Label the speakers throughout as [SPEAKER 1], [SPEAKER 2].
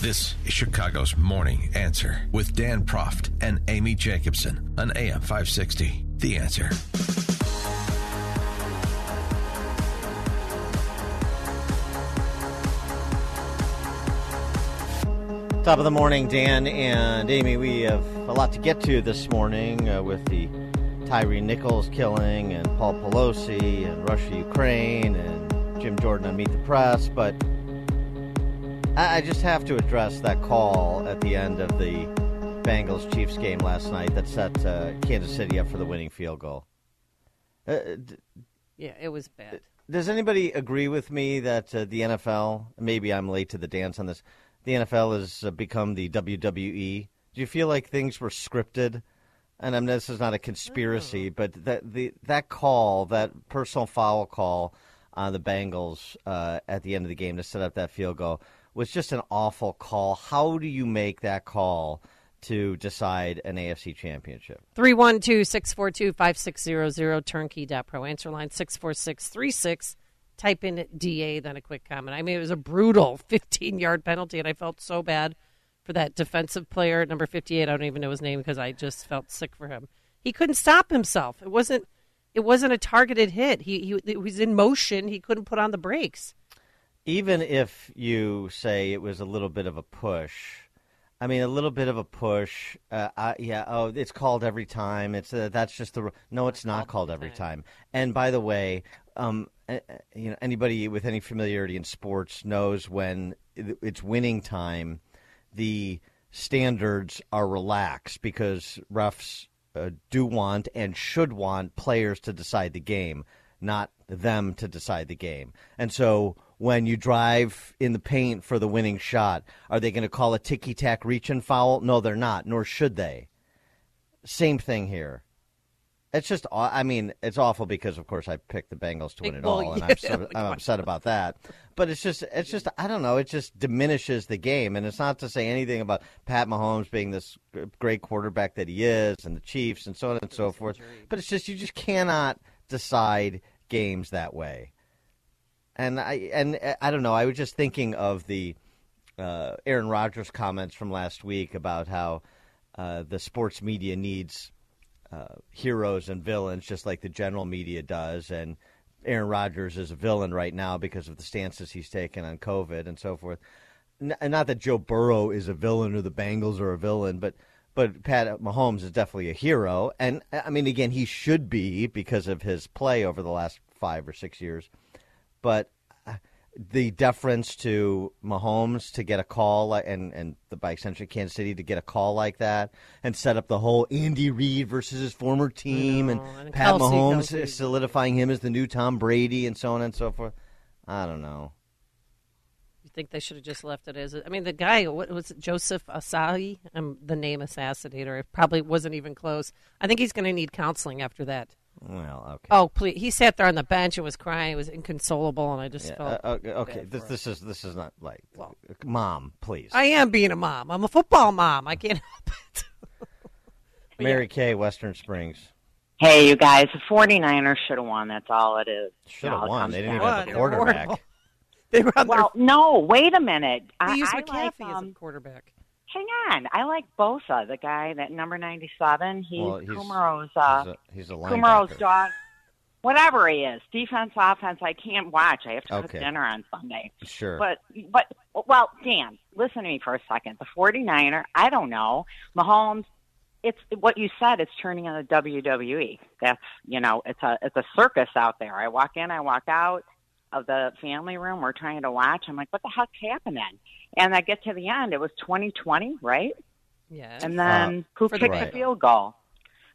[SPEAKER 1] This is Chicago's Morning Answer with Dan Proft and Amy Jacobson on AM 560. The Answer.
[SPEAKER 2] Top of the morning, Dan and Amy. We have a lot to get to this morning uh, with the Tyree Nichols killing and Paul Pelosi and Russia Ukraine and Jim Jordan on Meet the Press. But I, I just have to address that call at the end of the Bengals Chiefs game last night that set uh, Kansas City up for the winning field goal. Uh, d-
[SPEAKER 3] Yeah, it was bad.
[SPEAKER 2] does anybody agree with me that uh, the NFL, maybe I'm late to the dance on this, the NFL has uh, become the WWE? Do you feel like things were scripted? And I mean, this is not a conspiracy, but that the that call, that personal foul call on the Bengals uh, at the end of the game to set up that field goal was just an awful call. How do you make that call to decide an AFC championship?
[SPEAKER 3] 312 642 5600 turnkey.pro. Answer line 64636. Type in DA, then a quick comment. I mean, it was a brutal 15 yard penalty, and I felt so bad for that defensive player, number 58. I don't even know his name because I just felt sick for him. He couldn't stop himself. It wasn't. It wasn't a targeted hit. He, he it was in motion. He couldn't put on the brakes.
[SPEAKER 2] Even if you say it was a little bit of a push, I mean a little bit of a push. Uh, I, yeah. Oh, it's called every time. It's uh, that's just the. No, it's not called every time. And by the way, um, uh, uh, you know anybody with any familiarity in sports knows when it's winning time, the standards are relaxed because refs uh, do want and should want players to decide the game, not them to decide the game. And so when you drive in the paint for the winning shot, are they going to call a ticky tack reach and foul? No, they're not, nor should they. Same thing here. It's just, I mean, it's awful because, of course, I picked the Bengals to win it all, and I'm, so, I'm upset about that. But it's just, it's just, I don't know, it just diminishes the game, and it's not to say anything about Pat Mahomes being this great quarterback that he is, and the Chiefs, and so on and so forth. But it's just, you just cannot decide games that way. And I, and uh, I don't know, I was just thinking of the uh, Aaron Rodgers comments from last week about how uh, the sports media needs uh, heroes and villains, just like the general media does. And Aaron Rodgers is a villain right now because of the stances he's taken on COVID and so forth. N- and not that Joe Burrow is a villain or the Bengals are a villain, but but Pat Mahomes is definitely a hero. And I mean, again, he should be because of his play over the last five or six years. But uh, the deference to Mahomes to get a call and and the by extension Kansas City to get a call like that and set up the whole Andy Reid versus his former team and,
[SPEAKER 3] and
[SPEAKER 2] Pat
[SPEAKER 3] Kelce,
[SPEAKER 2] Mahomes
[SPEAKER 3] Kelce.
[SPEAKER 2] solidifying him as the new Tom Brady and so on and so forth. I don't know.
[SPEAKER 3] You think they should have just left it as? I mean, the guy, what was it, Joseph Ossai? Um, the name assassinator. It probably wasn't even close. I think he's going to need counseling after that.
[SPEAKER 2] Well, okay.
[SPEAKER 3] Oh, please! He sat there on the bench and was crying. It was inconsolable, and I just
[SPEAKER 2] Yeah,
[SPEAKER 3] felt.
[SPEAKER 2] uh, okay, okay.
[SPEAKER 3] bad
[SPEAKER 2] This
[SPEAKER 3] for
[SPEAKER 2] this is this is not like
[SPEAKER 3] Well-
[SPEAKER 2] mom, please.
[SPEAKER 3] I am being a mom. I'm a football mom. I can't help it.
[SPEAKER 2] Mary Kay, Western Springs
[SPEAKER 4] Hey, you guys, the 49ers should have won. That's all it is.
[SPEAKER 2] should have won. They didn't
[SPEAKER 4] down
[SPEAKER 2] even have
[SPEAKER 3] Won.
[SPEAKER 2] a quarterback.
[SPEAKER 3] They were on
[SPEAKER 4] Well, no, wait a minute.
[SPEAKER 3] their.
[SPEAKER 4] I,
[SPEAKER 3] They used
[SPEAKER 4] I
[SPEAKER 3] McCaffrey
[SPEAKER 4] like,
[SPEAKER 3] as
[SPEAKER 4] um,
[SPEAKER 3] a quarterback.
[SPEAKER 4] Hang on. I like Bosa, the guy that number 97. He's,
[SPEAKER 2] Well, he's-
[SPEAKER 4] Kumaro's, uh,
[SPEAKER 2] he's a, he's a
[SPEAKER 4] Kumaro's dog. Whatever he is, defense, offense, I can't watch. I have to
[SPEAKER 2] Okay.
[SPEAKER 4] cook dinner on Sunday.
[SPEAKER 2] Sure.
[SPEAKER 4] But, but, well, Dan, listen to me for a second. The 49er, I don't know. Mahomes, it's what you said. It's turning into WWE. That's you know, it's a it's a circus out there. I walk in, I walk out of the family room. We're trying to watch. I'm like, what the heck's happening? And I get to the end. It was 2020, right?
[SPEAKER 3] Yeah.
[SPEAKER 4] And then who
[SPEAKER 3] For the
[SPEAKER 4] kicked
[SPEAKER 2] right.
[SPEAKER 4] the field goal?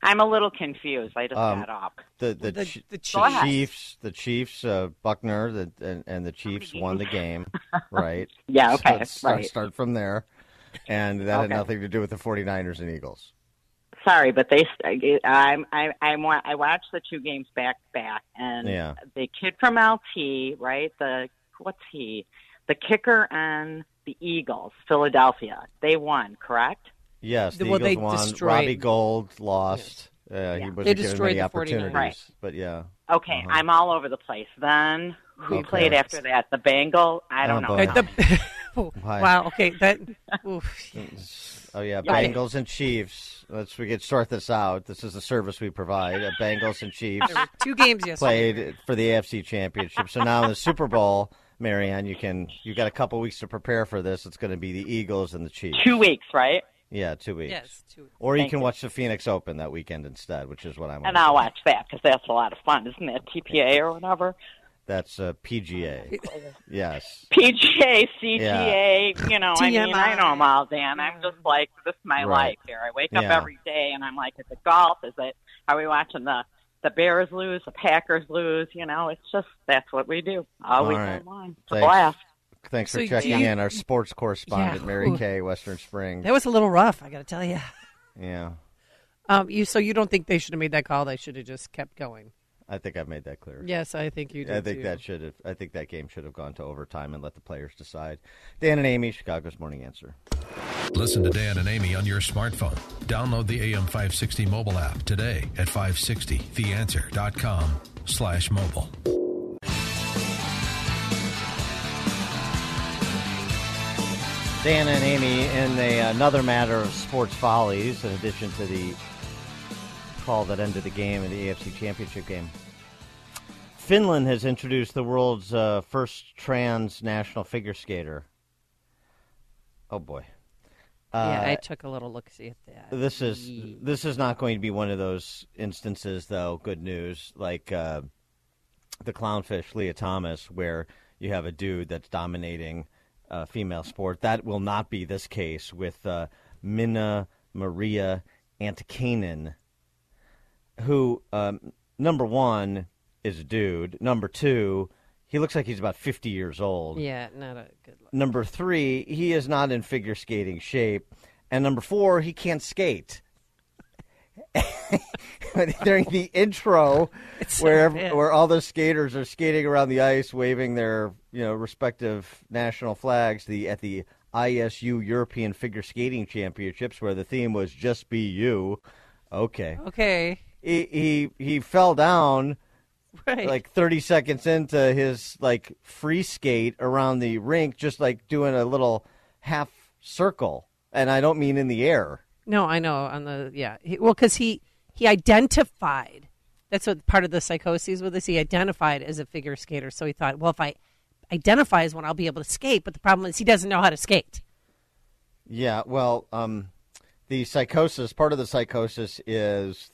[SPEAKER 4] I'm a little confused. I just
[SPEAKER 2] Um,
[SPEAKER 4] got up.
[SPEAKER 2] The the,
[SPEAKER 3] The-
[SPEAKER 2] Ch-
[SPEAKER 3] the
[SPEAKER 2] Chiefs, the Chiefs, uh, Buckner, the, and, and the Chiefs won the game, right?
[SPEAKER 4] Yeah,
[SPEAKER 2] So
[SPEAKER 4] okay,
[SPEAKER 2] let's start,
[SPEAKER 4] right.
[SPEAKER 2] start from there, and that had nothing to do with the 49ers and Eagles.
[SPEAKER 4] Sorry, but they. I'm. I. I. wa- I watched the two games back to back, and
[SPEAKER 2] Yeah.
[SPEAKER 4] the kid from LT, right? The what's he? The kicker and the Eagles, Philadelphia. They won, correct?
[SPEAKER 2] Yes, the
[SPEAKER 3] Well, they
[SPEAKER 2] Eagles won.
[SPEAKER 3] destroyed-
[SPEAKER 2] Robbie Gould lost. Uh, He
[SPEAKER 4] Yeah.
[SPEAKER 2] wasn't
[SPEAKER 3] They
[SPEAKER 2] given
[SPEAKER 3] destroyed
[SPEAKER 2] many
[SPEAKER 3] the
[SPEAKER 2] opportunities,
[SPEAKER 4] Right.
[SPEAKER 2] but yeah.
[SPEAKER 4] Okay,
[SPEAKER 2] Uh-huh.
[SPEAKER 4] I'm all over the place. Then who
[SPEAKER 2] Okay.
[SPEAKER 4] played after that? The Bengal? I don't
[SPEAKER 2] Oh,
[SPEAKER 4] know.
[SPEAKER 3] Uh, the- Oh,
[SPEAKER 2] Why?
[SPEAKER 3] wow. Okay. That. oof.
[SPEAKER 2] Oh yeah,
[SPEAKER 4] Right.
[SPEAKER 2] Bengals and Chiefs. Let's we could sort this out. This is the service we provide. Uh, Bengals and Chiefs
[SPEAKER 3] There were two games yesterday.
[SPEAKER 2] played for the AFC Championship. So now in the Super Bowl, Marianne, you can you got a couple weeks to prepare for this. It's going to be the Eagles and the Chiefs.
[SPEAKER 4] Two weeks, right?
[SPEAKER 2] Yeah, two weeks.
[SPEAKER 3] Yes. Two.
[SPEAKER 2] Or you
[SPEAKER 4] Thank
[SPEAKER 2] can
[SPEAKER 4] you.
[SPEAKER 2] watch the Phoenix Open that weekend instead, which is what I'm.
[SPEAKER 4] And I'll watch that because that's a lot of fun, isn't it? TPA or whatever.
[SPEAKER 2] That's uh, PGA. yes.
[SPEAKER 4] PGA, CGA, you know, I mean, I know them all, Dan. I'm just like, this is my
[SPEAKER 2] Right.
[SPEAKER 4] life here. I wake up
[SPEAKER 2] Yeah.
[SPEAKER 4] every day and I'm like, is it golf? Is it, are we watching the, the Bears lose, the Packers lose? You know, it's just, that's what we do all
[SPEAKER 2] All
[SPEAKER 4] weekend
[SPEAKER 2] right.
[SPEAKER 4] long. It's a
[SPEAKER 2] Thanks.
[SPEAKER 4] blast.
[SPEAKER 2] Thanks for checking
[SPEAKER 3] you-
[SPEAKER 2] in. Our sports correspondent,
[SPEAKER 3] Yeah.
[SPEAKER 2] Mary Kay, Western Springs.
[SPEAKER 3] That was a little rough. I got to tell you.
[SPEAKER 2] Yeah,
[SPEAKER 3] Um. You. So you don't think they should have made that call? They should have just kept going.
[SPEAKER 2] I think I've made that clear.
[SPEAKER 3] Yes, I think you did.
[SPEAKER 2] I think
[SPEAKER 3] too.
[SPEAKER 2] that should have. I think that game should have gone to overtime and let the players decide. Dan and Amy, Chicago's Morning Answer.
[SPEAKER 1] Listen to Dan and Amy on your smartphone. Download the AM560 mobile app today at 560theanswer.com slash mobile.
[SPEAKER 2] Dan and Amy, in a, another matter of sports follies, in addition to the call that ended the game in the AFC Championship game, Finland has introduced the world's uh, first trans national figure skater. Oh boy.
[SPEAKER 3] Yeah,
[SPEAKER 2] Uh,
[SPEAKER 3] I took a little look see at that.
[SPEAKER 2] This is this is not going to be one of those instances, though. Good news, like uh, the clownfish Lia Thomas, where you have a dude that's dominating uh, female sport. That will not be this case with uh, Minna Maria Antikainen, who um, number one is a dude. Number two, he looks like he's about fifty years old.
[SPEAKER 3] Yeah, not a good look.
[SPEAKER 2] Number three, he is not in figure skating shape. And number four, he can't skate. During the intro,
[SPEAKER 3] so
[SPEAKER 2] where
[SPEAKER 3] bad.
[SPEAKER 2] where all the skaters are skating around the ice, waving their you know respective national flags, the at the ISU European Figure Skating Championships, where the theme was "Just Be You." Okay,
[SPEAKER 3] Okay,
[SPEAKER 2] he he, he fell down
[SPEAKER 3] right.
[SPEAKER 2] like 30 seconds into his like free skate around the rink just like doing a little half circle and i don't mean in the air
[SPEAKER 3] no, I know on the yeah. He, well, because he he identified. That's what part of the psychosis with this. He identified as a figure skater, so he thought, well, if I identify as one, I'll be able to skate. But the problem is, he doesn't know how to skate.
[SPEAKER 2] yeah well um the psychosis part of the psychosis is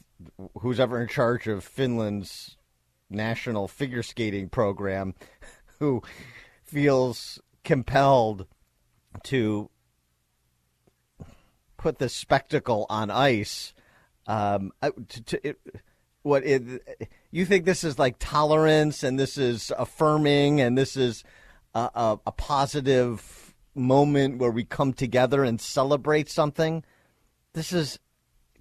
[SPEAKER 2] who's ever in charge of finland's national figure skating program who feels compelled to put this spectacle on ice. Um, to, to, it, what it, you think this is like tolerance and this is affirming and this is a, a, a positive moment where we come together and celebrate something? This is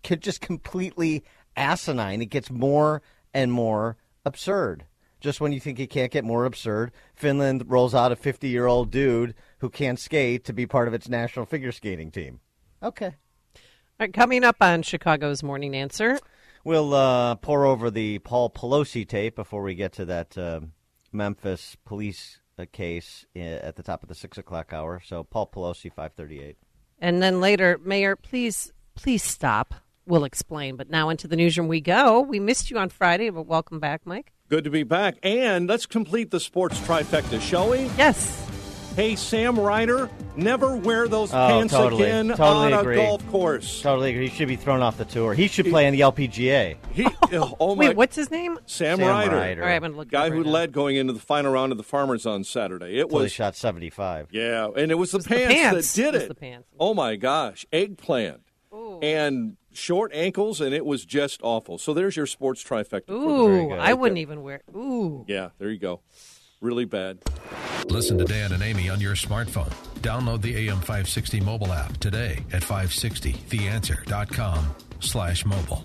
[SPEAKER 2] could just completely asinine. It gets more and more absurd. Just when you think it can't get more absurd, Finland rolls out a 50 year old dude who can't skate to be part of its national figure skating team. Okay.
[SPEAKER 3] All right, coming up on Chicago's Morning Answer.
[SPEAKER 2] We'll uh, pour over the Paul Pelosi tape before we get to that uh, Memphis police uh, case uh, at the top of the six o'clock hour. So Paul Pelosi, five thirty-eight.
[SPEAKER 3] And then later, Mayor, please, please stop. We'll explain. But now into the newsroom we go. We missed you on Friday, but welcome back, Mike.
[SPEAKER 5] Good to be back. And let's complete the sports trifecta, shall we?
[SPEAKER 3] Yes.
[SPEAKER 5] Hey, Sam Ryder, never wear those
[SPEAKER 2] Oh,
[SPEAKER 5] pants
[SPEAKER 2] totally.
[SPEAKER 5] again
[SPEAKER 2] Totally
[SPEAKER 5] on
[SPEAKER 2] agree.
[SPEAKER 5] a golf course.
[SPEAKER 2] Totally agree. He should be thrown off the tour. He should play in the LPGA.
[SPEAKER 5] He, oh, oh, oh my,
[SPEAKER 3] Wait, what's his name?
[SPEAKER 5] Sam,
[SPEAKER 2] Sam
[SPEAKER 5] Ryder,
[SPEAKER 2] Ryder.
[SPEAKER 3] All right, I'm going to look. it
[SPEAKER 5] guy who
[SPEAKER 3] now.
[SPEAKER 5] led going into the final round of the Farmers on Saturday. It
[SPEAKER 2] Till he
[SPEAKER 5] was
[SPEAKER 2] shot seventy-five.
[SPEAKER 5] yeah, and it was the
[SPEAKER 3] was the
[SPEAKER 5] pants,
[SPEAKER 3] pants.
[SPEAKER 5] that did
[SPEAKER 3] It was
[SPEAKER 5] it.
[SPEAKER 3] the pants.
[SPEAKER 5] Oh my gosh, eggplant. And short ankles, and it was just awful. So there's your sports trifecta.
[SPEAKER 3] Ooh,
[SPEAKER 2] good.
[SPEAKER 3] I wouldn't even wear. Ooh.
[SPEAKER 5] Yeah, there you go. Really bad.
[SPEAKER 1] Listen to Dan and Amy on your smartphone. Download the AM560 mobile app today at 560theanswer.com slash mobile.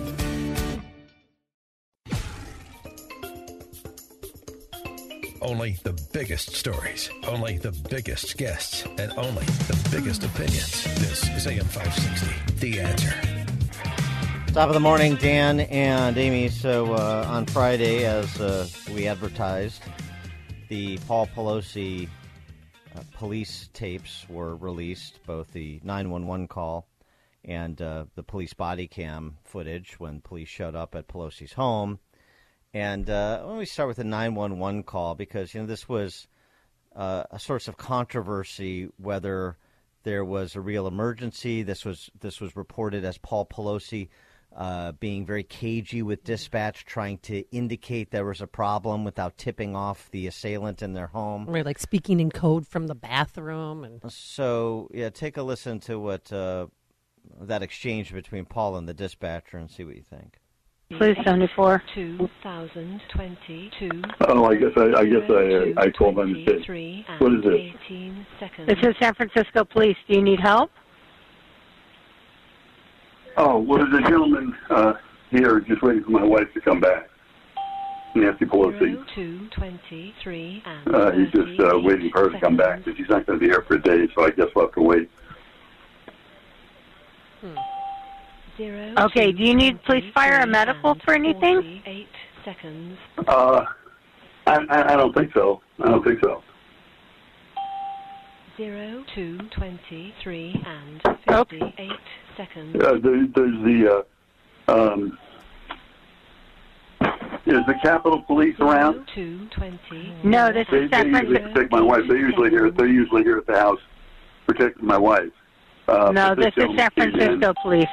[SPEAKER 1] Only the biggest stories, only the biggest guests, and only the biggest opinions. This is AM560, The Answer.
[SPEAKER 2] Top of the morning, Dan and Amy. So uh, on Friday, as uh, we advertised, the Paul Pelosi uh, police tapes were released, both the 911 call and uh, the police body cam footage when police showed up at Pelosi's home. And uh, let me start with the 911 call because you know this was uh, a source of controversy whether there was a real emergency. This was this was reported as Paul Pelosi uh, being very cagey with dispatch, trying to indicate there was a problem without tipping off the assailant in their home.
[SPEAKER 3] Right, like speaking in code from the bathroom and
[SPEAKER 2] So yeah, take a listen to what uh, that exchange between Paul and the dispatcher and see what you think.
[SPEAKER 6] Please, 74.
[SPEAKER 7] 2022.
[SPEAKER 8] Oh, I guess I, I guess I, I called by mistake. What is this?
[SPEAKER 7] 18 seconds.
[SPEAKER 6] This is San Francisco Police. Do you need help?
[SPEAKER 8] Oh, well, there's a gentleman uh, here just waiting for my wife to come back. Nancy Pelosi.
[SPEAKER 7] 02, 23, and
[SPEAKER 8] Uh, he's just uh, waiting for her to come back,
[SPEAKER 7] seconds.
[SPEAKER 8] but she's not going to be here for a day, so I guess we'll have to wait.
[SPEAKER 7] Zero,
[SPEAKER 6] Okay,
[SPEAKER 7] two,
[SPEAKER 6] do you need police, fire, or medical for anything?
[SPEAKER 7] 48 seconds.
[SPEAKER 8] Uh, I, I, I don't think so. I don't think so.
[SPEAKER 7] Zero, two, 23, and
[SPEAKER 6] Okay.
[SPEAKER 7] 58 seconds.
[SPEAKER 8] Uh, there, there's the uh, um, is the Capitol Police around?
[SPEAKER 7] Zero, two, 20.
[SPEAKER 6] No, this
[SPEAKER 8] They,
[SPEAKER 6] is
[SPEAKER 8] they
[SPEAKER 6] San
[SPEAKER 8] usually protect my wife. They're usually here. They're usually here at the house protecting my wife. Uh,
[SPEAKER 6] No, this is San
[SPEAKER 8] came in.
[SPEAKER 6] Francisco Police.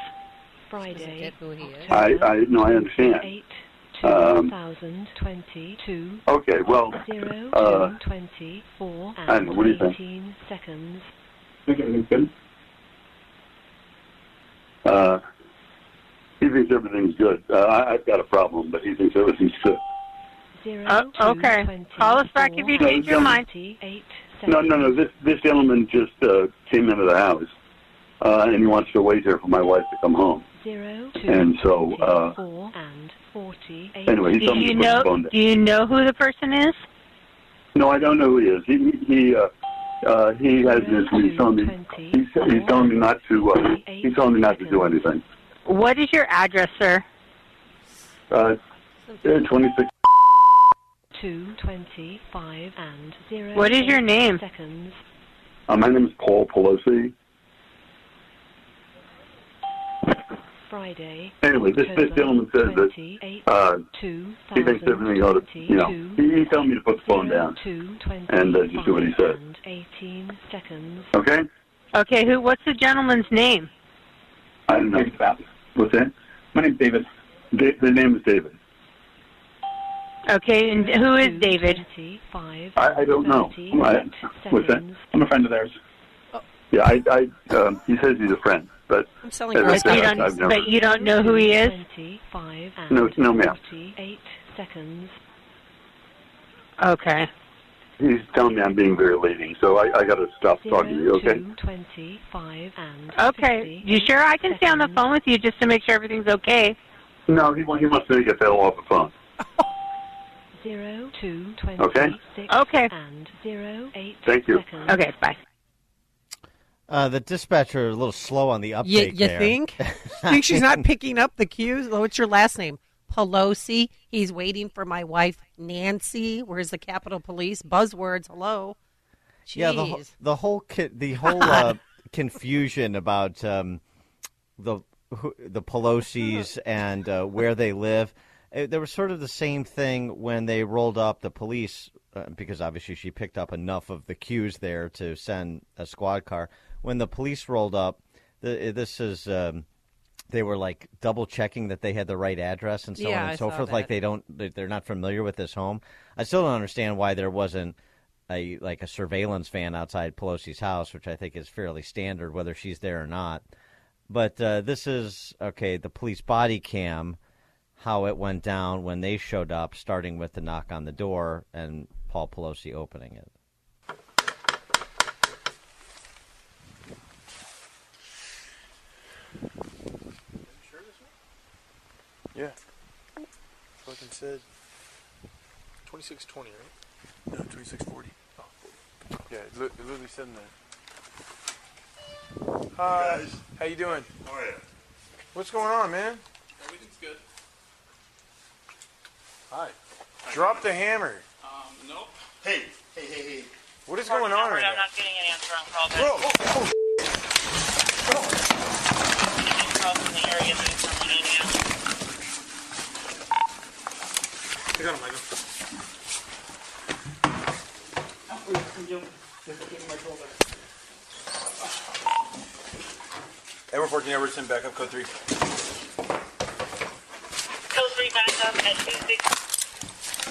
[SPEAKER 7] Friday.
[SPEAKER 3] Get who he is.
[SPEAKER 8] I, I no, I understand.
[SPEAKER 7] 8,
[SPEAKER 8] Um,
[SPEAKER 7] 2022.
[SPEAKER 8] Okay, well,
[SPEAKER 7] Zero,
[SPEAKER 8] uh,
[SPEAKER 7] two, 24,
[SPEAKER 8] I know, what do you think?
[SPEAKER 7] 18 seconds.
[SPEAKER 8] think everything's good. Uh, he thinks everything's good. Uh, I, I've got a problem, but he thinks everything's good.
[SPEAKER 7] Zero,
[SPEAKER 6] Uh, okay.
[SPEAKER 7] 24,
[SPEAKER 6] Call us back if you change your mind.
[SPEAKER 7] 28
[SPEAKER 8] No, no, no. This this gentleman just uh, came into the house, uh, and he wants to wait here for my wife to come home.
[SPEAKER 7] Zero, two,
[SPEAKER 8] And so, uh,
[SPEAKER 7] 24, and 48
[SPEAKER 8] Anyway, he
[SPEAKER 6] Do
[SPEAKER 8] me
[SPEAKER 6] you
[SPEAKER 8] to put the
[SPEAKER 6] know?
[SPEAKER 8] phone.
[SPEAKER 6] Do you know who the person is?
[SPEAKER 8] No, I don't know who he is. He he uh, uh, he has this. He's telling me he's, he's telling me not to. Uh, he's telling me not to do anything.
[SPEAKER 6] What is your address, sir?
[SPEAKER 8] Uh, twenty six.
[SPEAKER 7] two, 25, and 0.
[SPEAKER 6] What is your name?
[SPEAKER 7] Seconds.
[SPEAKER 8] Uh, my name is Paul Pelosi.
[SPEAKER 7] Friday.
[SPEAKER 8] Anyway, this this gentleman says that uh, he thinks everything ought to, you know, he, he's telling me to put the phone down. and, uh, just do what he says.
[SPEAKER 7] 18 seconds.
[SPEAKER 8] Okay?
[SPEAKER 6] Okay, who? What's the gentleman's name?
[SPEAKER 8] I don't know. What's that? My name's David. Da- the name is David.
[SPEAKER 6] Okay, and who is David?
[SPEAKER 8] I, I don't know. I, what's that? I'm a friend of theirs. Yeah, I, I, um, he says he's a friend, but
[SPEAKER 3] I'm selling
[SPEAKER 8] But
[SPEAKER 3] girls
[SPEAKER 6] But you
[SPEAKER 8] I've
[SPEAKER 6] don't.
[SPEAKER 8] never-
[SPEAKER 6] But you don't know who he is.
[SPEAKER 7] 25 and
[SPEAKER 8] No, no, ma'am.
[SPEAKER 7] 48 seconds.
[SPEAKER 6] Okay.
[SPEAKER 8] he's telling me I'm being very leading, so I, I got to stop talking to you. Okay.
[SPEAKER 7] Two, 25 and
[SPEAKER 6] Okay. You sure I can stay on the phone with you just to make sure everything's okay?
[SPEAKER 8] No, he, he wants me to get the hell off the phone.
[SPEAKER 7] Zero, two, 20,
[SPEAKER 8] Okay.
[SPEAKER 7] six
[SPEAKER 6] Okay.
[SPEAKER 7] and zero, eight
[SPEAKER 8] Thank you.
[SPEAKER 7] seconds.
[SPEAKER 6] Okay, bye.
[SPEAKER 2] Uh, the dispatcher is a little slow on the
[SPEAKER 3] You,
[SPEAKER 2] uptake.
[SPEAKER 3] you
[SPEAKER 2] there.
[SPEAKER 3] think? think she's not picking up the cues? What's your last name? Pelosi. He's waiting for my wife, Nancy. Where's the Capitol Police? Buzzwords. Hello. Jeez.
[SPEAKER 2] Yeah, the whole- the whole ki- the whole uh, confusion about um, the who, the Pelosi's and uh, where they live. Uh, there was sort of the same thing when they rolled up the police, uh, because obviously she picked up enough of the cues there to send a squad car. When the police rolled up, the, this is. Um, they were like double checking that they had the right address and so
[SPEAKER 3] Yeah,
[SPEAKER 2] on
[SPEAKER 3] I
[SPEAKER 2] and so
[SPEAKER 3] saw
[SPEAKER 2] forth. Like they don't, they- they're not familiar with this home. I still don't understand why there wasn't a like a surveillance van outside Pelosi's house, which I think is fairly standard, whether she's there or not. But uh, this is okay. The police body cam, how it went down when they showed up, starting with the knock on the door and Paul Pelosi opening it.
[SPEAKER 9] Yeah. Fucking said 2620, right? No, 2640. Oh, 40. Yeah, it, it literally said in there. Hi. How you doing?
[SPEAKER 8] Oh yeah.
[SPEAKER 9] What's going on, man?
[SPEAKER 10] Everything's good.
[SPEAKER 9] Hi. Drop the hammer.
[SPEAKER 10] Um, nope.
[SPEAKER 8] Hey, hey, hey, hey.
[SPEAKER 9] What is going on right now?
[SPEAKER 4] getting an answer on call
[SPEAKER 9] Bro, oh, oh,
[SPEAKER 4] calls in the area that someone
[SPEAKER 9] I got him, Michael. Edward 14, Edward 10, backup code 3.
[SPEAKER 4] Code 3 backup at 26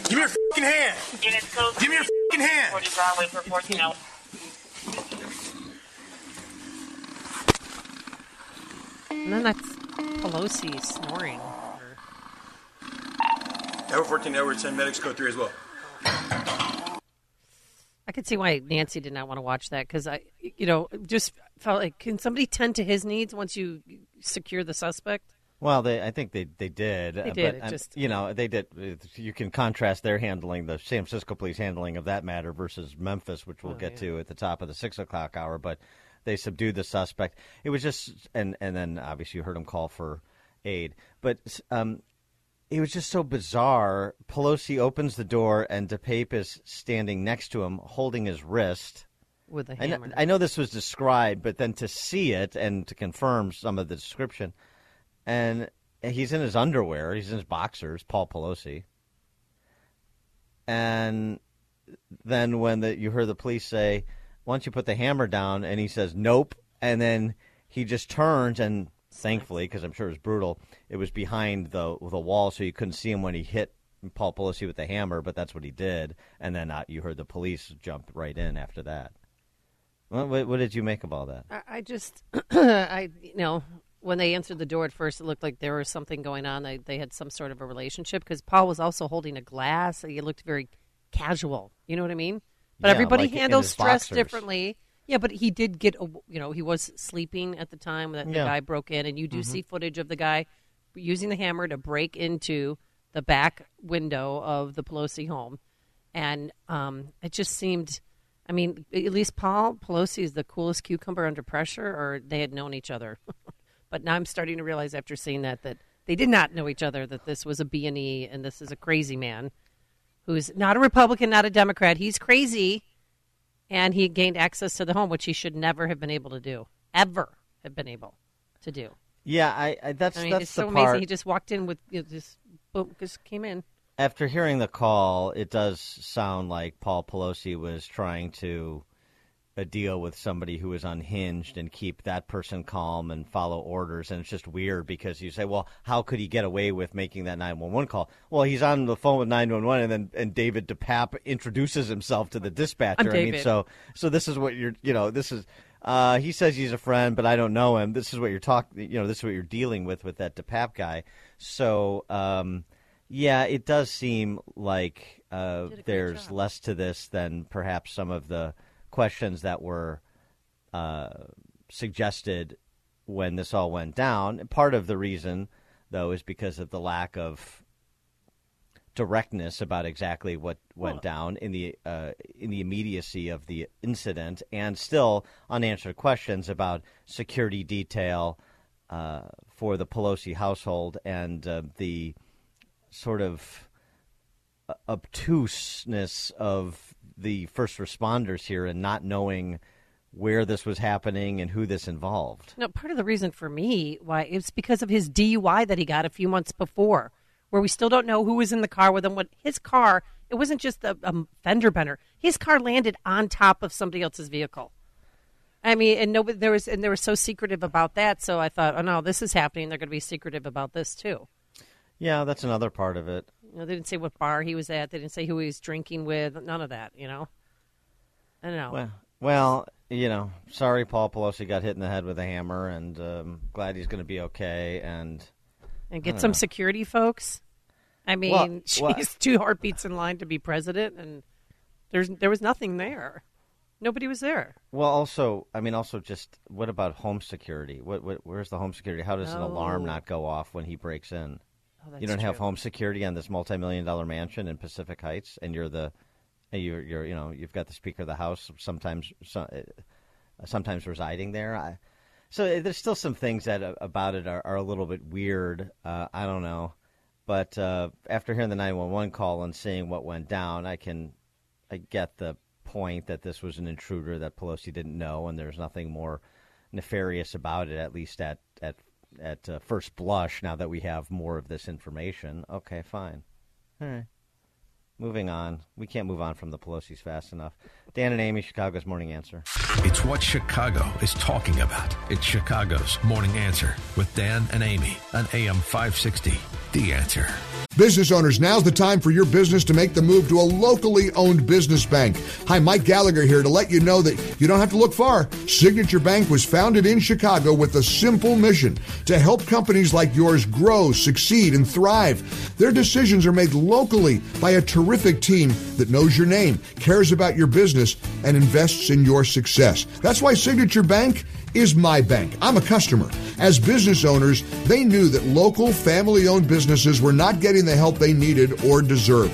[SPEAKER 9] Give me your fucking hand! Give me your fucking hand!
[SPEAKER 4] 40 Broadway for 14 hours.
[SPEAKER 3] And then that's Pelosi snoring. Or-
[SPEAKER 9] 14, Edward 10, medics code 3 as well.
[SPEAKER 3] I could see why Nancy did not want to watch that because I, you know, just felt like can somebody tend to his needs once you secure the suspect?
[SPEAKER 2] Well, they, I think they they did.
[SPEAKER 3] They
[SPEAKER 2] uh,
[SPEAKER 3] did,
[SPEAKER 2] But, um,
[SPEAKER 3] just-
[SPEAKER 2] you know, they did. uh, You can contrast their handling, the San Francisco police handling of that matter versus Memphis, which we'll
[SPEAKER 3] Oh,
[SPEAKER 2] get
[SPEAKER 3] yeah.
[SPEAKER 2] to at the top of the six o'clock hour. But they subdued the suspect. It was just, and and then obviously you heard him call for aid. But um, it was just so bizarre. Pelosi opens the door, and DePape is standing next to him, holding his wrist.
[SPEAKER 3] With a
[SPEAKER 2] I know,
[SPEAKER 3] hammer.
[SPEAKER 2] I know this was described, but then to see it and to confirm some of the description, and he's in his underwear, he's in his boxers, Paul Pelosi, and then when the, you heard the police say, "Why don't you put the hammer down?" and he says, "Nope," and then he just turns and thankfully, because I'm sure it was brutal, it was behind the the wall, so you couldn't see him when he hit Paul Pelosi with the hammer. But that's what he did, and then uh, you heard the police jump right in after that. What, what, what did you make of all that?
[SPEAKER 3] I, I just, I you know, when they answered the door at first, it looked like there was something going on. They, they had some sort of a relationship because Paul was also holding a glass. He looked very casual. You know what I mean? But
[SPEAKER 2] Yeah,
[SPEAKER 3] everybody
[SPEAKER 2] like
[SPEAKER 3] handles stress
[SPEAKER 2] boxers.
[SPEAKER 3] differently. Yeah, but he did get, a, you know, he was sleeping at the time that the guy broke in, and you do
[SPEAKER 2] Mhm.
[SPEAKER 3] see footage of the guy using the hammer to break into the back window of the Pelosi home, and um, it just seemed. I mean, at least Paul Pelosi is the coolest cucumber under pressure, or they had known each other. but now I'm starting to realize after seeing that that they did not know each other. That this was a B and E, and this is a crazy man who's not a Republican, not a Democrat. He's crazy, and he gained access to the home, which he should never have been able to do, ever have been able to do.
[SPEAKER 2] Yeah, I, I that's
[SPEAKER 3] I mean,
[SPEAKER 2] that's
[SPEAKER 3] it's
[SPEAKER 2] the
[SPEAKER 3] so
[SPEAKER 2] part.
[SPEAKER 3] amazing. He just walked in with you know, just boom, just came in.
[SPEAKER 2] After hearing the call, it does sound like Paul Pelosi was trying to uh, deal with somebody who is unhinged and keep that person calm and follow orders. And it's just weird because you say, well, how could he get away with making that 911 call? Well, he's on the phone with 911, and then and David DePape introduces himself to the dispatcher.
[SPEAKER 3] I'm
[SPEAKER 2] I mean, so so this is what you're, you know, this is. Uh, he says he's a friend, but I don't know him. This is what you're talking. You know, this is what you're dealing with with that DePape guy. So, um, yeah, it does seem like uh,
[SPEAKER 3] Did a great
[SPEAKER 2] there's
[SPEAKER 3] job.
[SPEAKER 2] less to this than perhaps some of the questions that were uh, suggested when this all went down. Part of the reason, though, is because of the lack of directness about exactly what went
[SPEAKER 3] Well-
[SPEAKER 2] down in the uh, in the immediacy of the incident, and still unanswered questions about security detail uh, for the Pelosi household and uh, the sort of uh, obtuseness of the first responders here and not knowing where this was happening and who this involved.
[SPEAKER 3] No, part of the reason for me why it's because of his DUI that he got a few months before, where we still don't know who was in the car with him. What his car? It wasn't just a, a fender bender. His car landed on top of somebody else's vehicle. I mean, and nobody there was, and they were so secretive about that. So I thought, oh no, this is happening. They're going to be secretive about this too.
[SPEAKER 2] Yeah, that's another part of it.
[SPEAKER 3] You know, they didn't say what bar he was at. They didn't say who he was drinking with. None of that. You know. I don't know.
[SPEAKER 2] Well, well, you know, sorry, Paul Pelosi got hit in the head with a hammer, and um, glad he's going to be okay. And
[SPEAKER 3] and get some
[SPEAKER 2] know.
[SPEAKER 3] security folks. I mean,
[SPEAKER 2] Well,
[SPEAKER 3] she's
[SPEAKER 2] well-
[SPEAKER 3] two heartbeats in line to be president, and there's there was nothing there. Nobody was there.
[SPEAKER 2] Well, also, I mean, also, just what about home security? What, what where's the home security? How does an alarm not go off when he breaks in?
[SPEAKER 3] Oh,
[SPEAKER 2] you don't have home security on this multi-million dollar mansion in Pacific Heights, and you're the you're, you're you know you've got the Speaker of the House sometimes, so, uh, sometimes residing there. I, so uh, there's still some things that uh, about it are, are a little bit weird. Uh, I don't know, but uh, after hearing the 911 call and seeing what went down, I can, I get the point that this was an intruder that Pelosi didn't know, and there's nothing more nefarious about it, at least at at at uh, first blush. Now that we have more of this information, okay, fine, all right. Moving on, we can't move on from the Pelosi's fast enough. Dan and Amy, Chicago's Morning Answer.
[SPEAKER 1] It's what Chicago is talking about. It's Chicago's Morning Answer with Dan and Amy on AM 560. The Answer.
[SPEAKER 11] Business owners, now's the time for your business to make the move to a locally owned business bank. Hi, Mike Gallagher here to let you know that you don't have to look far. Signature Bank was founded in Chicago with a simple mission to help companies like yours grow, succeed, and thrive. Their decisions are made locally by a terrific team that knows your name, cares about your business, and invests in your success. That's why Signature Bank is my bank. I'm a customer. As business owners, they knew that local family owned businesses were not getting the help they needed or deserved.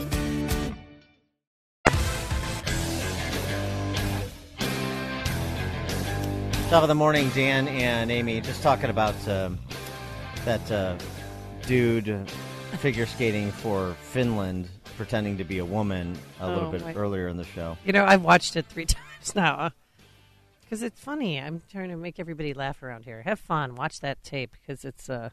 [SPEAKER 2] Top of the morning, Dan and Amy. Just talking about um, that uh, dude figure skating for Finland, pretending to be a woman a little
[SPEAKER 3] Oh,
[SPEAKER 2] bit
[SPEAKER 3] my-
[SPEAKER 2] earlier in the show.
[SPEAKER 3] You know, I've watched it three times now because it's funny. I'm trying to make everybody laugh around here. Have fun. Watch that tape because it's uh,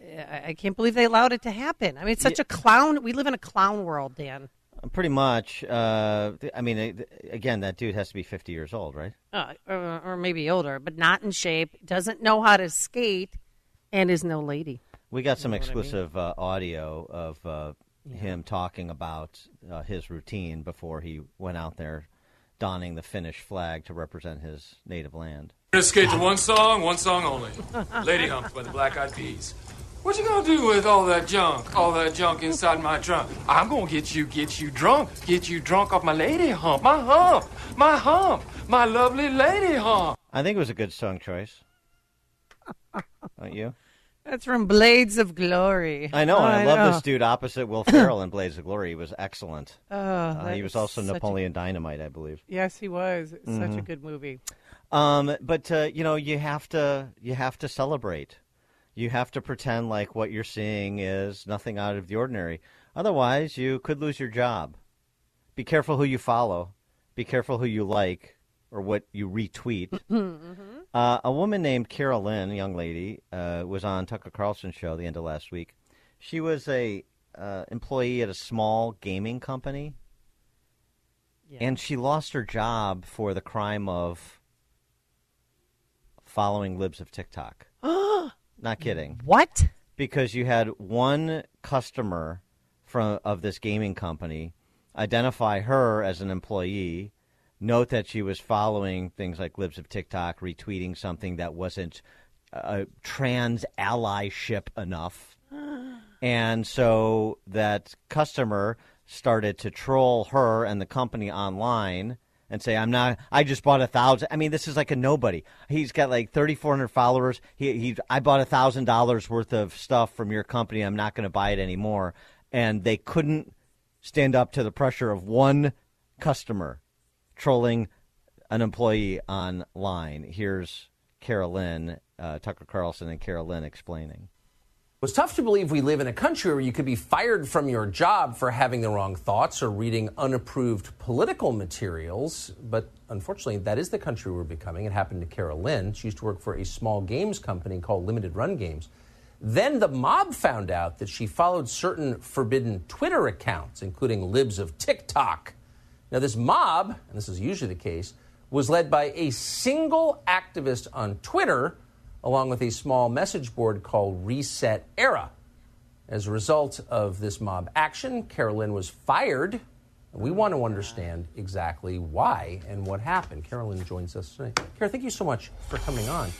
[SPEAKER 3] I, I can't believe they allowed it to happen. I mean, it's such a clown. We live in a clown world, Dan.
[SPEAKER 2] Pretty much. Uh, I mean, uh, again, that dude has to be 50 years old, right?
[SPEAKER 3] Uh, or, or maybe older, but not in shape. Doesn't know how to skate, and is no lady.
[SPEAKER 2] We got some
[SPEAKER 3] know what I mean?
[SPEAKER 2] exclusive uh, audio of uh, him talking about uh, his routine before he went out there donning the Finnish flag to represent his native land.
[SPEAKER 10] We're gonna skate to one song, one song only. Lady Hump by the Black Eyed Peas. What you gonna do with all that junk, all that junk inside my trunk? I'm gonna get you, get you drunk, get you drunk off my lady hump, my hump, my hump, my lovely lady hump.
[SPEAKER 2] I think it was a good song choice. Don't you?
[SPEAKER 3] That's from Blades of Glory.
[SPEAKER 2] I know, and I, love
[SPEAKER 3] know.
[SPEAKER 2] this dude opposite Will Ferrell in Blades of Glory. He was excellent.
[SPEAKER 3] Oh,
[SPEAKER 2] Uh, he was also
[SPEAKER 3] such a-
[SPEAKER 2] Napoleon Dynamite, I believe.
[SPEAKER 3] Yes, he was. Such a
[SPEAKER 2] Mhm.
[SPEAKER 3] good movie.
[SPEAKER 2] Um, but uh, you know, you have to you have to celebrate. You have to pretend like what you're seeing is nothing out of the ordinary. Otherwise, you could lose your job. Be careful who you follow. Be careful who you like or what you retweet. Uh, a woman named Carol Lynn, a young lady, uh, was on Tucker Carlson's show the end of last week. She was a uh, employee at a small gaming company. and she lost her job for the crime of following libs of TikTok. Not kidding.
[SPEAKER 3] What?
[SPEAKER 2] Because you had one customer from of this gaming company identify her as an employee, note that she was following things like libs of TikTok, retweeting something that wasn't uh, trans allyship enough. And so that customer started to troll her and the company online and say, "I'm not. I just bought a thousand. I mean, this is like a nobody. He's got like 3,400 followers. He, he I bought a thousand dollars worth of stuff from your company. I'm not going to buy it anymore." And they couldn't stand up to the pressure of one customer trolling an employee online. Here's Carolyn, uh, Tucker Carlson, and Carolyn explaining.
[SPEAKER 12] It's tough to believe we live in a country where you could be fired from your job for having the wrong thoughts or reading unapproved political materials. But unfortunately, that is the country we're becoming. It happened to Carol Lynn. She used to work for a small games company called Limited Run Games. Then the mob found out that she followed certain forbidden Twitter accounts, including libs of TikTok. Now, this mob, and this is usually the case, was led by a single activist on Twitter along with a small message board called Reset Era. As a result of this mob action, Carolyn was fired. We want to understand exactly why and what happened. Carolyn joins us today. Carol, thank you so much for coming on.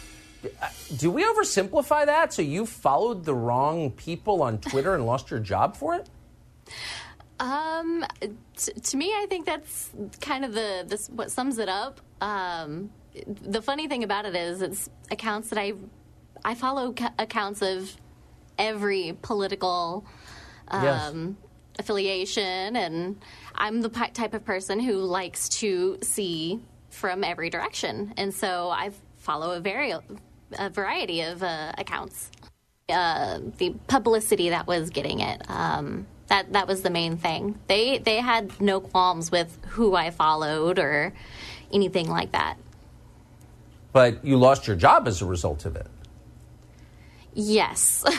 [SPEAKER 12] Uh, Do we oversimplify that? So you followed the wrong people on Twitter and lost your job for it?
[SPEAKER 13] Um, t- to me, I think that's kind of the this what sums it up. Um, the funny thing about it is, it's accounts that I I follow ca- accounts of every political um,
[SPEAKER 14] Yes.
[SPEAKER 13] affiliation, and I'm the pi- type of person who likes to see from every direction, and so I follow a very a variety of uh, accounts. Uh, the publicity that was getting it. Um, that that was the main thing. They they had no qualms with who I followed or anything like that.
[SPEAKER 12] But you lost your job as a result of it.
[SPEAKER 13] Yes.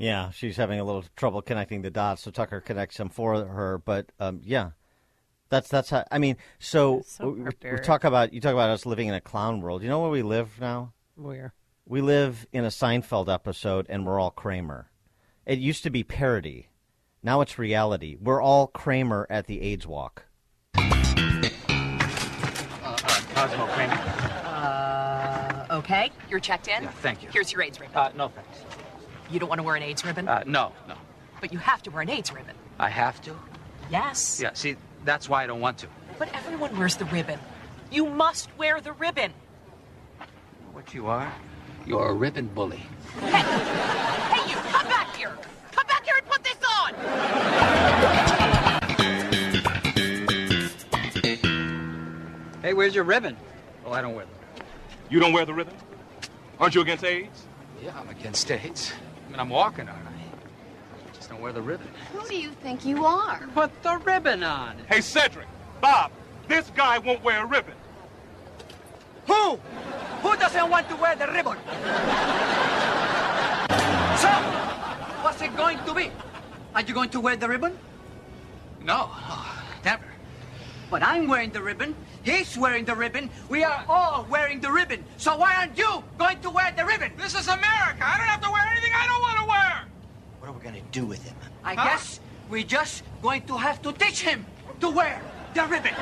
[SPEAKER 2] Yeah, she's having a little trouble connecting the dots, so Tucker connects them for her. But um, yeah, that's that's how. I mean, so,
[SPEAKER 3] so
[SPEAKER 2] we, we talk about you talk about us living in a clown world. You know where we live now?
[SPEAKER 3] Where?
[SPEAKER 2] We live in a Seinfeld episode, and we're all Kramer. It used to be parody. Now it's reality. We're all Kramer at the AIDS walk.
[SPEAKER 15] Cosmo Kramer.
[SPEAKER 16] Okay, you're checked in.
[SPEAKER 15] Yeah, thank you.
[SPEAKER 16] Here's your AIDS ribbon.
[SPEAKER 15] Uh, no thanks.
[SPEAKER 16] You don't want to wear an AIDS ribbon,
[SPEAKER 15] Uh, no, no.
[SPEAKER 16] but you have to wear an AIDS ribbon.
[SPEAKER 15] I have to?
[SPEAKER 16] Yes.
[SPEAKER 15] Yeah, see, that's why I don't want to.
[SPEAKER 16] But everyone wears the ribbon. You must wear the ribbon.
[SPEAKER 15] What you are? You're a ribbon bully.
[SPEAKER 16] Hey, you, come back here. Come back here and put this on.
[SPEAKER 15] Hey, where's your ribbon? Oh, I don't wear them.
[SPEAKER 17] You don't wear the ribbon? Aren't you against AIDS?
[SPEAKER 15] Yeah, I'm against AIDS. I mean, I'm walking, aren't I? I just don't wear the ribbon.
[SPEAKER 18] Who do you think you are?
[SPEAKER 15] Put the ribbon on.
[SPEAKER 17] Hey, Cedric, Bob, this guy won't wear a ribbon.
[SPEAKER 15] Who? Who doesn't want to wear the ribbon? so, what's it going to be? Are you going to wear the ribbon? No, no, never. But I'm wearing the ribbon. He's wearing the ribbon. We are all wearing the ribbon. So why aren't you going to wear the ribbon? This is America. I don't have to wear anything I don't want to wear.
[SPEAKER 19] What are we gonna do with him?
[SPEAKER 15] I guess we're just going to have to teach him to wear the ribbon.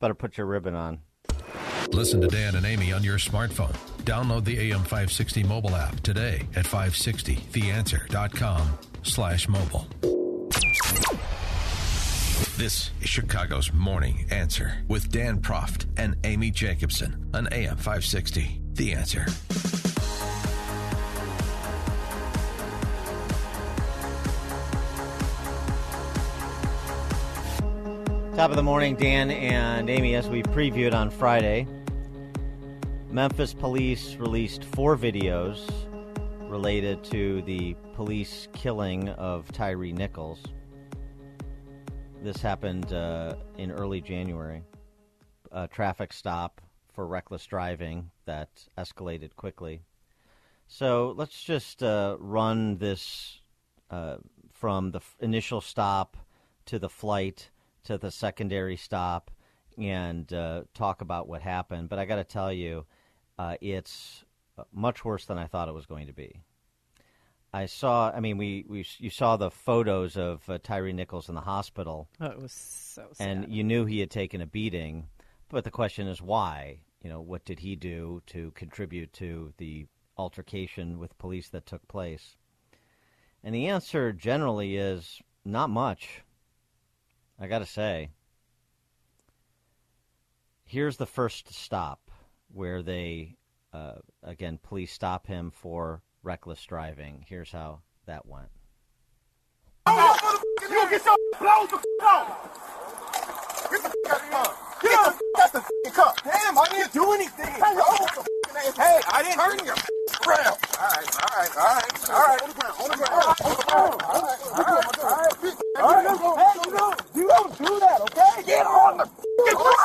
[SPEAKER 2] Better put your ribbon on.
[SPEAKER 1] Listen to Dan and Amy on your smartphone. Download the AM560 mobile app today at 560theanswer.com slash mobile. This is Chicago's Morning Answer with Dan Proft and Amy Jacobson on AM560. The Answer.
[SPEAKER 2] Top of the morning, Dan and Amy, as we previewed on Friday. Memphis police released four videos related to the police killing of Tyree Nichols. This happened uh, in early January. A traffic stop for reckless driving that escalated quickly. So let's just uh, run this uh, from the f- initial stop to the flight to the secondary stop and uh, talk about what happened. But I got to tell you, uh, it's much worse than I thought it was going to be. I saw. I mean, we, we you saw the photos of uh, Tyree Nichols in the hospital.
[SPEAKER 3] Oh, it was so sad.
[SPEAKER 2] And you knew he had taken a beating, but the question is why? You know, what did he do to contribute to the altercation with police that took place? And the answer generally is not much. I got to say. Here's the first stop where they, uh, again, police stop him for reckless driving. Here's how that went.
[SPEAKER 16] Get the out the f. Damn, I didn't do anything. Hey, I didn't turn your around. All right, all right, all right, all right. On the ground, on the ground, on the ground. All right, all right, all right. All right, hey, you don't, you don't do that, okay? Get on the ground.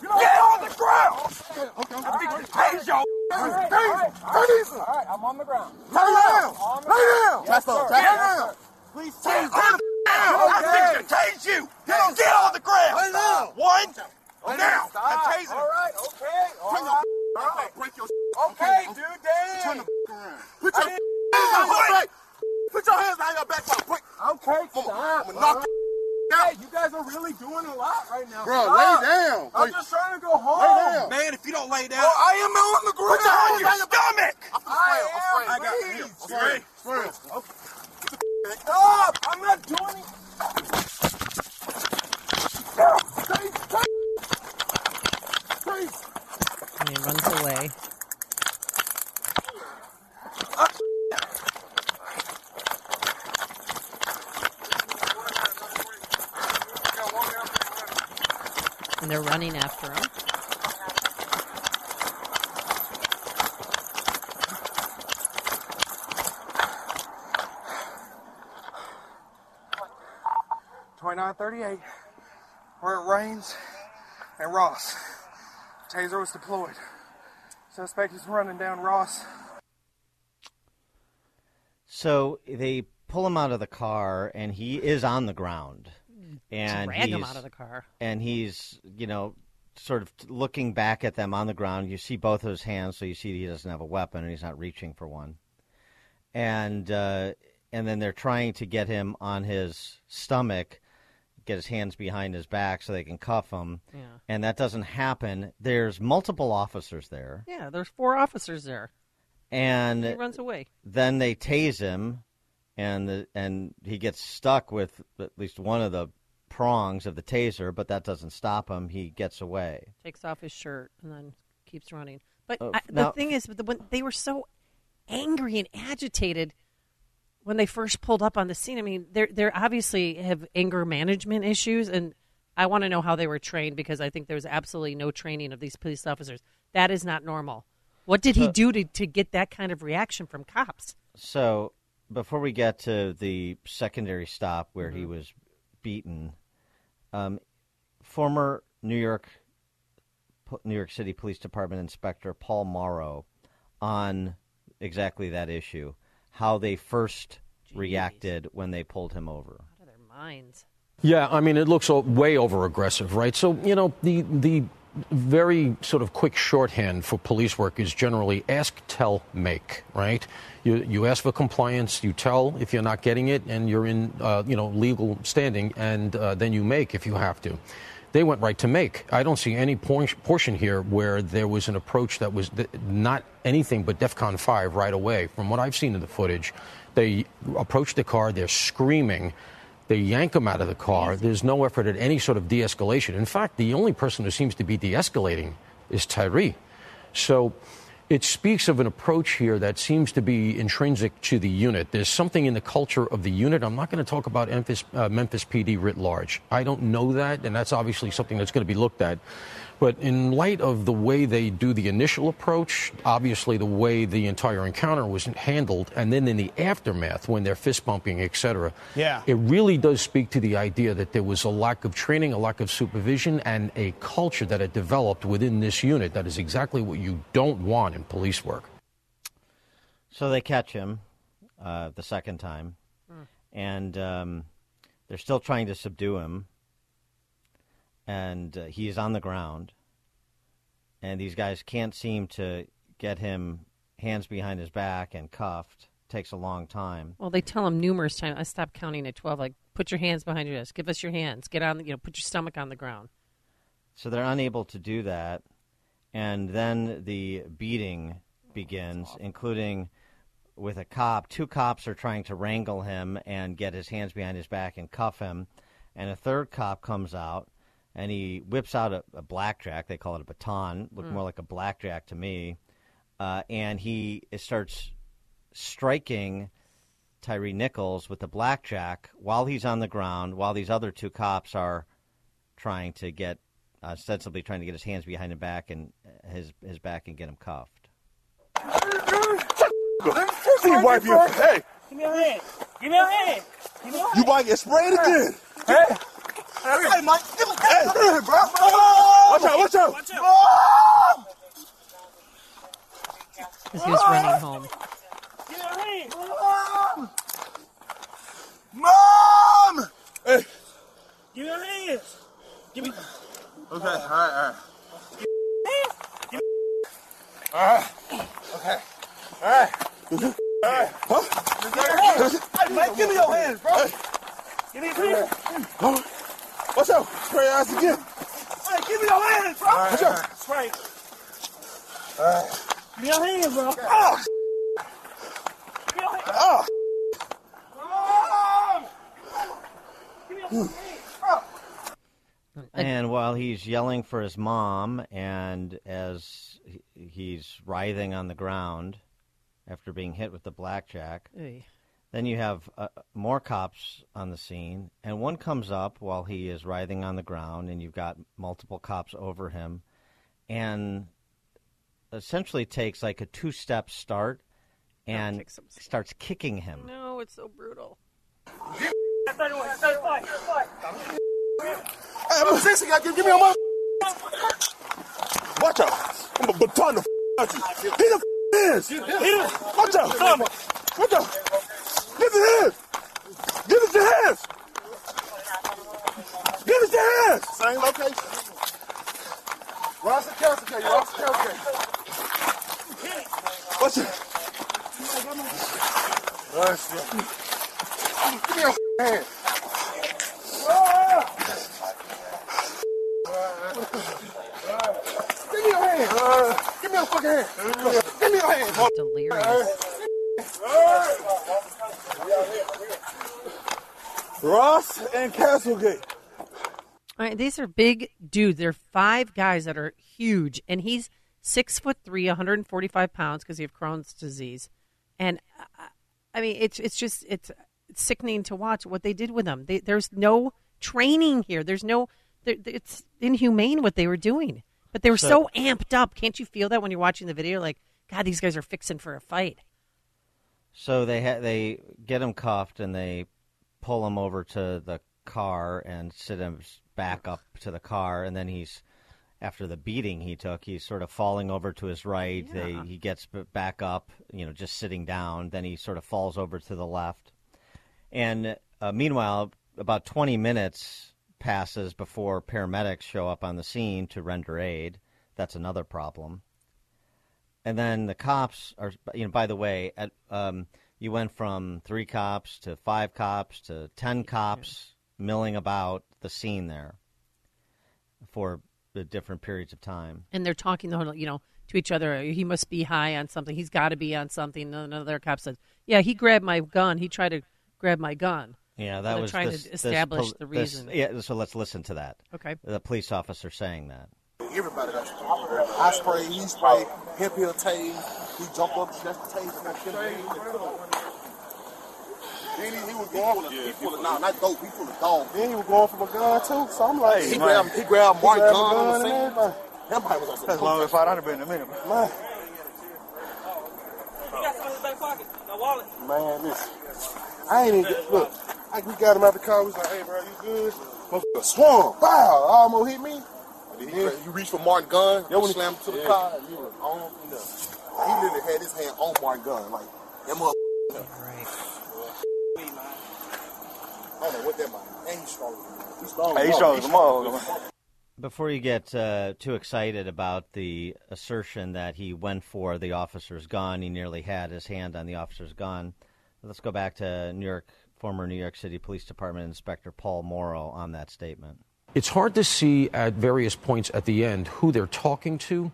[SPEAKER 16] Get on the ground. Okay, okay. Hey, yo. All right, all right, all right, I'm on the ground. Lay down. Lay down. That's all. Lay down. Please change down. I think to tase you. Get on, on the ground. Lay down. One. Now. Tase All right. Okay. All right. All right. Break your. Okay, dude. Damn. Turn the around. Put your hands behind your back. Put your hands behind your back. Break. Okay. Stop. I'm gonna knock you. Hey, you guys are really doing a lot right now.
[SPEAKER 8] Bro,
[SPEAKER 16] Stop.
[SPEAKER 8] lay down.
[SPEAKER 16] I'm
[SPEAKER 8] Lay-
[SPEAKER 16] just trying to go home.
[SPEAKER 8] Lay down.
[SPEAKER 16] Man, if you don't lay down. Oh, I am on the ground. Put your hands on your stomach. I am. I got you. Okay. Okay. Stop! I'm not doing it. Stop! Stay, stay. Stay.
[SPEAKER 3] And he runs away. And they're running after him.
[SPEAKER 16] Twenty-nine thirty-eight. Where it Raines and Ross. Taser was deployed. Suspect is running down Ross.
[SPEAKER 2] So they pull him out of the car, and he is on the ground. And
[SPEAKER 3] Drag him
[SPEAKER 2] he's-
[SPEAKER 3] out of the car.
[SPEAKER 2] And he's, you know, sort of looking back at them on the ground. You see both of his hands, so you see he doesn't have a weapon, and he's not reaching for one. And uh, and then they're trying to get him on his stomach, get his hands behind his back so they can cuff him.
[SPEAKER 3] Yeah.
[SPEAKER 2] And that doesn't happen. There's multiple officers there,
[SPEAKER 3] Yeah, there's four officers there.
[SPEAKER 2] and
[SPEAKER 3] He runs away.
[SPEAKER 2] then they tase him, and the, and he gets stuck with at least one of the prongs of the taser, but that doesn't stop him. He gets away.
[SPEAKER 3] takes off his shirt and then keeps running. But
[SPEAKER 2] Oh,
[SPEAKER 3] I,
[SPEAKER 2] now-
[SPEAKER 3] the thing is, the, when they were so angry and agitated when they first pulled up on the scene. I mean, they're they are obviously have anger management issues, and I want to know how they were trained because I think there's absolutely no training of these police officers. That is not normal. What did he do to, to get that kind of reaction from cops?
[SPEAKER 2] So before we get to the secondary stop where
[SPEAKER 3] Mm-hmm.
[SPEAKER 2] he was beaten, um, former New York New York City Police Department Inspector Paul Mauro on exactly that issue, how they first reacted when they pulled him over.
[SPEAKER 3] Out of their minds.
[SPEAKER 14] Yeah, I mean, it looks way over aggressive, right? So, you know, the, the very sort of quick shorthand for police work is generally ask, tell, make, right? You, you ask for compliance, you tell if you're not getting it, and you're in, uh, you know, legal standing, and uh, then you make if you have to. They went right to make. I don't see any por- portion here where there was an approach that was not anything but DEFCON 5 right away. From what I've seen in the footage, they approach the car, they're screaming. They yank him out of the car. There's no effort at any sort of de escalation. In fact, the only person who seems to be de escalating is Tyree. So it speaks of an approach here that seems to be intrinsic to the unit. There's something in the culture of the unit. I'm not going to talk about Memphis, uh, Memphis PD writ large. I don't know that, and that's obviously something that's going to be looked at. But in light of the way they do the initial approach, obviously the way the entire encounter was handled, and then in the aftermath when they're fist bumping, et cetera,
[SPEAKER 20] Yeah.
[SPEAKER 14] it really does speak to the idea that there was a lack of training, a lack of supervision, and a culture that had developed within this unit that is exactly what you don't want in police work.
[SPEAKER 2] So they catch him uh, the second time,
[SPEAKER 3] Hmm.
[SPEAKER 2] and um, they're still trying to subdue him. And uh, he is on the ground, and these guys can't seem to get him hands behind his back and cuffed. Takes a long time.
[SPEAKER 3] Well, they tell him numerous times. I stopped counting at twelve. Like, put your hands behind your desk. Give us your hands. Get on. You know, put your stomach on the ground.
[SPEAKER 2] So they're unable to do that, and then the beating begins, including with a cop. Two cops are trying to wrangle him and get his hands behind his back and cuff him, and a third cop comes out and he whips out a, a blackjack. They call it a baton. Looked
[SPEAKER 20] Mm.
[SPEAKER 2] more like a blackjack to me, uh, and he starts striking. Tyree Nichols with the blackjack while he's on the ground, while these other two cops are trying to get uh, ostensibly trying to get his hands behind his back and uh, his his back and get him cuffed.
[SPEAKER 16] See, wife, you. Hey,
[SPEAKER 20] Give me your hand. Give me your hand. Give me your
[SPEAKER 16] you might get sprayed again. Hey. Hey, Mike. Give me hey. bro. Watch out, watch out. Watch out.
[SPEAKER 3] Because he was running home.
[SPEAKER 20] Give me your hand.
[SPEAKER 16] Mom! Hey.
[SPEAKER 20] Give me your hand. Give me.
[SPEAKER 16] Okay, all right, all right. All right. Okay. All right. All right. Huh? Hey, Mike, give me your hands, bro.
[SPEAKER 20] Give me your hands.
[SPEAKER 16] Oh. Watch out. Spray your ass again.
[SPEAKER 20] Hey, give me your hands, bro.
[SPEAKER 16] All right,
[SPEAKER 20] Watch out.
[SPEAKER 16] right.
[SPEAKER 20] Spray.
[SPEAKER 16] All right.
[SPEAKER 20] Give me your hands, bro.
[SPEAKER 16] Oh,
[SPEAKER 20] Give me your hands.
[SPEAKER 16] oh. oh.
[SPEAKER 20] Give me your hmm. hands. Bro.
[SPEAKER 2] And while he's yelling for his mom, and as he's writhing on the ground after being hit with the blackjack,
[SPEAKER 3] Oy.
[SPEAKER 2] Then you have uh, more cops on the scene, and one comes up while he is writhing on the ground, and you've got multiple cops over him, and essentially takes like a two-step start and starts kicking him.
[SPEAKER 3] No, it's so brutal.
[SPEAKER 16] Hey, I'm a. Give, give me a mother. Watch out. I'm a baton the f- out you. He the f- hands. He the Watch out. Watch out. Give it hands. Give it your hands. Give it your hands. Same location. Ross and Kelsey K. Ross and Kelsey K. Watch out. Nice. Give me your hand. Give me your hand. Give me your fucking hand. Give me your hand.
[SPEAKER 3] Delirious.
[SPEAKER 16] Ross and Castlegate.
[SPEAKER 3] All right, these are big dudes. They're five guys that are huge, and he's six foot three, 145 pounds because he has Crohn's disease. And uh, I mean, it's it's just it's sickening to watch what they did with them. They, there's no training here. There's no. there- It's inhumane what they were doing, but they were so,
[SPEAKER 2] So-
[SPEAKER 3] amped up. Can't you feel that when you're watching the video? Like, God, these guys are fixing for a fight.
[SPEAKER 2] So they ha- they get him cuffed and they pull him over to the car and sit him back up to the car, and then he's after the beating he took, he's sort of falling over to his right. They, he gets back up, you know, just sitting down. Then he sort of falls over to the left, and uh, meanwhile, about twenty minutes passes before paramedics show up on the scene to render aid. That's another problem. And then the cops are, you know, by the way, at, um, you went from three cops to five cops to ten cops milling about the scene there for the different periods of time.
[SPEAKER 3] and they're talking the whole, you know, to each other. He must be high on something. He's got to be on something. And Another cop says, "Yeah, he grabbed my gun. He tried to grab my gun."
[SPEAKER 2] Yeah, that
[SPEAKER 3] they're
[SPEAKER 2] was
[SPEAKER 3] trying
[SPEAKER 2] this-
[SPEAKER 3] to establish
[SPEAKER 2] pol-
[SPEAKER 3] the
[SPEAKER 2] this-
[SPEAKER 3] reason.
[SPEAKER 2] yeah, so let's listen to that.
[SPEAKER 3] Okay.
[SPEAKER 2] The police officer saying that.
[SPEAKER 21] Everybody got I spray, he spray, hip heel tase, he jump up, that's the tase, that's the Then he, he was going for the, he full of, nah, not dope, he full of dog. Then he was going for my gun too, so I'm like, he
[SPEAKER 16] Hey,
[SPEAKER 21] grabbed, he grabbed Mark
[SPEAKER 16] He grabbed
[SPEAKER 21] gun on the
[SPEAKER 16] gun
[SPEAKER 21] scene.
[SPEAKER 16] and.
[SPEAKER 21] That probably was on some
[SPEAKER 16] That's long as five hundred been in a minute.
[SPEAKER 21] Man,
[SPEAKER 20] You got something in his back pocket. My wallet.
[SPEAKER 21] man, listen. I ain't even get, look, I, we got him out of the car, we was like, hey bro, you good? Motherfucker swung, bow, almost hit me. And then he, you reached for Martin gun, you slammed him to the car, and you was on, you know. He literally had his hand on Martin gun, like, that motherfucker. I don't know what that means. And he's strong. He's strong.
[SPEAKER 22] Hey, he's strong as motherfucker.
[SPEAKER 2] Before you get uh, too excited about the assertion that he went for the officer's gun, he nearly had his hand on the officer's gun. Let's go back to New York, former New York City Police Department Inspector Paul Mauro on that statement.
[SPEAKER 14] It's hard to see at various points at the end who they're talking to.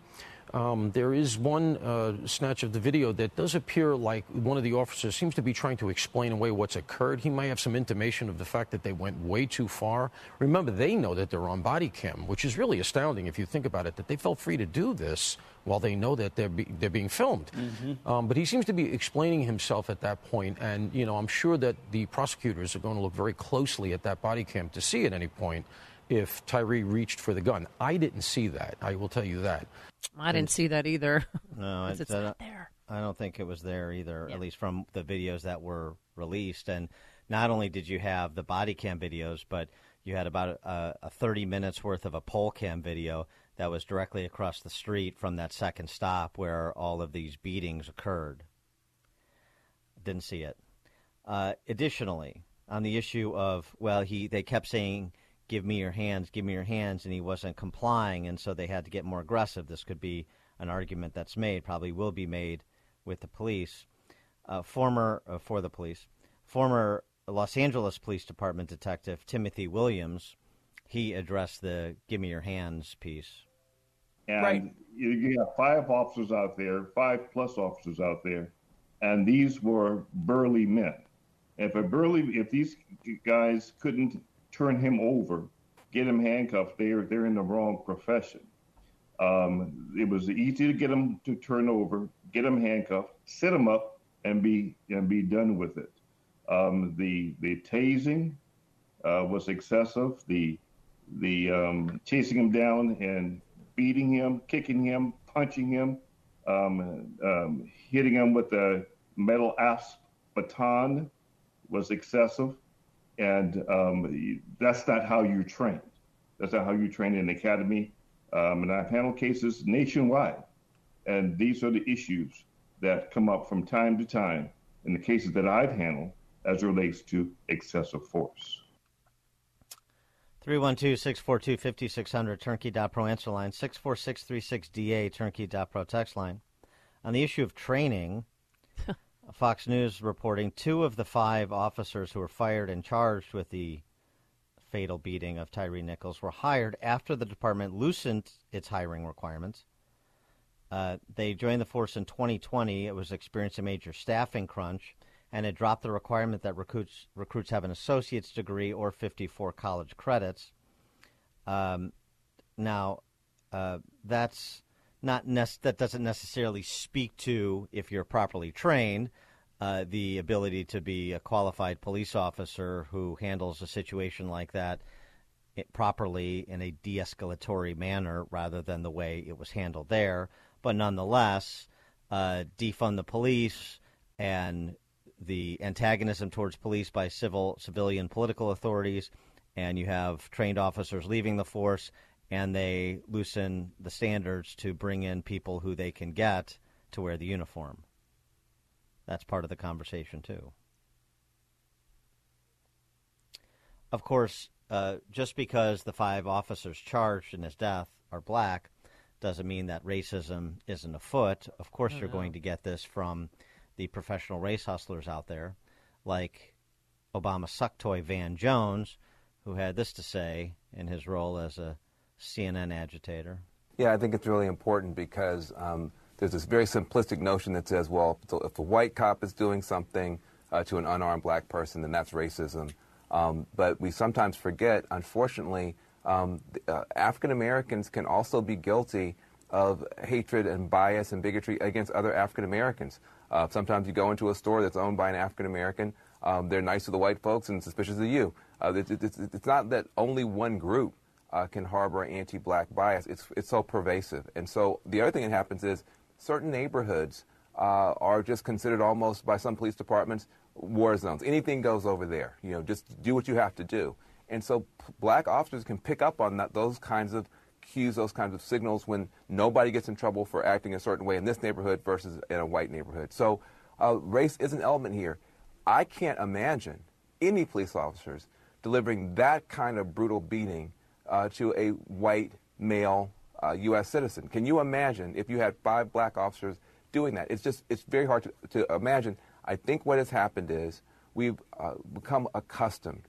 [SPEAKER 14] Um, there is one uh, snatch of the video that does appear like one of the officers seems to be trying to explain away what's occurred. He may have some intimation of the fact that they went way too far. Remember, they know that they're on body cam, which is really astounding if you think about it, that they felt free to do this while they know that they're, be- they're being filmed. Um, but he seems to be explaining himself at that point, and you know, I'm sure that the prosecutors are going to look very closely at that body cam to see at any point if Tyree reached for the gun. I didn't see that. I will tell you that.
[SPEAKER 3] I didn't see that either.
[SPEAKER 2] No,
[SPEAKER 3] 'Cause it's
[SPEAKER 2] I-
[SPEAKER 3] not there.
[SPEAKER 2] I don't think it was there either, at least from the videos that were released. And not only did you have the body cam videos, but you had about a, a 30 minutes worth of a pole cam video that was directly across the street from that second stop where all of these beatings occurred. Didn't see it. Uh, additionally, on the issue of well, he they kept saying, "Give me your hands, give me your hands," and he wasn't complying, and so they had to get more aggressive. This could be an argument that's made, probably will be made with the police. Uh, former uh, for the police, former Los Angeles Police Department detective Timothy Williams, he addressed the "Give me your hands" piece.
[SPEAKER 23] And you, you have five officers out there, five plus officers out there, and these were burly men. If a burly, if these guys couldn't turn him over, get him handcuffed, they're they're in the wrong profession. Um, it was easy to get him to turn over, get him handcuffed, sit him up, and be and be done with it. Um, the the tasing uh, was excessive. The the um, chasing him down and beating him, kicking him, punching him, um, um, hitting him with a metal asp baton was excessive, and um, that's not how you train. That's not how you train in the academy. Um, and I've handled cases nationwide, and these are the issues that come up from time to time in the cases that I've handled as it relates to excessive force.
[SPEAKER 2] 312 642 5600, turnkey.pro answer line, 64636DA, turnkey.pro text line. On the issue of training, Fox News reporting two of the five officers who were fired and charged with the fatal beating of Tyree Nichols were hired after the department loosened its hiring requirements. Uh, they joined the force in 2020. It was experiencing a major staffing crunch, and it dropped the requirement that recruits recruits have an associate's degree or 54 college credits. Um, now, uh, that's not nec- that doesn't necessarily speak to if you're properly trained. Uh, the ability to be a qualified police officer who handles a situation like that properly in a de-escalatory manner rather than the way it was handled there. But nonetheless, uh, defund the police and the antagonism towards police by civil, civilian, political authorities, and you have trained officers leaving the force, and they loosen the standards to bring in people who they can get to wear the uniform. That's part of the conversation too. Of course, uh, just because the five officers charged in his death are black doesn't mean that racism isn't afoot. Of course,
[SPEAKER 3] Oh,
[SPEAKER 2] you're
[SPEAKER 3] no.
[SPEAKER 2] going to get this from the professional race hustlers out there, like Obama suck toy Van Jones, who had this to say in his role as a CNN agitator.
[SPEAKER 24] Yeah, I think it's really important because um, there's this very simplistic notion that says, well, if a white cop is doing something uh, to an unarmed black person, then that's racism. Um, but we sometimes forget, unfortunately, um, uh, African Americans can also be guilty of hatred and bias and bigotry against other African Americans. Uh, sometimes you go into a store that's owned by an African American, um, they're nice to the white folks and suspicious of you. Uh, it, it, it's, it's not that only one group uh, can harbor anti-black bias. It's it's so pervasive, and so the other thing that happens is certain neighborhoods uh, are just considered almost by some police departments war zones. Anything goes over there. You know, just do what you have to do, and so p- black officers can pick up on that those kinds of cues, those kinds of signals when nobody gets in trouble for acting a certain way in this neighborhood versus in a white neighborhood. So uh, race is an element here. I can't imagine any police officers delivering that kind of brutal beating uh, to a white male uh, U.S. citizen. Can you imagine if you had five black officers doing that? It's just it's very hard to, to imagine. I think what has happened is we've uh, become accustomed,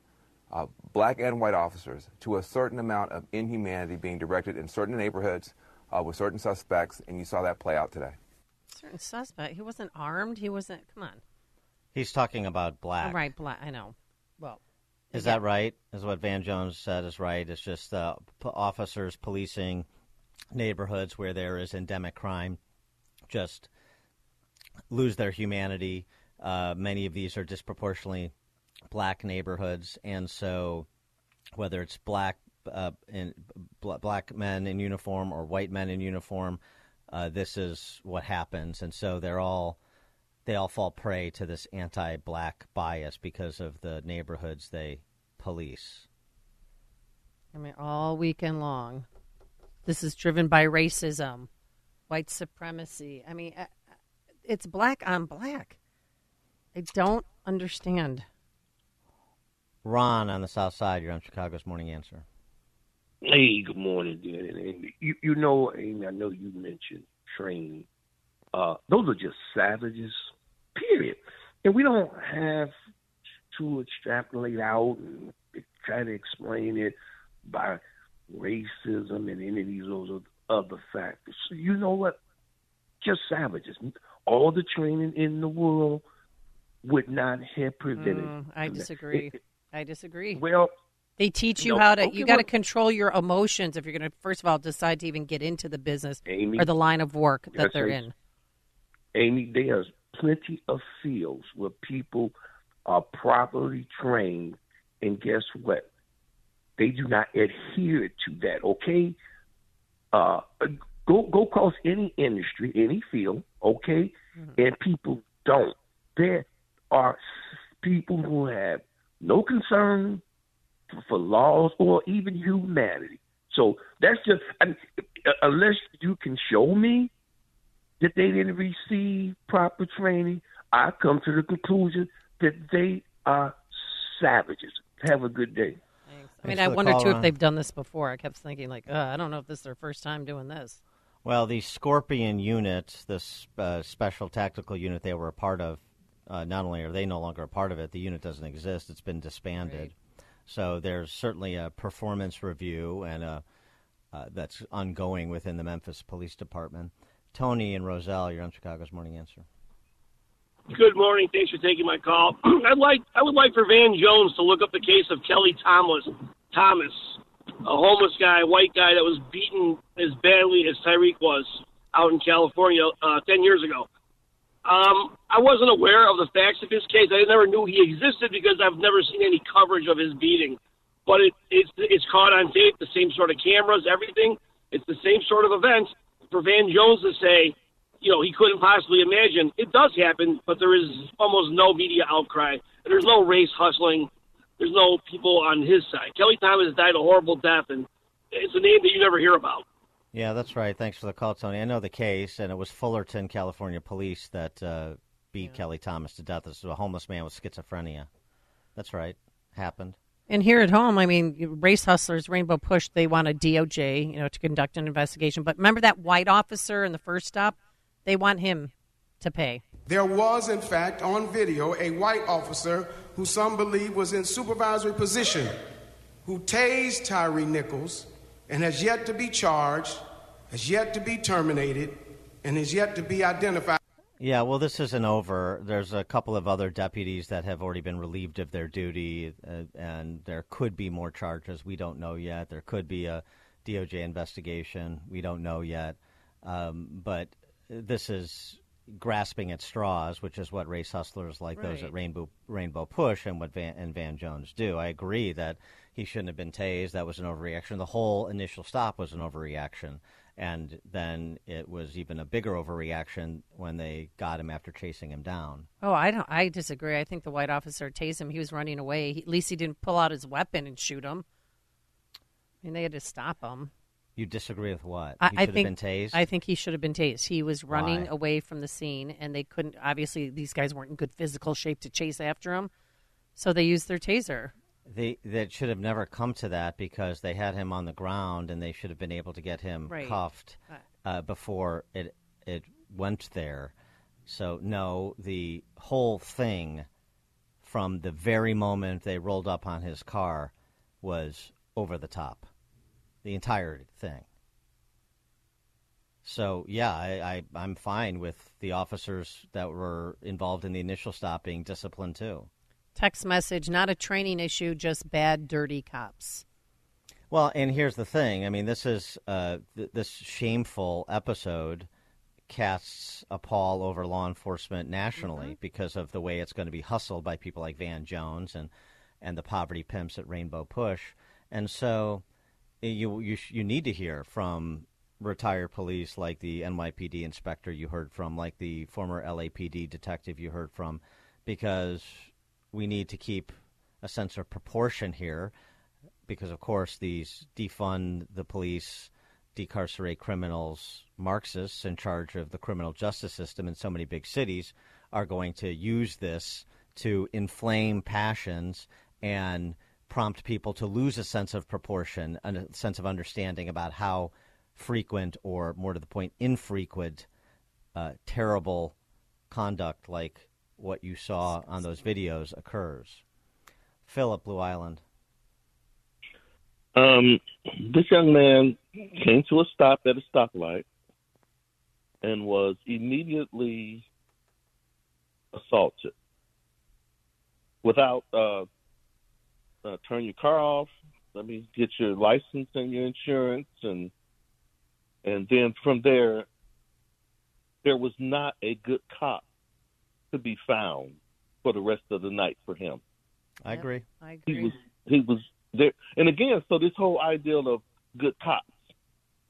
[SPEAKER 24] uh, black and white officers, to a certain amount of inhumanity being directed in certain neighborhoods uh, with certain suspects, and you saw that play out today.
[SPEAKER 3] Certain suspect. He wasn't armed. He wasn't. Come on.
[SPEAKER 2] He's talking about black.
[SPEAKER 3] Right, black. I know. Well,
[SPEAKER 2] Is that right? Is what Van Jones said is right? It's just uh, p- officers policing neighborhoods where there is endemic crime just lose their humanity. Uh, many of these are disproportionately black neighborhoods, and so whether it's black uh, in, bl- black men in uniform or white men in uniform, uh, this is what happens, and so they're all they all fall prey to this anti-black bias because of the neighborhoods they police.
[SPEAKER 3] I mean, all weekend long. This is driven by racism, white supremacy. I mean, uh, it's black on black. I don't understand.
[SPEAKER 2] Ron on the South Side, you're on Chicago's Morning Answer.
[SPEAKER 22] Hey, good morning, Dan and Amy. You, you know, Amy, I know you mentioned training. Uh, those are just savages, period. And we don't have to extrapolate out and try to explain it by racism and any of these those other factors. So you know what? Just savages. All the training in the world would not have prevented.
[SPEAKER 3] Mm, I disagree.
[SPEAKER 22] It-
[SPEAKER 3] I disagree.
[SPEAKER 22] well,
[SPEAKER 3] They teach you
[SPEAKER 22] No,
[SPEAKER 3] how to.
[SPEAKER 22] okay,
[SPEAKER 3] you got to
[SPEAKER 22] well-
[SPEAKER 3] control your emotions if you're going to, first of all, decide to even get into the business
[SPEAKER 22] Amy,
[SPEAKER 3] or the line of work that they're in.
[SPEAKER 22] Amy, there's plenty of fields where people are properly trained, and guess what? They do not adhere to that. Okay, uh, go go across any industry, any field. Okay, and people don't. There are people who have no concern for, for laws or even humanity. So that's just I mean, uh, unless you can show me that they didn't receive proper training, I come to the conclusion that they are savages. Have a good day.
[SPEAKER 3] I mean, I
[SPEAKER 2] for
[SPEAKER 3] wonder
[SPEAKER 2] call,
[SPEAKER 3] too if they've done this before. I kept thinking, like, uh, I don't know if this is their first time doing this.
[SPEAKER 2] Well, the Scorpion unit, this uh, special tactical unit they were a part of, uh, not only are they no longer a part of it, the unit doesn't exist. It's been disbanded. So there's certainly a performance review and a, uh, that's ongoing within the Memphis Police Department. Tony and Roselle, you're on Chicago's Morning Answer.
[SPEAKER 25] Good morning. Thanks for taking my call. I'd like I would like for Van Jones to look up the case of Kelly Thomas Thomas, a homeless guy, white guy that was beaten as badly as Tyreek was out in California uh, ten years ago. Um, I wasn't aware of the facts of his case. I never knew he existed because I've never seen any coverage of his beating. But it, it's it's caught on tape, the same sort of cameras, everything. It's the same sort of events. For Van Jones to say, you know, he couldn't possibly imagine. It does happen, but there is almost no media outcry. There's no race hustling. There's no people on his side. Kelly Thomas died a horrible death, and it's a name that you never hear about.
[SPEAKER 2] Yeah, that's right. Thanks for the call, Tony. I know the case, and it was Fullerton, California police that uh, beat Kelly Thomas to death. This was a homeless man with schizophrenia. That's right. Happened.
[SPEAKER 3] And here at home, I mean, race hustlers, Rainbow Push, they want a DOJ, you know, to conduct an investigation. But remember that white officer in the first stop? They want him to pay.
[SPEAKER 26] There was, in fact, on video, a white officer who some believe was in supervisory position who tased Tyree Nichols and has yet to be charged, has yet to be terminated, and is yet to be identified.
[SPEAKER 2] Yeah, well, this isn't over. There's a couple of other deputies that have already been relieved of their duty, uh, and there could be more charges. We don't know yet. There could be a DOJ investigation. We don't know yet. Um, but this is grasping at straws, which is what race hustlers like those at Rainbow Rainbow Push and what Van, and Van Jones do. I agree that he shouldn't have been tased. That was an overreaction. The whole initial stop was an overreaction, and then it was even a bigger overreaction when they got him after chasing him down.
[SPEAKER 3] Oh, I don't. I disagree. I think the white officer tased him. He was running away. He, at least he didn't pull out his weapon and shoot him. I mean, they had to stop him.
[SPEAKER 2] You disagree with what?
[SPEAKER 3] I, I
[SPEAKER 2] should
[SPEAKER 3] think
[SPEAKER 2] have been tased.
[SPEAKER 3] I think he should have been tased. He was running
[SPEAKER 2] Why?
[SPEAKER 3] away from the scene, and they couldn't. Obviously, these guys weren't in good physical shape to chase after him. So they used their taser.
[SPEAKER 2] They that should have never come to that because they had him on the ground and they should have been able to get him
[SPEAKER 3] Right.
[SPEAKER 2] cuffed uh, before it it went there. So no, the whole thing from the very moment they rolled up on his car was over the top. The entire thing. So yeah, I, I I'm fine with the officers that were involved in the initial stop being disciplined too.
[SPEAKER 3] Text message, not a training issue, just bad, dirty cops.
[SPEAKER 2] Well, and here's the thing. I mean, this is uh, th- this shameful episode casts a pall over law enforcement nationally because of the way it's going to be hustled by people like Van Jones and and the poverty pimps at Rainbow Push, and so you you you need to hear from retired police like the NYPD inspector you heard from, like the former LAPD detective you heard from, because we need to keep a sense of proportion here because of course these defund the police, decarcerate criminals, Marxists in charge of the criminal justice system in so many big cities are going to use this to inflame passions and prompt people to lose a sense of proportion and a sense of understanding about how frequent or more to the point infrequent uh, terrible conduct like what you saw on those videos occurs. Philip, Blue Island.
[SPEAKER 27] Um, this young man came to a stop at a stoplight and was immediately assaulted without uh, uh, turn your car off. Let me get your license and your insurance, and and then from there, there was not a good cop to be found for the rest of the night for him.
[SPEAKER 2] I agree.
[SPEAKER 3] I agree.
[SPEAKER 27] He was he was there, and again, so this whole ideal of good cops,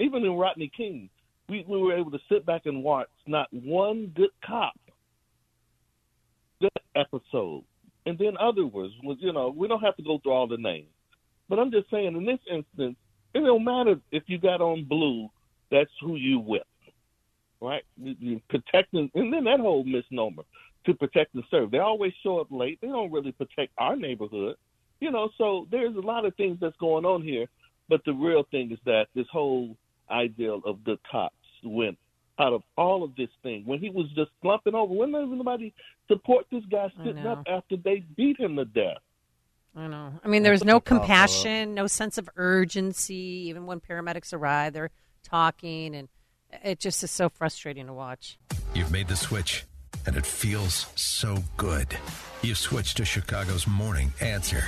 [SPEAKER 27] even in Rodney King, we we were able to sit back and watch not one good cop that episode, and then others was you know we don't have to go through all the names, but I'm just saying in this instance, it don't matter if you got on blue, that's who you with, right? You- Protecting, and then that whole misnomer to protect and serve. They always show up late. They don't really protect our neighborhood, you know. So there's a lot of things that's going on here, but the real thing is that this whole ideal of good cops went out of all of this thing when he was just slumping over. When there was nobody support this guy
[SPEAKER 3] I
[SPEAKER 27] sitting up after they beat him to death.
[SPEAKER 3] I know. I mean, there's no compassion, no sense of urgency. Even when paramedics arrive, they're talking, and it just is so frustrating to watch.
[SPEAKER 1] You've made the switch, and it feels so good. You've switched to Chicago's morning answer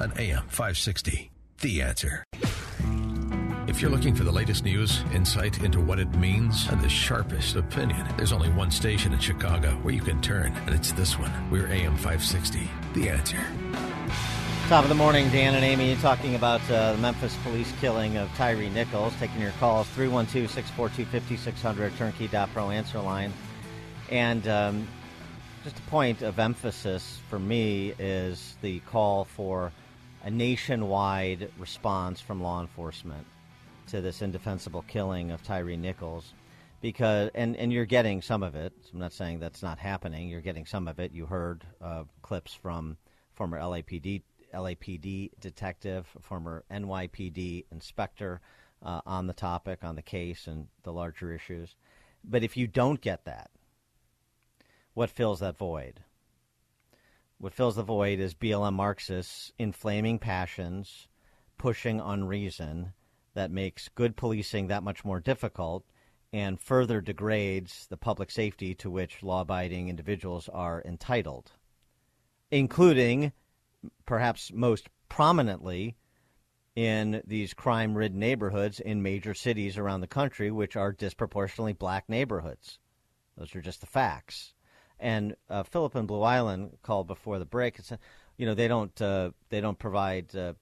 [SPEAKER 1] on AM 560. The answer. If you're looking for the latest news, insight into what it means, and the sharpest opinion, there's only one station in Chicago where you can turn, and it's this one. We're AM 560. The answer.
[SPEAKER 2] Top of the morning, Dan and Amy talking about uh, the Memphis police killing of Tyree Nichols. Taking your calls 312 642 5600, turnkey.pro answer line. And um, just a point of emphasis for me is the call for a nationwide response from law enforcement to this indefensible killing of Tyree Nichols. Because and, and you're getting some of it. I'm not saying that's not happening. You're getting some of it. You heard uh, clips from former LAPD LAPD detective, former NYPD inspector uh, on the topic, on the case, and the larger issues. But if you don't get that, what fills that void? What fills the void is BLM Marxists inflaming passions, pushing unreason that makes good policing that much more difficult and further degrades the public safety to which law abiding individuals are entitled, including perhaps most prominently in these crime ridden neighborhoods in major cities around the country, which are disproportionately black neighborhoods. Those are just the facts. And uh, Philip and Blue Island called before the break and said, you know, they don't uh, they don't provide uh,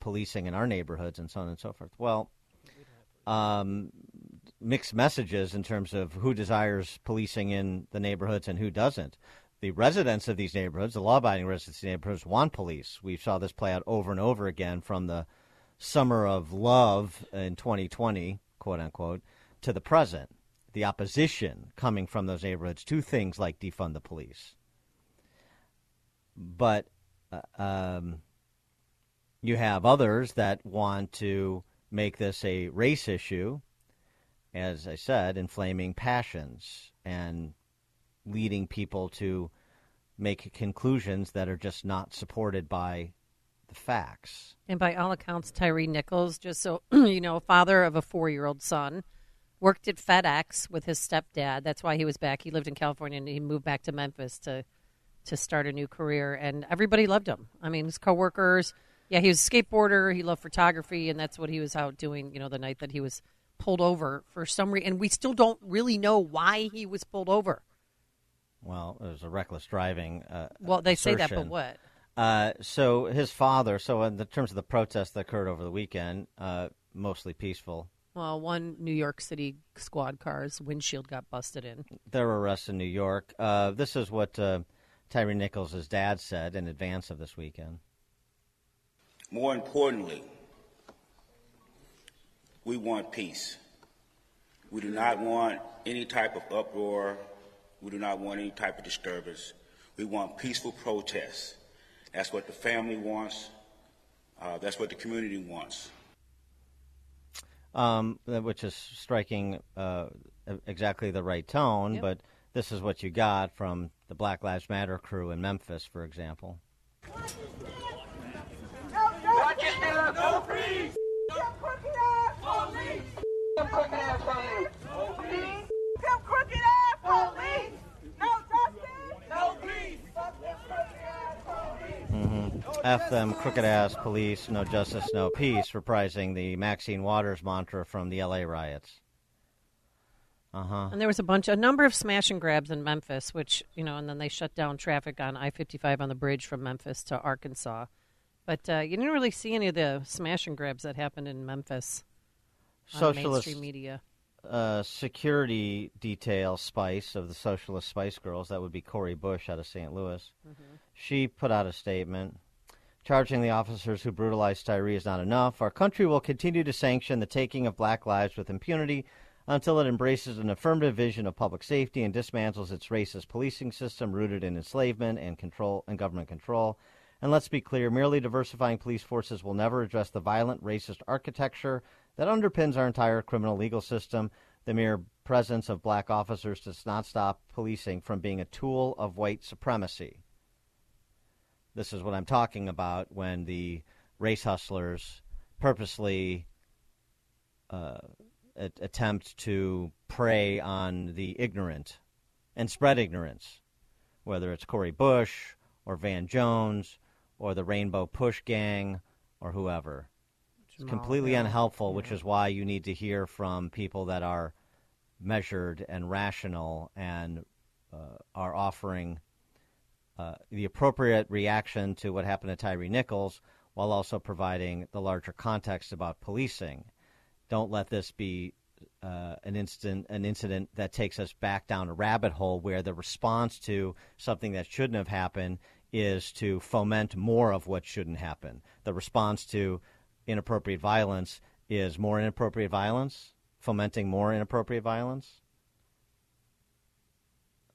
[SPEAKER 2] policing in our neighborhoods and so on and so forth. Well, um, mixed messages in terms of who desires policing in the neighborhoods and who doesn't. The residents of these neighborhoods, the law-abiding residents of these neighborhoods, want police. We saw this play out over and over again from the summer of love in 2020, quote unquote, to the present. The opposition coming from those neighborhoods to things like defund the police. But uh, um, you have others that want to make this a race issue, as I said, inflaming passions and leading people to make conclusions that are just not supported by the facts.
[SPEAKER 3] And by all accounts, Tyree Nichols, just so you know, father of a four year old son, worked at FedEx with his stepdad. That's why he was back. He lived in California and he moved back to Memphis to to start a new career. And everybody loved him. I mean, his coworkers. Yeah, he was a skateboarder. He loved photography, and that's what he was out doing. You know, the night that he was pulled over for some reason, and we still don't really know why he was pulled over.
[SPEAKER 2] Well, it was a reckless driving. Uh,
[SPEAKER 3] Well, they say that, but what?
[SPEAKER 2] Uh, so his father. So in the terms of the protests that occurred over the weekend, uh, mostly peaceful.
[SPEAKER 3] Well, one New York City squad car's windshield got busted in.
[SPEAKER 2] There were arrests in New York. Uh, this is what uh, Tyree Nichols' dad said in advance of this weekend.
[SPEAKER 28] More importantly, we want peace. We do not want any type of uproar. We do not want any type of disturbance. We want peaceful protests. That's what the family wants. Uh, that's what the community wants.
[SPEAKER 2] um, which is striking uh, exactly the right tone.
[SPEAKER 28] Yep.
[SPEAKER 2] But this is what you got from the Black Lives Matter crew in Memphis, for example.
[SPEAKER 16] No peace! Them crooked ass police! Them crooked ass police! No ass police! No justice! No peace! Ass police!
[SPEAKER 2] F them crooked ass police, no justice, no peace, reprising the Maxine Waters mantra from the LA riots. Uh huh.
[SPEAKER 3] And there was a bunch, a number of smash and grabs in Memphis, which you know, and then they shut down traffic on I fifty five on the bridge from Memphis to Arkansas. But uh, you didn't really see any of the smash and grabs that happened in Memphis. on
[SPEAKER 2] Socialist
[SPEAKER 3] mainstream media.
[SPEAKER 2] Uh, security detail Spice of the Socialist Spice Girls, that would be Cori Bush out of St. Louis. She put out a statement charging the officers who brutalized Tyree is not enough. Our country will continue to sanction the taking of black lives with impunity until it embraces an affirmative vision of public safety and dismantles its racist policing system rooted in enslavement and control and government control. And let's be clear, merely diversifying police forces will never address the violent racist architecture that underpins our entire criminal legal system. The mere presence of black officers does not stop policing from being a tool of white supremacy. This is what I'm talking about when the race hustlers purposely uh, attempt to prey on the ignorant and spread ignorance, whether it's Cori Bush or Van Jones or the Rainbow Push Gang or whoever. It's completely
[SPEAKER 3] Hill.
[SPEAKER 2] unhelpful, which is why you need to hear from people that are measured and rational and uh, are offering uh, the appropriate reaction to what happened to Tyree Nichols while also providing the larger context about policing. Don't let this be uh, an instant an incident that takes us back down a rabbit hole where the response to something that shouldn't have happened is to foment more of what shouldn't happen. The response to inappropriate violence is more inappropriate violence, fomenting more inappropriate violence.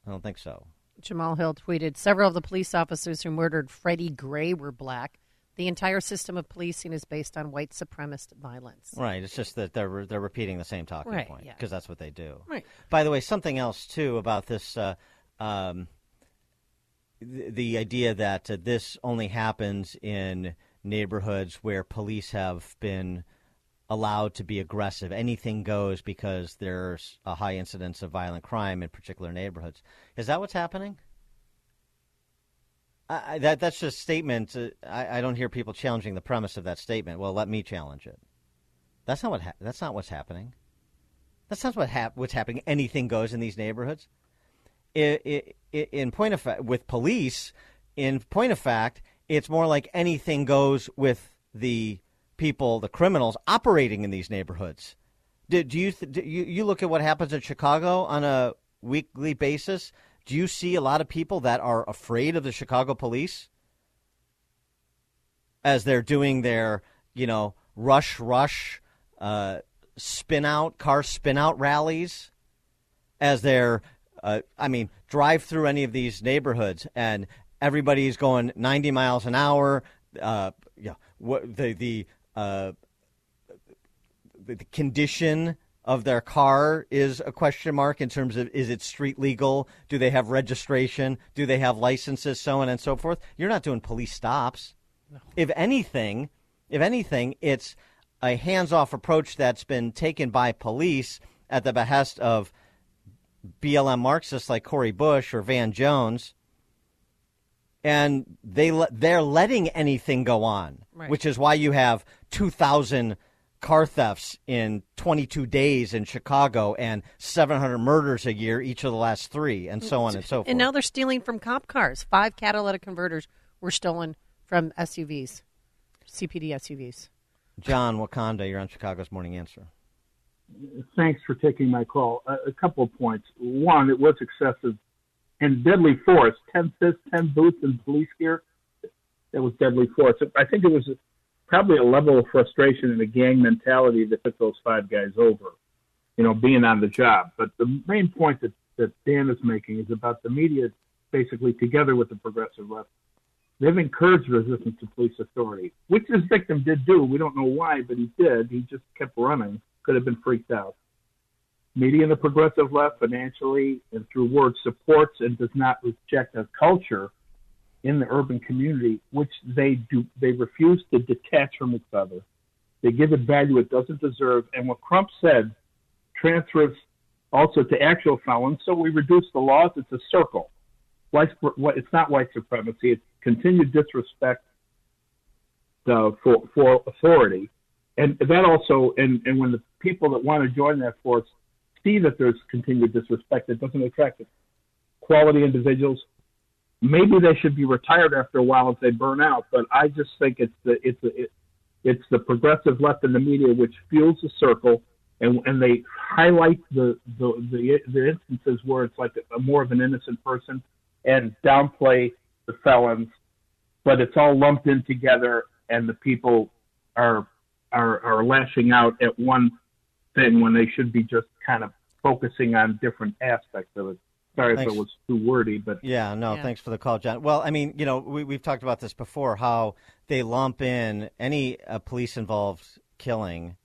[SPEAKER 2] I don't think so.
[SPEAKER 3] Jemele Hill tweeted Several of the police officers who murdered Freddie Gray were black. The entire system of policing is based on white supremacist violence.
[SPEAKER 2] Right. It's just that they're they're repeating the same talking
[SPEAKER 3] Right,
[SPEAKER 2] point
[SPEAKER 3] yeah.
[SPEAKER 2] because that's what they do.
[SPEAKER 3] Right.
[SPEAKER 2] By the way, something else too about this, uh, um, the, idea that uh, this only happens in neighborhoods where police have been allowed to be aggressive. Anything goes because there's a high incidence of violent crime in particular neighborhoods. Is that what's happening? I, that that's just a statement. Uh, I, I don't hear people challenging the premise of that statement. Well, let me challenge it. That's not what. Ha- that's not what's happening. That's not what hap- what's happening. Anything goes in these neighborhoods. In point of fact, with police, in point of fact, it's more like anything goes with the people, the criminals operating in these neighborhoods. Do, do you th- do you you look at what happens in Chicago on a weekly basis? Do you see a lot of people that are afraid of the Chicago police as they're doing their, you know, rush rush uh, spin out car spin out rallies? As they're, uh, I mean, drive through any of these neighborhoods and everybody's going 90 miles an hour. Uh, yeah, what the the uh, the condition of their car is a question mark in terms of is it street legal? Do they have registration? Do they have licenses? So on and so forth. You're not doing police stops. If anything, if anything, it's a hands-off approach that's been taken by police at the behest of BLM Marxists like Cori Bush or Van Jones, and they le- they're letting anything go on,
[SPEAKER 3] Right.
[SPEAKER 2] which is why you have two thousand car thefts in 22 days in Chicago and 700 murders a year each of the last three, and so on and so forth.
[SPEAKER 3] And now they're stealing from cop cars. Five catalytic converters were stolen from SUVs, CPD SUVs.
[SPEAKER 2] John Wakanda, you're on Chicago's Morning Answer.
[SPEAKER 29] Thanks for taking my call. A, a couple of points. One, it was excessive and deadly force. Ten fists, ten boots, and police gear. That was deadly force. I think it was probably a level of frustration and a gang mentality that took those five guys over. You know, being on the job. But the main point that, that Dan is making is about the media, basically together with the progressive left. They've encouraged resistance to police authority, which this victim did do. We don't know why, but he did. He just kept running. Could have been freaked out. Media and the progressive left financially and through words supports and does not reject a culture in the urban community, which they do. They refuse to detach from each other. They give it value it doesn't deserve. And what Crump said transfers also to actual felons. So we reduce the laws. It's a circle. White, it's not white supremacy. It's continued disrespect uh, for for authority, and that also, and and when the people that want to join that force see that there's continued disrespect, it doesn't attract quality individuals. Maybe they should be retired after a while if they burn out. But I just think it's the it's the it, it's the progressive left in the media which fuels the circle, and and they highlight the the the, the instances where it's like a, more of an innocent person, and downplay the felons. But it's all lumped in together, and the people are are are lashing out at one thing when they should be just kind of focusing on different aspects of it. Sorry
[SPEAKER 2] Thanks.
[SPEAKER 29] if it was too wordy, but
[SPEAKER 2] Yeah, no, thanks for the call, John. Well, I mean, you know, we, we've talked about this before how they lump in any uh, police involved killing,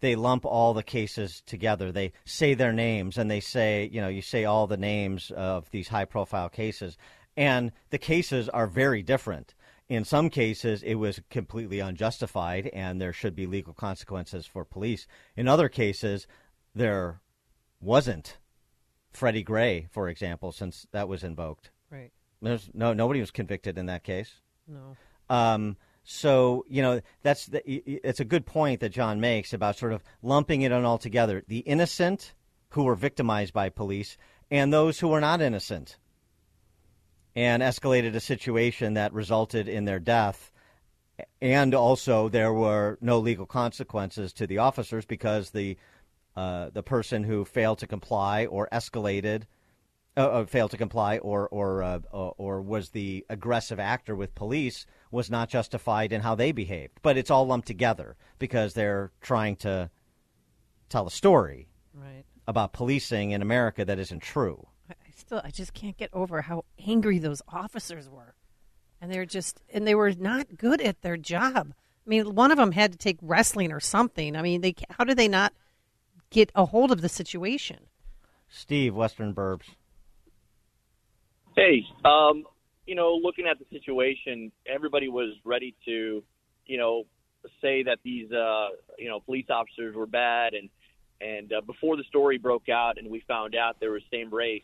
[SPEAKER 2] they lump all the cases together. They say their names and they say, you know, you say all the names of these high profile cases. And the cases are very different. In some cases, it was completely unjustified and there should be legal consequences for police. In other cases, there wasn't. Freddie Gray, for example, since that was invoked.
[SPEAKER 3] Right.
[SPEAKER 2] There's no nobody was convicted in that case.
[SPEAKER 3] No.
[SPEAKER 2] Um, so you know that's the, it's a good point that John makes about sort of lumping it all together: the innocent who were victimized by police and those who were not innocent, and escalated a situation that resulted in their death. And also, there were no legal consequences to the officers because the uh, the person who failed to comply or escalated uh, uh, failed to comply or or, uh, or or was the aggressive actor with police was not justified in how they behaved. But it's all lumped together because they're trying to tell a story
[SPEAKER 3] Right.
[SPEAKER 2] about policing in America that isn't true.
[SPEAKER 3] I I still, I just can't get over how angry those officers were, and they're just, and they were not good at their job. I mean, one of them had to take wrestling or something. I mean, they how do they not get a hold of the situation?
[SPEAKER 2] Steve, Western Burbs.
[SPEAKER 30] Hey, um, you know, looking at the situation, everybody was ready to, you know, say that these, uh, you know, police officers were bad, and and uh, before the story broke out and we found out they were same race,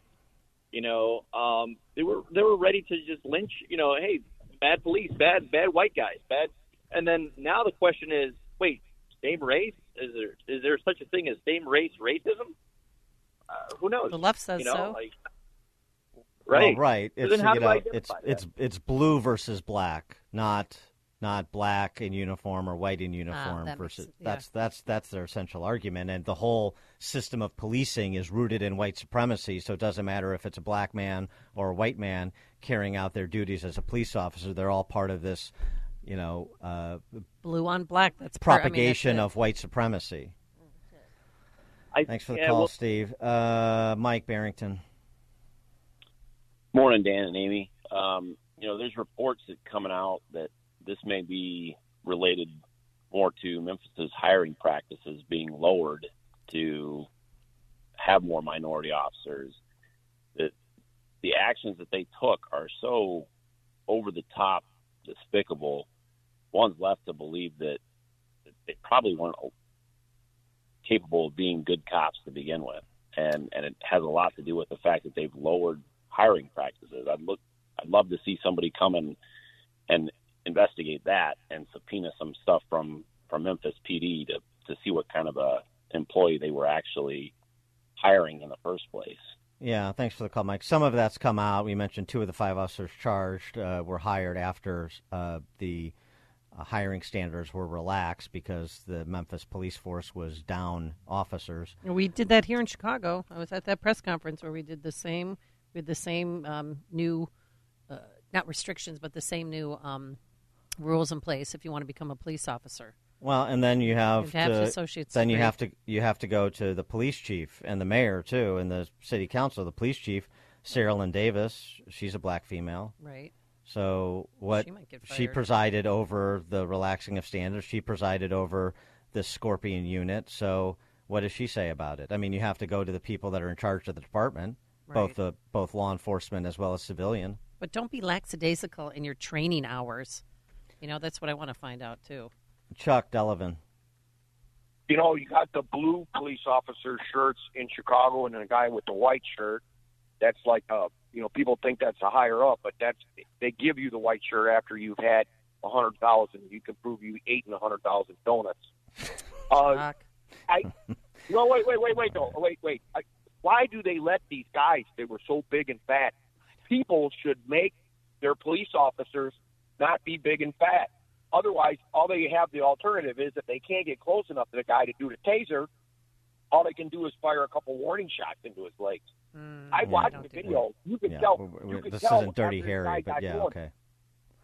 [SPEAKER 30] you know, um, they were they were ready to just lynch, you know, hey, bad police, bad bad white guys, bad, and then now the question is, wait, same race? Is there is there such a thing as same race racism? Uh, who knows?
[SPEAKER 3] The left says
[SPEAKER 30] you know,
[SPEAKER 3] so.
[SPEAKER 30] Like,
[SPEAKER 2] Well,
[SPEAKER 30] right,
[SPEAKER 2] right.
[SPEAKER 30] So
[SPEAKER 2] It's
[SPEAKER 30] then how
[SPEAKER 2] you
[SPEAKER 30] do
[SPEAKER 2] know,
[SPEAKER 30] I
[SPEAKER 2] it's
[SPEAKER 30] identify
[SPEAKER 2] it's it's blue versus black, not not black in uniform or white in uniform
[SPEAKER 3] Ah, that makes-
[SPEAKER 2] versus
[SPEAKER 3] yeah.
[SPEAKER 2] that's that's that's their essential argument and the whole system of policing is rooted in white supremacy so it doesn't matter if it's a black man or a white man carrying out their duties as a police officer they're all part of this you know uh,
[SPEAKER 3] Blue on black. That's per- I mean, that's
[SPEAKER 2] propagation of white supremacy
[SPEAKER 30] I,
[SPEAKER 2] thanks for the
[SPEAKER 30] yeah,
[SPEAKER 2] call
[SPEAKER 30] well-
[SPEAKER 2] steve uh, mike barrington
[SPEAKER 31] Morning, Dan and Amy. Um, you know, there's reports that coming out that this may be related more to Memphis's hiring practices being lowered to have more minority officers. That the actions that they took are so over the top, despicable. One's left to believe that they probably weren't capable of being good cops to begin with, and and it has a lot to do with the fact that they've lowered hiring practices. I'd look, I'd love to see somebody come in and investigate that and subpoena some stuff from from Memphis PD to to see what kind of a employee they were actually hiring in the first place.
[SPEAKER 2] Yeah, thanks for the call, Mike. Some of that's come out. We mentioned two of the five officers charged uh, were hired after uh, the uh, hiring standards were relaxed because the Memphis police force was down officers.
[SPEAKER 3] We did that here in Chicago. I was at that press conference where we did the same. with the same um, new, uh, not restrictions, but the same new um, rules in place if you want to become a police officer.
[SPEAKER 2] Well, and then you have,
[SPEAKER 3] You have
[SPEAKER 2] to,
[SPEAKER 3] associate's
[SPEAKER 2] then you have to you have to go to the police chief and the mayor too, and the city council. The police chief, Cerelyn Davis, she's a black female.
[SPEAKER 3] Right.
[SPEAKER 2] So what
[SPEAKER 3] She
[SPEAKER 2] she presided over the relaxing of standards. She presided over the Scorpion unit. So what does she say about it? I mean, you have to go to the people that are in charge of the department, both the both law enforcement as well as civilian.
[SPEAKER 3] But don't be lackadaisical in your training hours. You know, that's what I want to find out too.
[SPEAKER 2] Chuck Delavan.
[SPEAKER 32] you know, you got the blue police officer shirts in Chicago and then a guy with the white shirt. That's like a, you know, people think that's a higher up, but that's they give you the white shirt after you've had a hundred thousand. You can prove you ate in a hundred thousand donuts. Uh, I no wait wait wait wait no wait wait. I, why do they let these guys They were so big and fat? People should make their police officers not be big and fat. Otherwise, all they have the alternative is if they can't get close enough to the guy to do the taser, all they can do is fire a couple warning shots into his legs. Mm. I watched the video. You could
[SPEAKER 2] Yeah,
[SPEAKER 32] tell.
[SPEAKER 2] we- we-
[SPEAKER 32] you could
[SPEAKER 2] this
[SPEAKER 32] tell
[SPEAKER 2] isn't Dirty
[SPEAKER 32] after
[SPEAKER 2] Harry, but yeah,
[SPEAKER 32] going.
[SPEAKER 2] okay.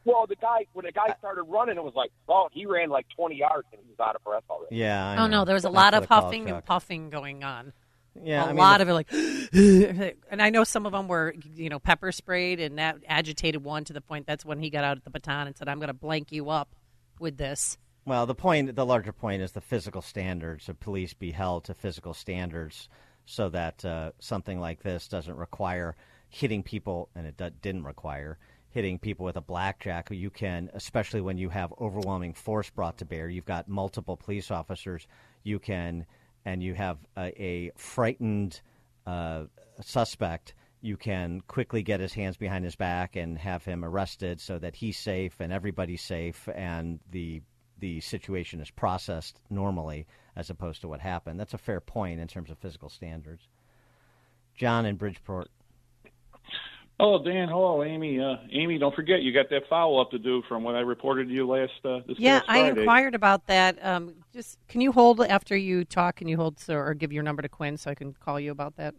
[SPEAKER 32] Well, the guy when the guy started running, it was like, oh, he ran like 20 yards and he was out of breath already.
[SPEAKER 2] Yeah. I
[SPEAKER 3] oh
[SPEAKER 2] know.
[SPEAKER 3] no, there was a
[SPEAKER 2] Thanks
[SPEAKER 3] lot of huffing and puffing going on.
[SPEAKER 2] Yeah,
[SPEAKER 3] a
[SPEAKER 2] I mean,
[SPEAKER 3] lot of it like, and I know some of them were, you know, pepper sprayed, and that agitated one to the point that's when he got out at the baton and said, "I'm going to blank you up with this."
[SPEAKER 2] Well, the point, the larger point is the physical standards of police be held to physical standards so that uh, something like this doesn't require hitting people, and it d- didn't require hitting people with a blackjack. You can, especially when you have overwhelming force brought to bear, you've got multiple police officers, you can, and you have a, a frightened uh, suspect. You can quickly get his hands behind his back and have him arrested so that he's safe and everybody's safe and the the situation is processed normally as opposed to what happened. That's a fair point in terms of physical standards. John in Bridgeport.
[SPEAKER 33] Oh, Dan. Hello, Amy. Uh, Amy, don't forget you got that follow up to do from what I reported to you last uh, this
[SPEAKER 3] yeah, I inquired about that. Um, just can you hold after you talk? Can you hold so, or give your number to Quinn so I can call you about that?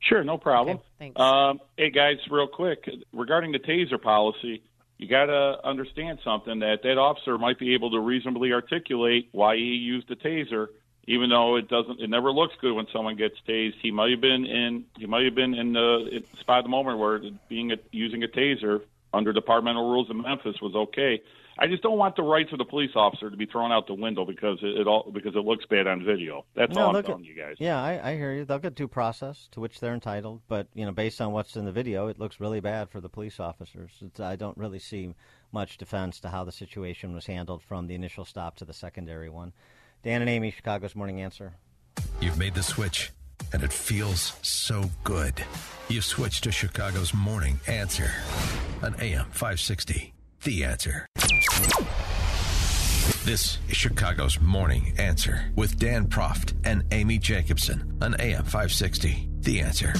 [SPEAKER 33] Sure, no problem.
[SPEAKER 3] thanks.
[SPEAKER 33] Um, hey, guys, real quick regarding the taser policy, you got to understand something that that officer might be able to reasonably articulate why he used the taser, even though it doesn't. It never looks good when someone gets tased. He might have been in. He might have been in the spot of the moment where being a, using a taser under departmental rules in Memphis was okay. I just don't want the rights of the police officer to be thrown out the window because it, it all because it looks bad on video. That's
[SPEAKER 2] No,
[SPEAKER 33] all I'm telling
[SPEAKER 2] get-
[SPEAKER 33] you guys.
[SPEAKER 2] Yeah, I, I hear you. They'll get due process to which they're entitled, but you know, based on what's in the video, it looks really bad for the police officers. It's, I don't really see much defense to how the situation was handled from the initial stop to the secondary one. Dan and Amy, Chicago's Morning Answer.
[SPEAKER 1] You've made the switch, and it feels so good. You've switched to Chicago's Morning Answer on AM 560. The Answer. This is Chicago's Morning Answer with Dan Proft and Amy Jacobson on AM 560. The Answer.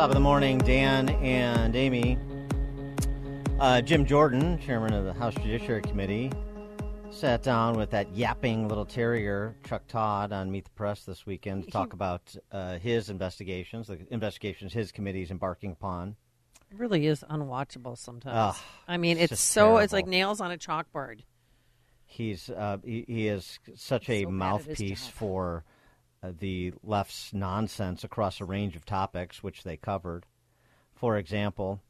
[SPEAKER 2] Top of the morning, Dan and Amy. Uh, Jim Jordan, chairman of the House Judiciary Committee, Sat down with that yapping little terrier, Chuck Todd, on Meet the Press this weekend to talk about uh, his investigations, the investigations his committee is embarking upon.
[SPEAKER 3] It really is unwatchable sometimes.
[SPEAKER 2] Ugh,
[SPEAKER 3] I mean,
[SPEAKER 2] it's
[SPEAKER 3] it's, so it's like nails on a chalkboard.
[SPEAKER 2] He's uh, he, he is such a
[SPEAKER 3] So bad at his
[SPEAKER 2] mouthpiece for the left's nonsense across a range of topics, which they covered. For example,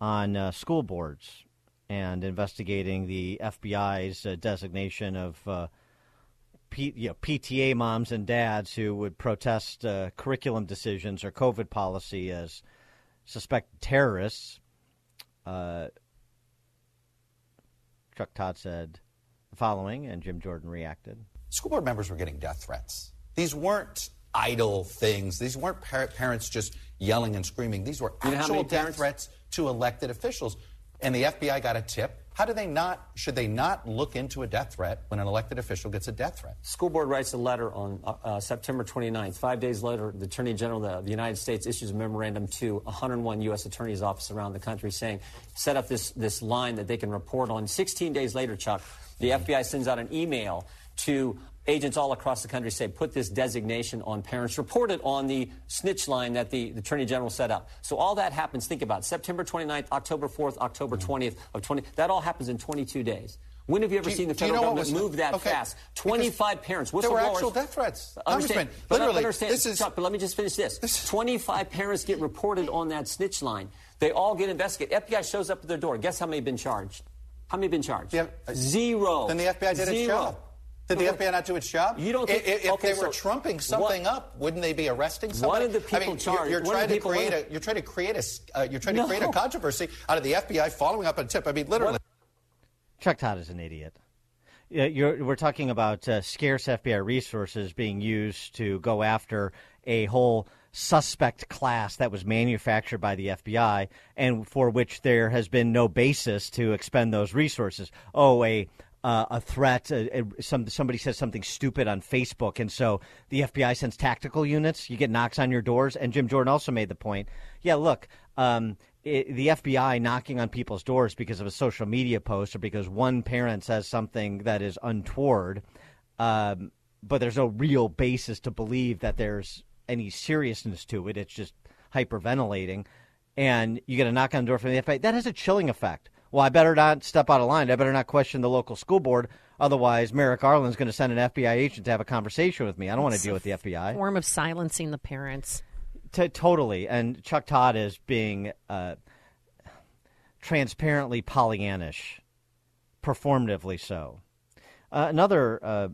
[SPEAKER 2] on uh, school boards and investigating the FBI's uh, designation of uh, P, you know, PTA moms and dads who would protest uh, curriculum decisions or COVID policy as suspected terrorists. Uh, Chuck Todd said the following, and Jim Jordan reacted.
[SPEAKER 34] school board members were getting death threats. These weren't idle things. These weren't par- parents just yelling and screaming. These were
[SPEAKER 35] You
[SPEAKER 34] actual death
[SPEAKER 35] parents-
[SPEAKER 34] threats to elected officials. And the FBI got a tip. How do they not? Should they not look into a death threat when an elected official gets a death threat?
[SPEAKER 35] School board writes a letter on uh, uh, September 29th. Five days later, the Attorney General of the United States issues a memorandum to 101 U.S. attorneys' offices around the country saying, set up this, this line that they can report on. 16 days later, Chuck, the FBI sends out an email to agents all across the country say, put this designation on parents. Report it on the snitch line that the, the Attorney General set up. So all that happens, think about it, September 29th, October 4th, October mm-hmm. 20th of 20. That all happens in 22 days. When have you ever
[SPEAKER 34] you-
[SPEAKER 35] seen the
[SPEAKER 34] do you
[SPEAKER 35] federal
[SPEAKER 34] know
[SPEAKER 35] government move that
[SPEAKER 34] okay,
[SPEAKER 35] fast?
[SPEAKER 34] because
[SPEAKER 35] 25 parents, whistleblowers.
[SPEAKER 34] there were actual death threats.
[SPEAKER 35] Understand, but
[SPEAKER 34] literally,
[SPEAKER 35] understand,
[SPEAKER 34] this is-
[SPEAKER 35] Chuck, but let me just finish this. 25 parents get reported on that snitch line. They all get investigated. FBI shows up at their door. Guess how many have been charged? How many have been charged? Zero.
[SPEAKER 34] Then the FBI did its
[SPEAKER 35] Zero.
[SPEAKER 34] job. Did the FBI not do its job?
[SPEAKER 35] You don't think-
[SPEAKER 34] if, if
[SPEAKER 35] okay,
[SPEAKER 34] they were
[SPEAKER 35] so
[SPEAKER 34] trumping something
[SPEAKER 35] what-
[SPEAKER 34] up, wouldn't they be arresting somebody?
[SPEAKER 35] One of the
[SPEAKER 34] I
[SPEAKER 35] people
[SPEAKER 34] mean,
[SPEAKER 35] charged-
[SPEAKER 34] You're, you're trying to create a. You're trying to create a. Uh, you're trying to create a controversy out of the FBI following up on a tip. I mean, literally.
[SPEAKER 2] Chuck Todd is an idiot. You're, we're talking about uh, scarce FBI resources being used to go after a whole suspect class that was manufactured by the FBI and for which there has been no basis to expend those resources. Oh, a uh, a threat. Uh, uh, some somebody says something stupid on Facebook, and so the FBI sends tactical units. You get knocks on your doors, and Jim Jordan also made the point. Yeah, look, um, i the FBI knocking on people's doors because of a social media post or because one parent says something that is untoward, um, but there's no real basis to believe that there's any seriousness to it. It's just hyperventilating, and you get a knock on the door from the FBI. That has a chilling effect. Well, I better not step out of line. I better not question the local school board. Otherwise, Merrick Garland's going to send an FBI agent to have a conversation with me. I don't want to deal with the FBI.
[SPEAKER 3] Form of silencing the parents.
[SPEAKER 2] T- totally. And Chuck Todd is being uh, transparently Pollyannish, performatively so. Uh, another uh,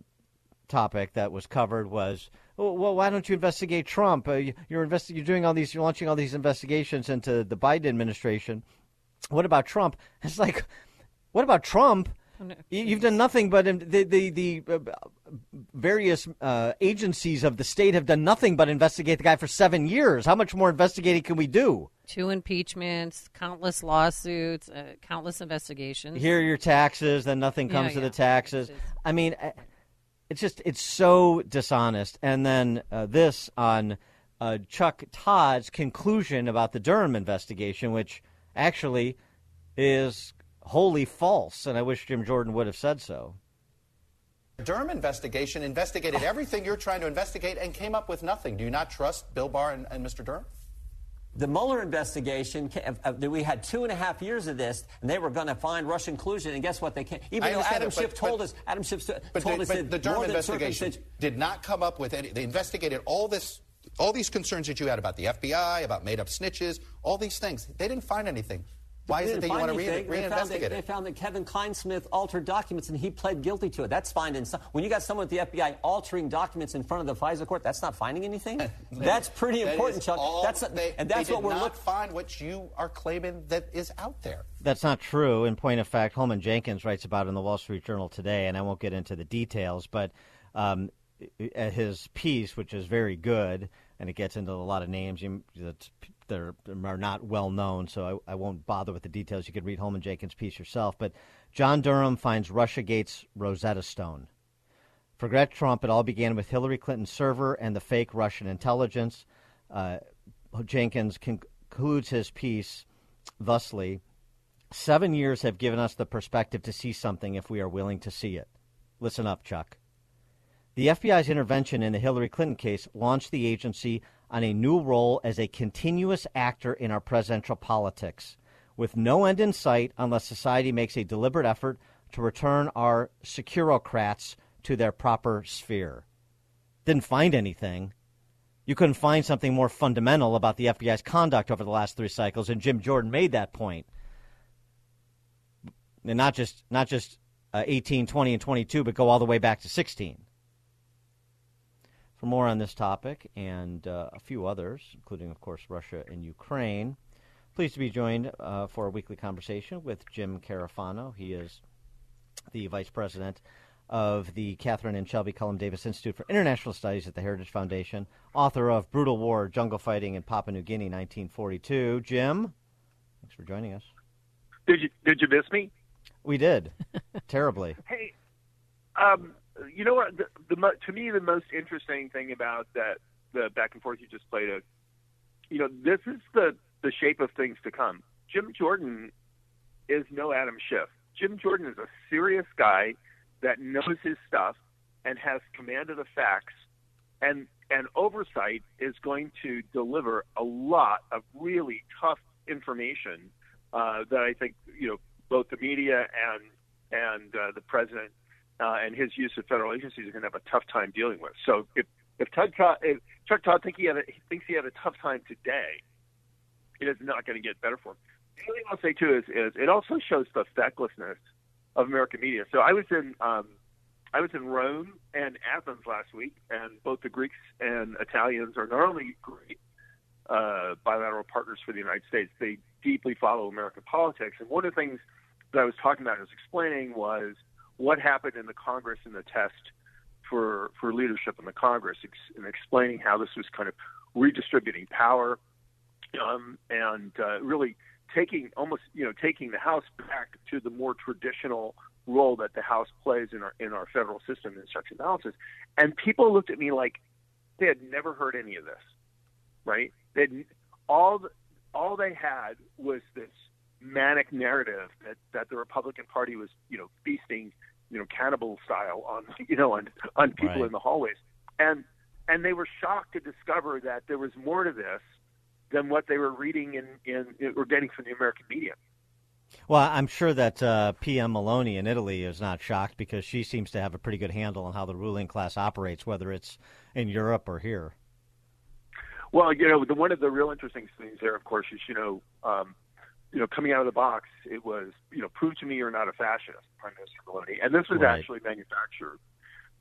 [SPEAKER 2] topic that was covered was, well, why don't you investigate Trump? Uh, you- you're investi- you're doing all these, you're launching all these investigations into the Biden administration. What about Trump? It's like, what about Trump? You- You've done nothing but the the the uh, various uh, agencies of the state have done nothing but investigate the guy for seven years. How much more investigating can we do?
[SPEAKER 3] Two impeachments, countless lawsuits, uh, countless investigations.
[SPEAKER 2] Here are your taxes, then nothing comes
[SPEAKER 3] Yeah,
[SPEAKER 2] to
[SPEAKER 3] yeah.
[SPEAKER 2] the taxes. I mean, uh, it's just it's so dishonest. And then uh, this on uh, Chuck Todd's conclusion about the Durham investigation, which actually is wholly false. And I wish Jim Jordan would have said so.
[SPEAKER 34] The Durham investigation investigated everything you're trying to investigate and came up with nothing. Do you not trust Bill Barr and, and Mr. Durham?
[SPEAKER 35] The Mueller investigation, ca- uh, uh, we had two and a half years of this, and they were going to find Russian collusion, and guess what? They can't. Even though
[SPEAKER 34] understand
[SPEAKER 35] Adam
[SPEAKER 34] that, but-
[SPEAKER 35] Schiff told
[SPEAKER 34] but-
[SPEAKER 35] us, Adam Schiff st-
[SPEAKER 34] But,
[SPEAKER 35] told
[SPEAKER 34] the,
[SPEAKER 35] us
[SPEAKER 34] but
[SPEAKER 35] that
[SPEAKER 34] the Durham
[SPEAKER 35] more than
[SPEAKER 34] investigation did not come up with any. They investigated all this, all these concerns that you had about the FBI, about made-up snitches, all these things. They didn't find anything. Why is it that you want to
[SPEAKER 35] find
[SPEAKER 34] re-
[SPEAKER 35] anything. They found, that,
[SPEAKER 34] reinvestigate
[SPEAKER 35] they
[SPEAKER 34] it?
[SPEAKER 35] found that Kevin Clinesmith altered documents, and he pled guilty to it. That's finding. some- When you got someone at the FBI altering documents in front of the FISA court, that's not finding anything. that's pretty
[SPEAKER 34] That
[SPEAKER 35] important, Chuck.
[SPEAKER 34] all
[SPEAKER 35] That's
[SPEAKER 34] they,
[SPEAKER 35] and that's
[SPEAKER 34] they
[SPEAKER 35] what
[SPEAKER 34] did
[SPEAKER 35] we're
[SPEAKER 34] not
[SPEAKER 35] looking.
[SPEAKER 34] find what you are claiming that is out there.
[SPEAKER 2] That's not true. In point of fact, Holman Jenkins writes about it in the Wall Street Journal today, and I won't get into the details, but um, i- his piece, which is very good, and it gets into a lot of names that are not well known, so I, I won't bother with the details. You can read Holman Jenkins' piece yourself. But John Durham finds Russiagate's Rosetta Stone. Forget Trump. It all began with Hillary Clinton's server and the fake Russian intelligence. Uh, Jenkins concludes his piece thusly Seven years have given us the perspective to see something if we are willing to see it. Listen up, Chuck. The FBI's intervention in the Hillary Clinton case launched the agency on a new role as a continuous actor in our presidential politics, with no end in sight unless society makes a deliberate effort to return our securocrats to their proper sphere. Didn't find anything. You couldn't find something more fundamental about the FBI's conduct over the last three cycles, and Jim Jordan made that point. And not just not just uh, 18, 20, and 22, but go all the way back to 16. For more on this topic and uh, a few others, including, of course, Russia and Ukraine, pleased to be joined uh, for a weekly conversation with Jim Carafano. He is the vice president of the Kathryn and Shelby Cullom Davis Institute for International Studies at the Heritage Foundation, author of Brutal War, Jungle Fighting in Papua New Guinea, 1942. Jim, thanks for joining us.
[SPEAKER 36] Did you did you miss me?
[SPEAKER 2] We did, terribly.
[SPEAKER 36] Hey, um, you know what? The, the to me the most interesting thing about that the back and forth you just played, a, you know, this is the the shape of things to come. Jim Jordan is no Adam Schiff. Jim Jordan is a serious guy that knows his stuff and has command of the facts and and oversight is going to deliver a lot of really tough information uh, that I think you know both the media and and uh, the president uh, and his use of federal agencies are going to have a tough time dealing with. So if if, Todd, if Chuck Todd think he had a, he thinks he had a tough time today, it is not going to get better for him. The other thing I'll say too is, is it also shows the fecklessness of American media. So I was in um, I was in Rome and Athens last week, and both the Greeks and Italians are not only great uh, bilateral partners for the United States, they deeply follow American politics. And one of the things that I was talking about, I was explaining, was what happened in the Congress in the test for for leadership in the Congress, and explaining how this was kind of redistributing power um, and uh, really taking almost you know taking the House back to the more traditional role that the House plays in our in our federal system in and balances. And people looked at me like they had never heard any of this, right? They all the, all they had was this manic narrative that that the Republican Party was you know feasting you know cannibal style on you know on on people
[SPEAKER 2] Right.
[SPEAKER 36] in the hallways, and and they were shocked to discover that there was more to this than what they were reading in, in or getting from the American media.
[SPEAKER 2] Well, I'm sure that uh, PM Meloni in Italy is not shocked because she seems to have a pretty good handle on how the ruling class operates, whether it's in Europe or here.
[SPEAKER 36] Well, you know, the, one of the real interesting things there, of course, is you know, um, you know, coming out of the box, it was you know, prove to me you're not a fascist, Prime Minister Meloni, and this was
[SPEAKER 2] Right.
[SPEAKER 36] actually manufactured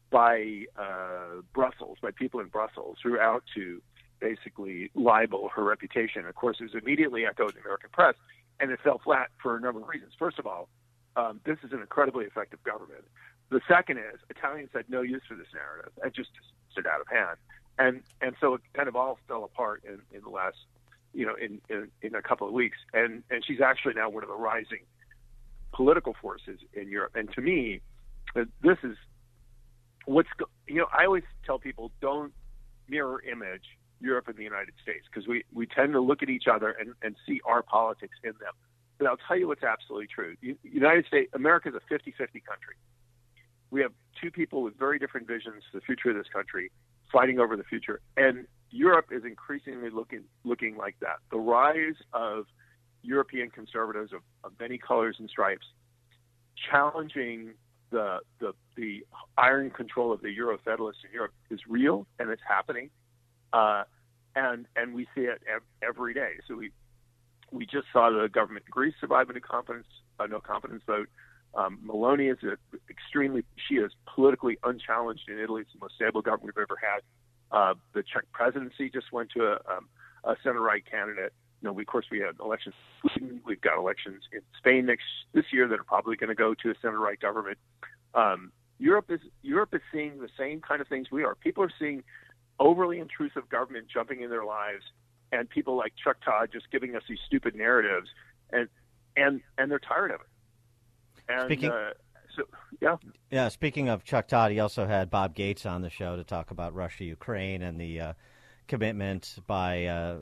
[SPEAKER 36] by uh, Brussels, by people in Brussels who were out to basically libel her reputation. Of course, it was immediately echoed in the American press, and it fell flat for a number of reasons. First of all, um, this is an incredibly effective government. The second is Italians had no use for this narrative and just stood out of hand, and and so it kind of all fell apart in, in the last, you know, in, in in a couple of weeks. And and she's actually now one of the rising political forces in Europe. And to me, uh, this is what's you know I always tell people don't mirror image Europe and the United States because we we tend to look at each other and and see our politics in them. But I'll tell you what's absolutely true. United States America is a 50-50 country. We have two people with very different visions for the future of this country fighting over the future. And Europe is increasingly looking looking like that. The rise of European conservatives of, of many colors and stripes challenging the the the iron control of the Euro federalists in Europe is real and it's happening, uh, and and we see it ev- every day. So we we just saw the government in Greece survive a confidence a no confidence vote. Um, Meloni is extremely she is politically unchallenged in Italy. It's the most stable government we've ever had. Uh, the Czech presidency just went to a, um, a center right candidate. You know, we, of course, we had elections in Sweden. We've got elections in Spain next this year that are probably going to go to a center right government. Um, Europe is Europe is seeing the same kind of things we are. People are seeing overly intrusive government jumping in their lives, and people like Chuck Todd just giving us these stupid narratives, and and and they're tired of it. And
[SPEAKER 2] Speaking-
[SPEAKER 36] uh, yeah.
[SPEAKER 2] Yeah, speaking of Chuck Todd, he also had Bob Gates on the show to talk about Russia, Ukraine, and the uh, commitment by uh,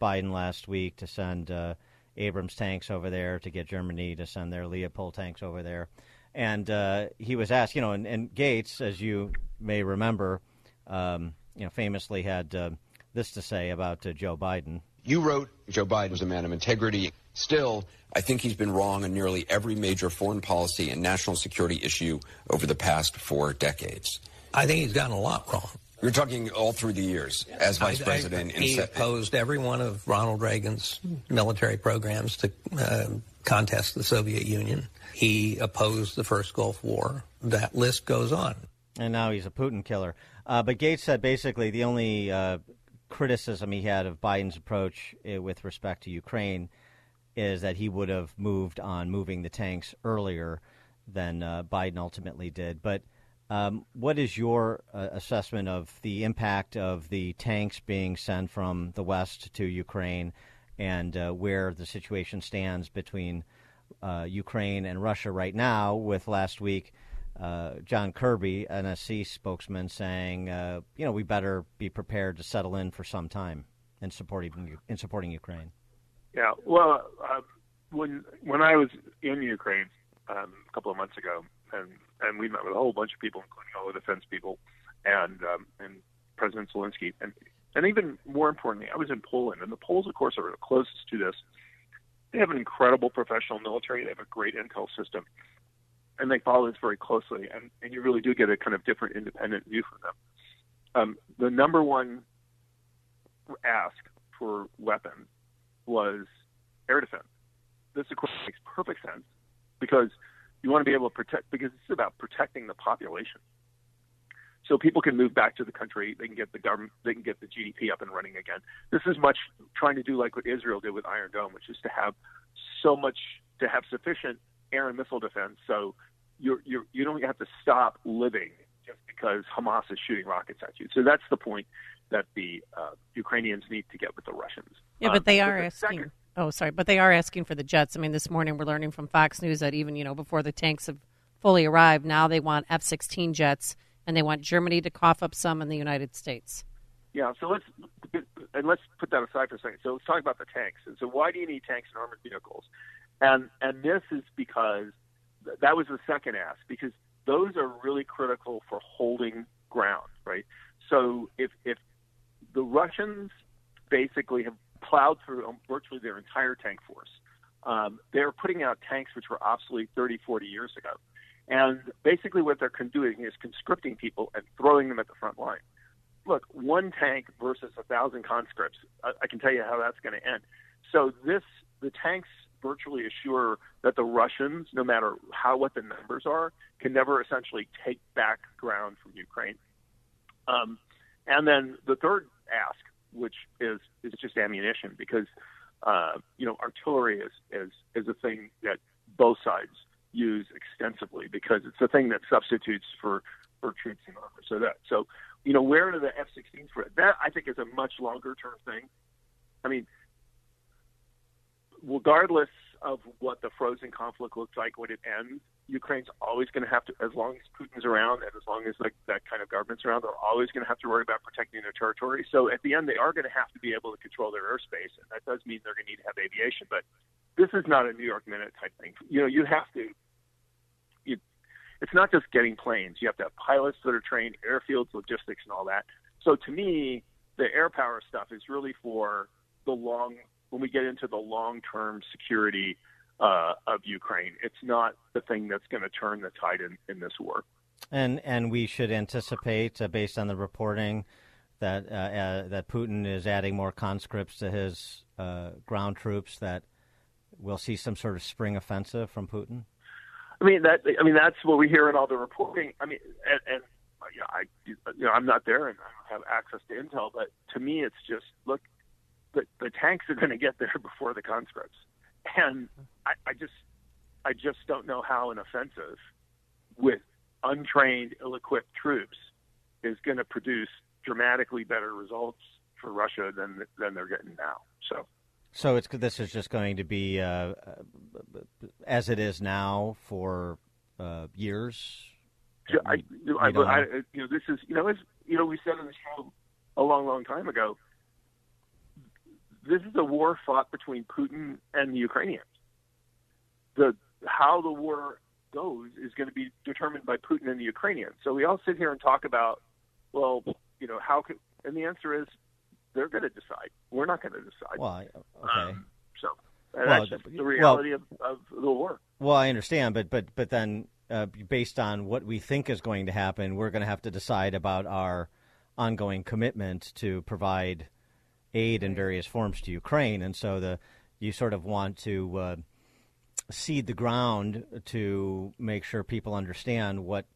[SPEAKER 2] Biden last week to send uh, Abrams tanks over there, to get Germany to send their Leopard tanks over there. and uh, he was asked, you know, and, and Gates, as you may remember, um, you know, famously had uh, this to say about uh, Joe Biden.
[SPEAKER 37] You wrote Joe Biden was a man of integrity. Still, I think he's been wrong on nearly every major foreign policy and national security issue over the past four decades.
[SPEAKER 33] I think he's gotten a lot wrong.
[SPEAKER 37] You're talking all through the years as vice
[SPEAKER 33] I- I-
[SPEAKER 37] president. and
[SPEAKER 33] he
[SPEAKER 37] se-
[SPEAKER 33] opposed every one of Ronald Reagan's military programs to uh, contest the Soviet Union. He opposed the first Gulf War. That list goes on.
[SPEAKER 2] and now he's a Putin killer. Uh, but Gates said basically the only uh, criticism he had of Biden's approach uh, with respect to Ukraine is that he would have moved on moving the tanks earlier than uh, Biden ultimately did. But um, what is your uh, assessment of the impact of the tanks being sent from the West to Ukraine and uh, where the situation stands between uh, Ukraine and Russia right now, with last week uh, John Kirby, NSC spokesman, saying, uh, you know, we better be prepared to settle in for some time in supporting in supporting Ukraine.
[SPEAKER 36] Yeah, well, uh, when when I was in Ukraine um, a couple of months ago, and and we met with a whole bunch of people, including all the defense people, and um, and President Zelensky, and and even more importantly, I was in Poland, and the Poles, of course, are the closest to this. They have an incredible professional military. They have a great intel system, and they follow this very closely. And, and you really do get a kind of different, independent view from them. Um, the number one ask for weapons was air defense. This, of course, makes perfect sense because you want to be able to protect, because it's about protecting the population. So people can move back to the country, they can get the government, they can get the GDP up and running again. This is much trying to do like what Israel did with Iron Dome, which is to have so much, to have sufficient air and missile defense, so you're, you're, you don't have to stop living just because Hamas is shooting rockets at you. So that's the point that the uh, Ukrainians need to get with the Russians.
[SPEAKER 3] Yeah, but they are
[SPEAKER 36] the
[SPEAKER 3] asking.
[SPEAKER 36] second-
[SPEAKER 3] Oh, sorry, but they are asking for the jets. I mean, this morning we're learning from Fox News that even you know before the tanks have fully arrived, now they want F-16 jets, and they want Germany to cough up some in the United States.
[SPEAKER 36] Yeah, so let's and let's put that aside for a second. So let's talk about the tanks. And so why do you need tanks and armored vehicles? And and this is because th- that was the second ask because those are really critical for holding ground, right? So if if the Russians basically have plowed through um, virtually their entire tank force, um, they're putting out tanks which were obsolete 30, 40 years ago. And basically, what they're doing is conscripting people and throwing them at the front line look, one tank versus a thousand conscripts, I, I can tell you how that's going to end. So this, the tanks virtually assure that the Russians, no matter how what the numbers are, can never essentially take back ground from Ukraine. Um, and then the third ask, which is is just ammunition, because uh, you know artillery is is is a thing that both sides use extensively because it's a thing that substitutes for for troops and armor. So that so you know where do the F-16s for that? I think is a much longer term thing. I mean, regardless of what the frozen conflict looks like when it ends, Ukraine's always going to have to, as long as Putin's around and as long as like that kind of government's around, they're always going to have to worry about protecting their territory. So at the end, they are going to have to be able to control their airspace, and that does mean they're going to need to have aviation. But this is not a New York Minute type thing. You know, you have to. You, it's not just getting planes. You have to have pilots that are trained, airfields, logistics, and all that. So to me, the air power stuff is really for the long when we get into the long-term security uh, of Ukraine. It's not the thing that's going to turn the tide in, in this war.
[SPEAKER 2] And and we should anticipate, uh, based on the reporting, that uh, uh, that Putin is adding more conscripts to his uh, ground troops. That we'll see some sort of spring offensive from Putin.
[SPEAKER 36] I mean that. I mean that's what we hear in all the reporting. I mean, and, and you know, I, you know, I'm not there and I don't have access to intel, but to me, it's just look, the the tanks are going to get there before the conscripts, and I, I just, I just don't know how an offensive with untrained, ill-equipped troops is going to produce dramatically better results for Russia than than they're getting now. So.
[SPEAKER 2] So it's this is just going to be uh, as it is now for uh, years.
[SPEAKER 36] Yeah, I, I, I, you know, this is, you know, as you know, we said on the show a long, long time ago. This is a war fought between Putin and the Ukrainians. The how the war goes is going to be determined by Putin and the Ukrainians. So we all sit here and talk about, well, you know, how could, and the answer is they're going to decide. We're not going to decide.
[SPEAKER 2] Well, I- okay.
[SPEAKER 36] Um, so
[SPEAKER 2] Well,
[SPEAKER 36] that's just
[SPEAKER 2] th-
[SPEAKER 36] the
[SPEAKER 2] well-
[SPEAKER 36] reality of, of the war.
[SPEAKER 2] Well, I understand, but but but then, uh, based on what we think is going to happen, we're going to have to decide about our ongoing commitment to provide aid in various forms to Ukraine, and so the you sort of want to uh, seed the ground to make sure people understand what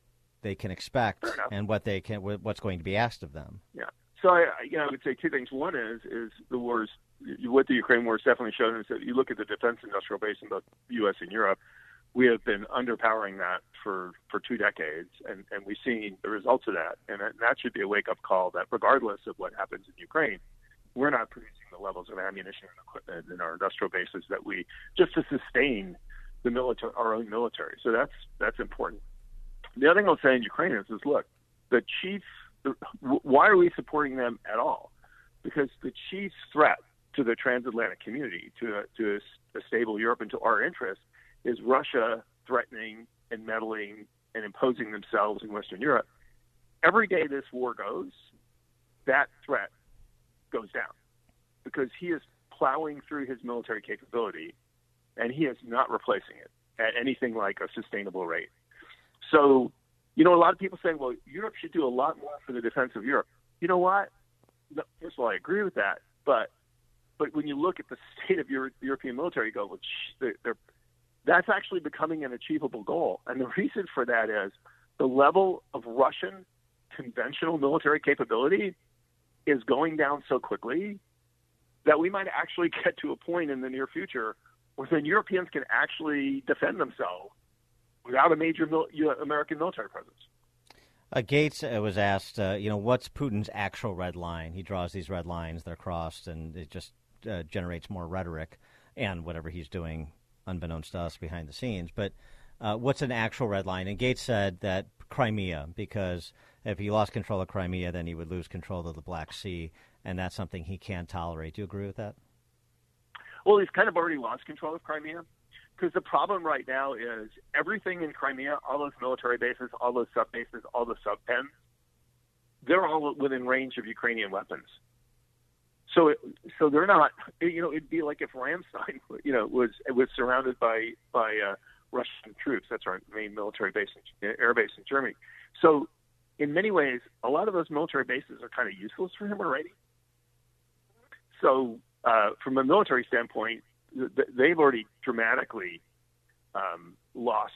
[SPEAKER 2] they can expect and what they can what's going to be asked of them.
[SPEAKER 36] Yeah. So I, you know, I would say two things. One is is the wars, what the Ukraine war has definitely shown is that you look at the defense industrial base in both U.S. and Europe, we have been underpowering that for for two decades, and and we've seen the results of that, and that, that should be a wake up call that regardless of what happens in Ukraine, we're not producing the levels of ammunition and equipment in our industrial bases that we just to sustain the military, our own military. So that's that's important. The other thing I'll say in Ukraine is, look, the chief. Why are we supporting them at all? Because the chief threat to the transatlantic community, to to a stable Europe, and to our interests, is Russia threatening and meddling and imposing themselves in Western Europe. Every day this war goes, that threat goes down because he is plowing through his military capability and he is not replacing it at anything like a sustainable rate. So, you know, a lot of people say, well, Europe should do a lot more for the defense of Europe. You know what? First of all, I agree with that, but but when you look at the state of Euro- European military, you go, well, they're, they're, that's actually becoming an achievable goal. And the reason for that is the level of Russian conventional military capability is going down so quickly that we might actually get to a point in the near future where the Europeans can actually defend themselves without a major mil- American military presence.
[SPEAKER 2] Uh, Gates uh, was asked, uh, you know, what's Putin's actual red line? He draws these red lines; they're crossed, and it just uh, generates more rhetoric and whatever he's doing, unbeknownst to us, behind the scenes. But uh, what's an actual red line? And Gates said that Crimea, because if he lost control of Crimea, then he would lose control of the Black Sea, and that's something he can't tolerate. Do you agree with that?
[SPEAKER 36] Well, he's kind of already lost control of Crimea because the problem right now is everything in Crimea, all those military bases, all those sub bases, all the sub pens, they're all within range of Ukrainian weapons. So, it, so they're not. You know, it'd be like if Ramstein, you know, was was surrounded by by uh, Russian troops. That's our main military base, in, air base in Germany. So, in many ways, a lot of those military bases are kind of useless for him already. So, uh, from a military standpoint, th- th- they've already dramatically um, lost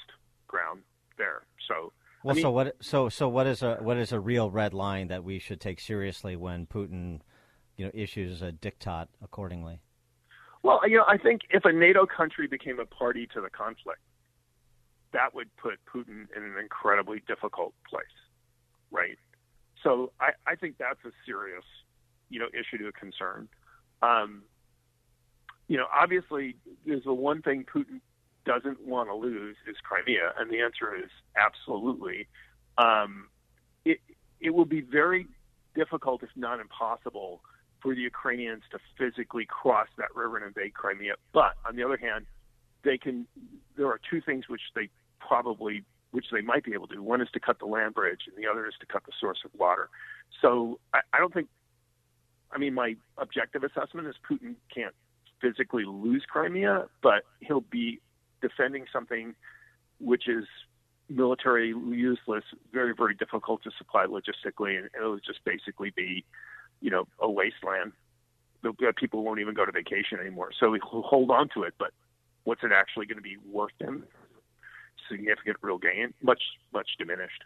[SPEAKER 36] ground there. So,
[SPEAKER 2] Well,
[SPEAKER 36] I mean,
[SPEAKER 2] so what? So so what is a what is a real red line that we should take seriously when Putin, you know, issues a diktat accordingly?
[SPEAKER 36] Well, you know, I think if a NATO country became a party to the conflict, that would put Putin in an incredibly difficult place, right? So I, I think that's a serious, you know, issue to a concern. Um, you know, obviously, there's the one thing Putin doesn't want to lose is Crimea, and the answer is absolutely. Um, it it will be very difficult, if not impossible, for the Ukrainians to physically cross that river and invade Crimea. But on the other hand, they can. There are two things which they probably, which they might be able to. One is to cut the land bridge, and the other is to cut the source of water. So I, I don't think. I mean, my objective assessment is Putin can't physically lose Crimea, but he'll be defending something which is military useless, very, very difficult to supply logistically, and it'll just basically be, you know, a wasteland. The, people won't even go to vacation anymore. So he'll hold on to it, but what's it actually going to be worth him? Significant real gain, much, much diminished.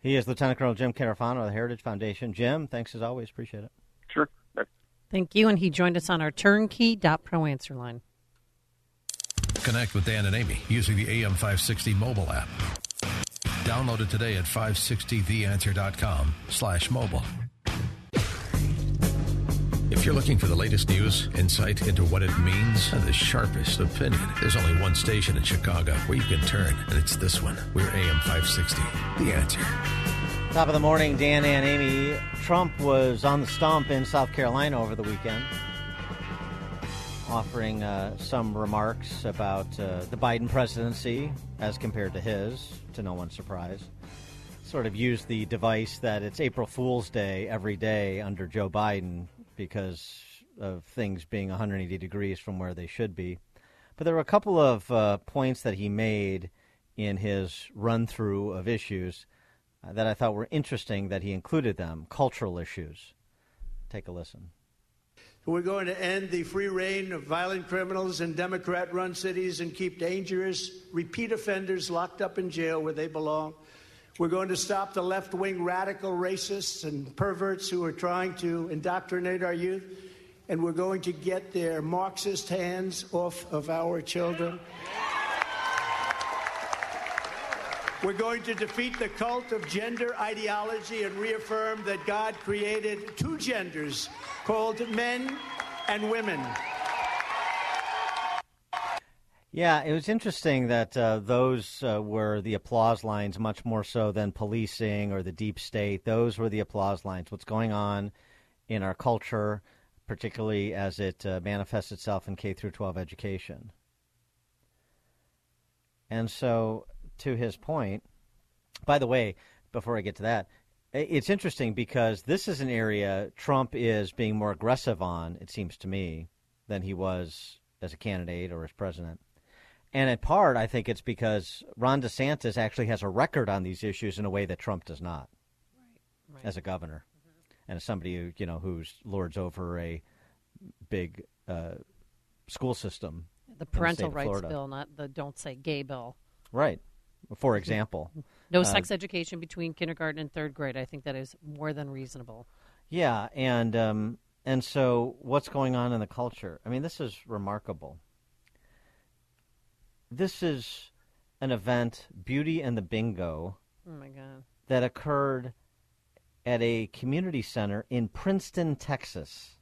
[SPEAKER 2] He is Lieutenant Colonel Jim Carafano of the Heritage Foundation. Jim, thanks as always. Appreciate it.
[SPEAKER 36] Sure.
[SPEAKER 3] Thank you. And he joined us on our turnkey.pro answer line.
[SPEAKER 1] Connect with Dan and Amy using the AM560 mobile app. Download it today at 560theanswer.com slash mobile. If you're looking for the latest news, insight into what it means, and the sharpest opinion, there's only one station in Chicago where you can turn, and it's this one. We're AM560, The Answer.
[SPEAKER 2] Top of the morning, Dan and Amy. Trump was on the stump in South Carolina over the weekend. offering uh, some remarks about uh, the Biden presidency as compared to his, to no one's surprise. Sort of used the device that it's April Fool's Day every day under Joe Biden because of things being 180 degrees from where they should be. But there were a couple of uh, points that he made in his run through of issues uh, that I thought were interesting that he included them cultural issues. Take a listen.
[SPEAKER 38] We're going to end the free rein of violent criminals in Democrat run cities and keep dangerous repeat offenders locked up in jail where they belong. We're going to stop the left wing radical racists and perverts who are trying to indoctrinate our youth. And we're going to get their Marxist hands off of our children. We're going to defeat the cult of gender ideology and reaffirm that God created two genders called men and women.
[SPEAKER 2] Yeah, it was interesting that uh, those uh, were the applause lines much more so than policing or the deep state. Those were the applause lines. What's going on in our culture, particularly as it uh, manifests itself in K through 12 education. And so, to his point, by the way, before I get to that, it's interesting because this is an area Trump is being more aggressive on, it seems to me, than he was as a candidate or as president. And in part, I think it's because Ron DeSantis actually has a record on these issues in a way that Trump does not,
[SPEAKER 3] right, right.
[SPEAKER 2] as a governor, mm-hmm. and as somebody who you know who's lords over a big uh, school system.
[SPEAKER 3] The parental
[SPEAKER 2] the
[SPEAKER 3] rights bill, not the "Don't Say Gay" bill.
[SPEAKER 2] Right. For example,
[SPEAKER 3] no
[SPEAKER 2] uh,
[SPEAKER 3] sex education between kindergarten and third grade. I think that is more than reasonable.
[SPEAKER 2] Yeah, and um, and so what's going on in the culture? I mean, this is remarkable. This is an event, Beauty and the Bingo,
[SPEAKER 3] Oh my god!
[SPEAKER 2] that occurred at a community center in Princeton, Texas.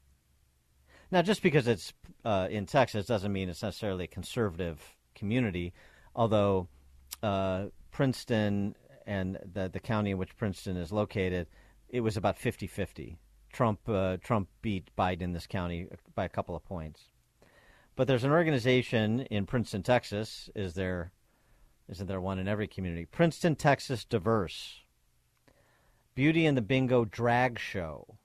[SPEAKER 2] Now, just because it's uh, in Texas doesn't mean it's necessarily a conservative community, although uh, Princeton and the, the county in which Princeton is located, it was about 50 50. Trump, uh, Trump beat Biden in this county by a couple of points. But there's an organization in Princeton, Texas. Is there, isn't there one in every community? Princeton, Texas Diverse. Beauty and the Bingo Drag Show.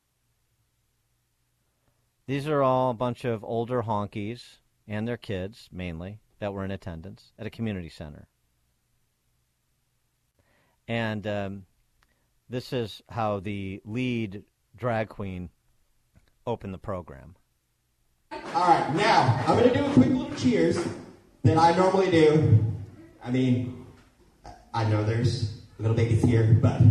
[SPEAKER 2] These are all a bunch of older honkies and their kids, mainly, that were in attendance at a community center. And um, this is how the lead drag queen opened the program.
[SPEAKER 39] All right, now I'm to do a quick little cheers that I normally do. I mean, I know there's little babies here, but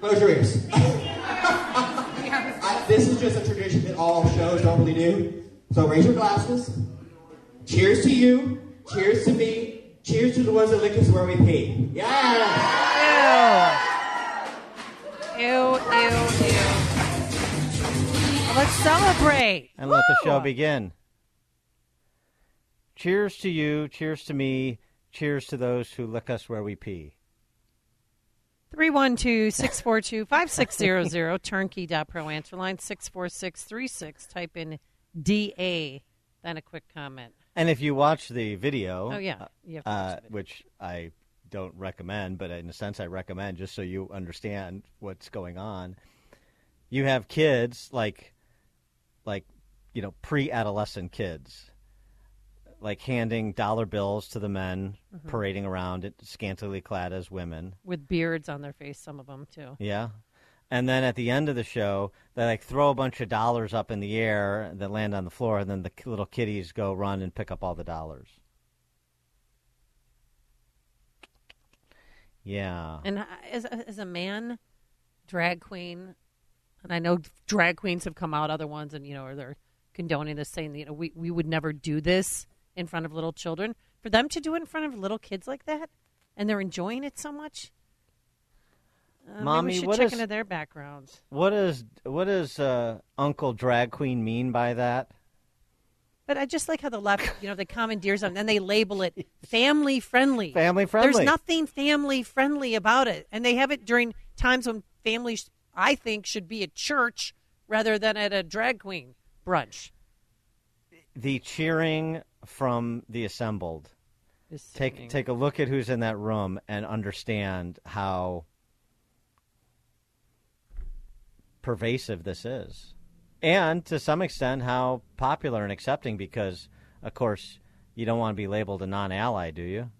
[SPEAKER 39] close your ears. I, this is just a tradition that all shows normally do. So raise your glasses. Cheers to you. Cheers to me. Cheers to the ones that lick us where we pee. Yeah.
[SPEAKER 3] Ew, ew, ew. Let's celebrate.
[SPEAKER 2] and let the show begin. Cheers to you, cheers to me, cheers to those who lick us where we pee.
[SPEAKER 3] 312 642 5600, turnkey.pro answer line 64636. Type in DA, then a quick comment.
[SPEAKER 2] And if you watch the video,
[SPEAKER 3] Oh, yeah. You have to
[SPEAKER 2] uh, which I don't recommend, but in a sense I recommend just so you understand what's going on. You have kids like, like, you know, pre-adolescent kids, like handing dollar bills to the men
[SPEAKER 3] Mhm.
[SPEAKER 2] parading around, it scantily clad as women.
[SPEAKER 3] With beards on their face, some of them, too.
[SPEAKER 2] Yeah. And then at the end of the show, they like throw a bunch of dollars up in the air that land on the floor, and then the little kiddies go run and pick up all the dollars. Yeah.
[SPEAKER 3] And as as a man, drag queen, and I know drag queens have come out, other ones, and you know, or they're condoning this, saying you know we we would never do this in front of little children. For them to do it in front of little kids like that, and they're enjoying it so much. Uh,
[SPEAKER 2] Mommy, what
[SPEAKER 3] check
[SPEAKER 2] is-
[SPEAKER 3] into their backgrounds.
[SPEAKER 2] What does what does uh, Uncle Drag Queen mean by that?
[SPEAKER 3] But I just like how the left, you know, they commandeers them, and then they label it family friendly.
[SPEAKER 2] Family friendly.
[SPEAKER 3] There's nothing family friendly about it, and they have it during times when families, I think, should be at church rather than at a drag queen brunch.
[SPEAKER 2] the cheering from the assembled. Take take a look at who's in that room and understand how pervasive this is, and to some extent how popular and accepting. Because, of course, you don't want to be labeled a non-ally, do you?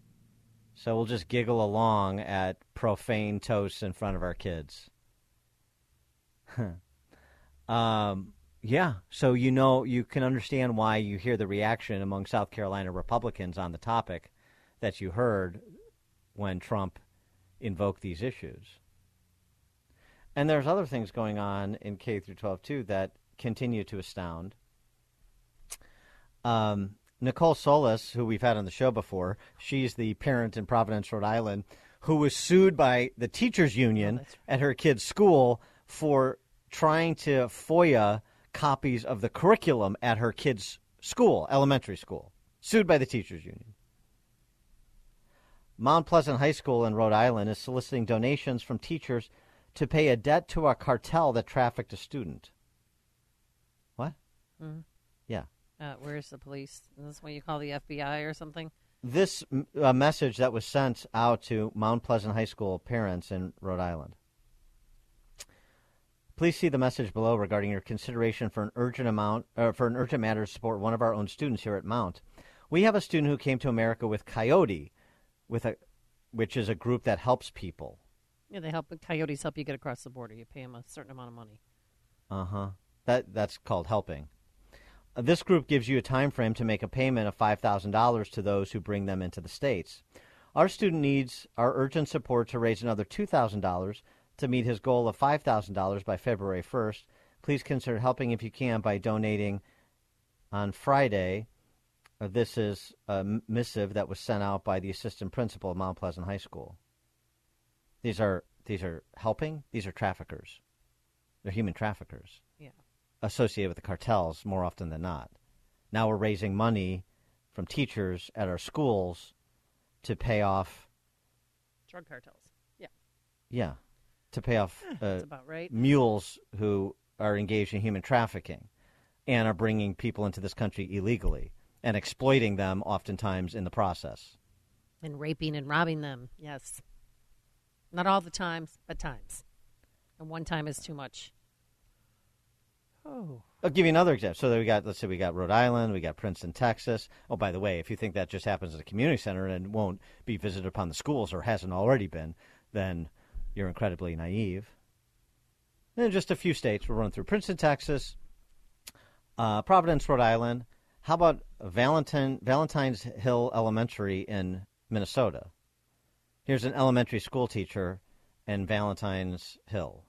[SPEAKER 2] So we'll just giggle along at profane toasts in front of our kids. um, yeah, so you know you can understand why you hear the reaction among South Carolina Republicans on the topic that you heard when Trump invoked these issues. And there's other things going on in K through 12 too that continue to astound. Um, Nicole Solas, who we've had on the show before, she's the parent in Providence, Rhode Island, who was sued by the teachers union at her kid's school for trying to FOIA copies of the curriculum at her kid's school, elementary school. Sued by the teachers union. Mount Pleasant High School in Rhode Island is soliciting donations from teachers to pay a debt to a cartel that trafficked a student. What?
[SPEAKER 3] Mm-hmm.
[SPEAKER 2] Yeah.
[SPEAKER 3] Uh, where's the police? Is this what you call the FBI or something?
[SPEAKER 2] This uh, message that was sent out to Mount Pleasant High School parents in Rhode Island. Please see the message below regarding your consideration for an urgent amount uh, for an urgent matter to support one of our own students here at Mount. We have a student who came to America with Coyote, with a which is a group that helps people.
[SPEAKER 3] Yeah, they help. Coyotes help you get across the border. You pay them a certain amount of money.
[SPEAKER 2] Uh huh. That that's called helping. Uh, This group gives you a time frame to make a payment of five thousand dollars to those who bring them into the states. Our student needs our urgent support to raise another two thousand dollars to meet his goal of five thousand dollars by February first. Please consider helping if you can by donating on Friday. Uh, This is a missive that was sent out by the assistant principal of Mount Pleasant High School. These are these are helping. These are traffickers. They're human traffickers
[SPEAKER 3] Yeah.
[SPEAKER 2] associated with the cartels more often than not. Now we're raising money from teachers at our schools to pay off,
[SPEAKER 3] Drug cartels. Yeah.
[SPEAKER 2] yeah, to pay off uh,
[SPEAKER 3] about right.
[SPEAKER 2] mules who are engaged in human trafficking and are bringing people into this country illegally and exploiting them oftentimes in the process.
[SPEAKER 3] And raping and robbing them. Yes. Not all the times, but times. And one time is too much. Oh.
[SPEAKER 2] I'll give you another example. So that we got, let's say we got Rhode Island, we got Princeton, Texas. Oh, by the way, if you think that just happens at a community center and won't be visited upon the schools or hasn't already been, then you're incredibly naive. Then just a few states. We'll run through Princeton, Texas, uh, Providence, Rhode Island. How about Valentine, Valentine's Hill Elementary in Minnesota? Here's an elementary school teacher in Valentine's Hill.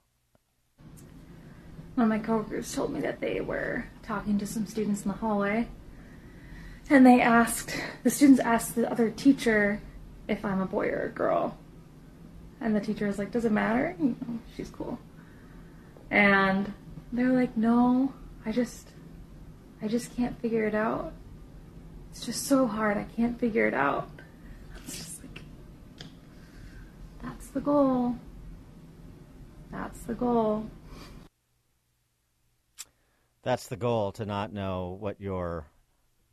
[SPEAKER 40] One of my coworkers told me that they were talking to some students in the hallway, and they asked the students asked the other teacher if I'm a boy or a girl, and the teacher was like, "Does it matter? You know, she's cool." And they were like, "No, I just, I just can't figure it out. It's just so hard. I can't figure it out." It's just like, that's the goal. That's the goal.
[SPEAKER 2] That's the goal to not know what your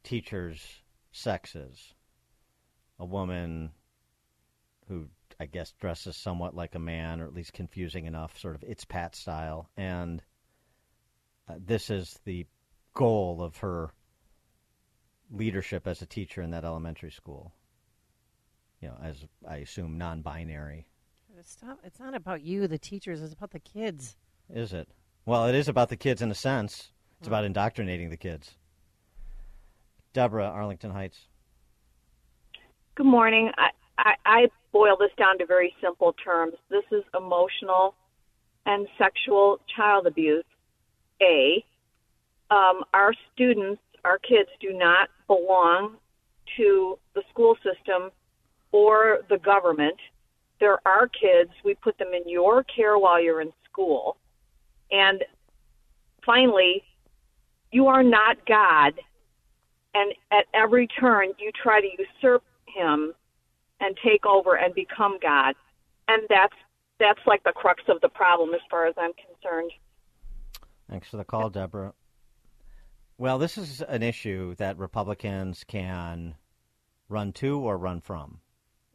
[SPEAKER 2] teacher's sex is. A woman who, I guess, dresses somewhat like a man, or at least confusing enough, sort of it's Pat style. And uh, this is the goal of her leadership as a teacher in that elementary school. You know, as I assume non binary.
[SPEAKER 3] Stop. It's not about you, the teachers. It's about the kids.
[SPEAKER 2] Is it? Well, it is about the kids in a sense. It's about indoctrinating the kids. Deborah, Arlington Heights.
[SPEAKER 41] Good morning. I, I, I boil this down to very simple terms. This is emotional and sexual child abuse. A, um, our students, our kids, do not belong to the school system or the government. They're our kids. We put them in your care while you're in school. And finally, you are not God. And at every turn, you try to usurp him and take over and become God. And that's that's like the crux of the problem as far as I'm concerned.
[SPEAKER 2] Thanks for the call, Deborah. Well, this is an issue that Republicans can run to or run from.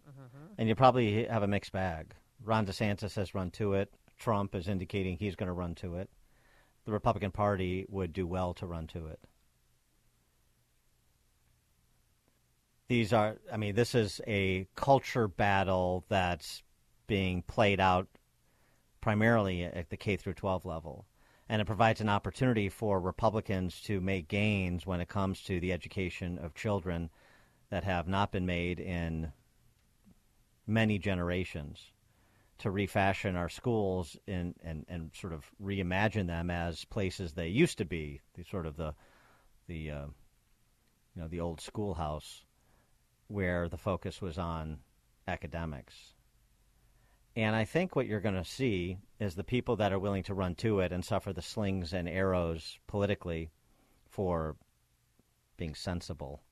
[SPEAKER 2] Mm-hmm. And you probably have a mixed bag. Ron DeSantis has run to it. Trump is indicating he's going to run to it. The Republican Party would do well to run to it. These are, I mean, this is a culture battle that's being played out primarily at the K through 12 level. And it provides an opportunity for Republicans to make gains when it comes to the education of children that have not been made in many generations to refashion our schools in, and, and sort of reimagine them as places they used to be, the sort of the the uh, you know the old schoolhouse where the focus was on academics. And I think what you're going to see is the people that are willing to run to it and suffer the slings and arrows politically for being sensible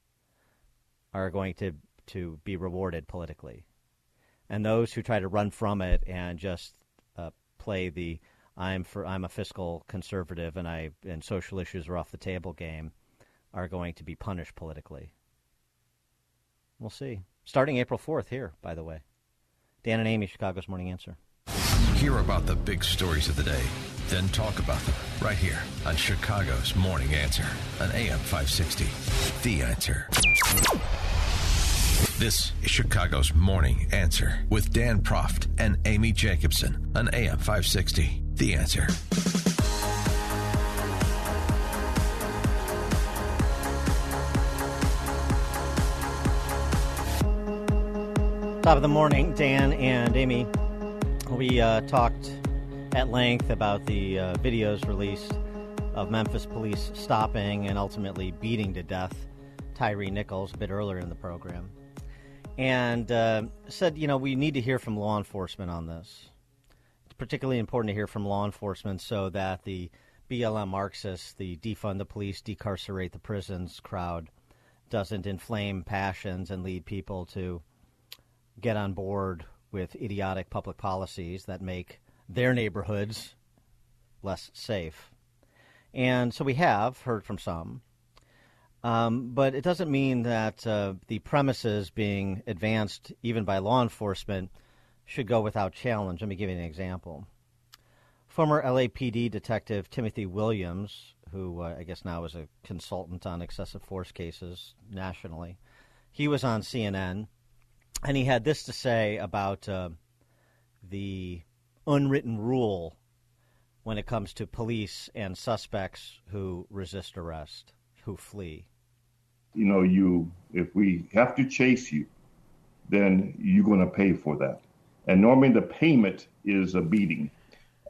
[SPEAKER 2] are going to, to be rewarded politically. And those who try to run from it and just uh, play the I'm for I'm a fiscal conservative and I and social issues are off the table game are going to be punished politically. We'll see. Starting April 4th here, by the way. Dan and Amy, Chicago's Morning Answer.
[SPEAKER 1] Hear about the big stories of the day, then talk about them right here on Chicago's Morning Answer on AM 560. The Answer. This is Chicago's Morning Answer with Dan Proft and Amy Jacobson on AM 560. The Answer.
[SPEAKER 2] Top of the morning, Dan and Amy. We uh, talked at length about the uh, videos released of Memphis police stopping and ultimately beating to death Tyree Nichols a bit earlier in the program. And uh, said, you know, we need to hear from law enforcement on this. It's particularly important to hear from law enforcement so that the BLM Marxists, the defund the police, decarcerate the prisons crowd, doesn't inflame passions and lead people to get on board with idiotic public policies that make their neighborhoods less safe. And so we have heard from some, um, but it doesn't mean that uh, the premises being advanced, even by law enforcement, should go without challenge. Let me give you an example. Former LAPD detective Timothy Williams, who uh, I guess now is a consultant on excessive force cases nationally, he was on CNN and he had this to say about uh, the unwritten rule when it comes to police and suspects who resist arrest, who flee.
[SPEAKER 42] You know, you if we have to chase you, then you're going to pay for that. And normally the payment is a beating.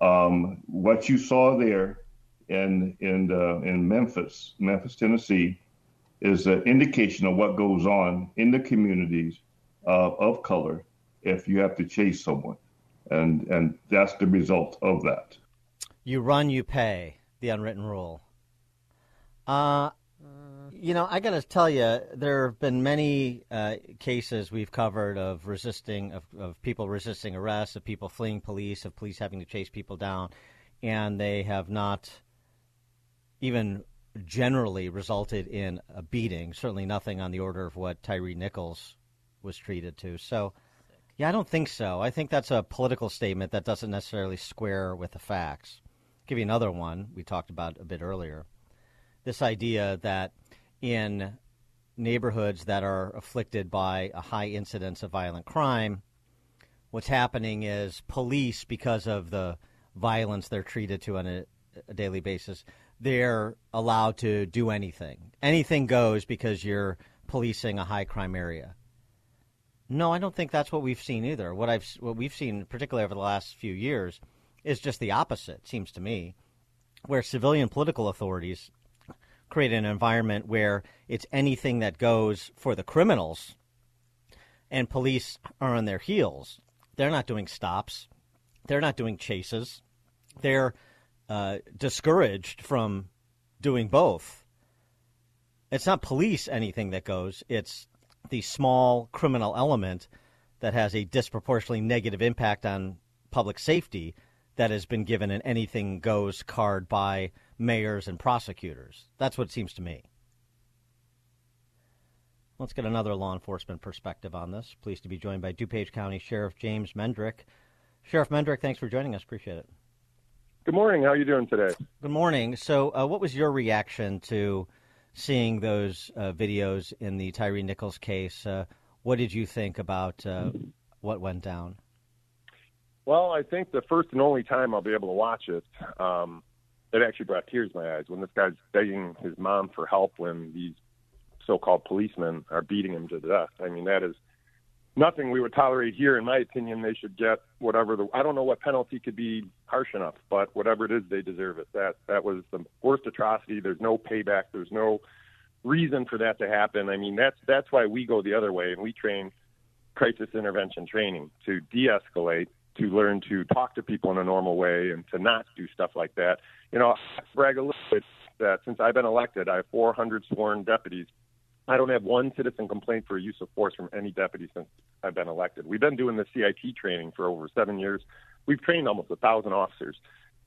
[SPEAKER 42] Um, what you saw there in in uh, in Memphis, Memphis, Tennessee, is an indication of what goes on in the communities uh, of color if you have to chase someone, and and that's the result of that.
[SPEAKER 2] You run, you pay. The unwritten rule. Uh, you know, I got to tell you, there have been many uh, cases we've covered of resisting, of, of people resisting arrest, of people fleeing police, of police having to chase people down, and they have not even generally resulted in a beating. Certainly nothing on the order of what Tyree Nichols was treated to. So, yeah, I don't think so. I think that's a political statement that doesn't necessarily square with the facts. I'll give you another one we talked about a bit earlier. This idea that in neighborhoods that are afflicted by a high incidence of violent crime, what's happening is police, because of the violence they're treated to on a, a daily basis, they're allowed to do anything. Anything goes because you're policing a high crime area. No, I don't think that's what we've seen either. What I've what we've seen, particularly over the last few years, is just the opposite. Seems to me, where civilian political authorities create an environment where it's anything that goes for the criminals, and police are on their heels. They're not doing stops. They're not doing chases. They're uh, discouraged from doing both. It's not police anything that goes. It's the small criminal element that has a disproportionately negative impact on public safety that has been given an anything goes card by mayors and prosecutors. That's what it seems to me. Let's get another law enforcement perspective on this. Pleased to be joined by DuPage County Sheriff James Mendrick. Sheriff Mendrick, thanks for joining us. Appreciate it.
[SPEAKER 32] Good morning. How are you doing today?
[SPEAKER 2] Good morning. So, uh, what was your reaction to seeing those uh, videos in the Tyree Nichols case? Uh, what did you think about uh, what went down?
[SPEAKER 32] Well, I think the first and only time I'll be able to watch it, um, it actually brought tears to my eyes when this guy's begging his mom for help when these so-called policemen are beating him to death. I mean, that is nothing we would tolerate here. In my opinion, they should get whatever the I don't know what penalty could be harsh enough, but whatever it is, they deserve it. That that was the worst atrocity. There's no payback. There's no reason for that to happen. I mean, that's that's why we go the other way and we train crisis intervention training to de-escalate to learn to talk to people in a normal way and to not do stuff like that. You know, I brag a little bit that since I've been elected, I have 400 sworn deputies. I don't have one citizen complaint for use of force from any deputy since I've been elected. We've been doing the CIT training for over seven years. We've trained almost a thousand officers.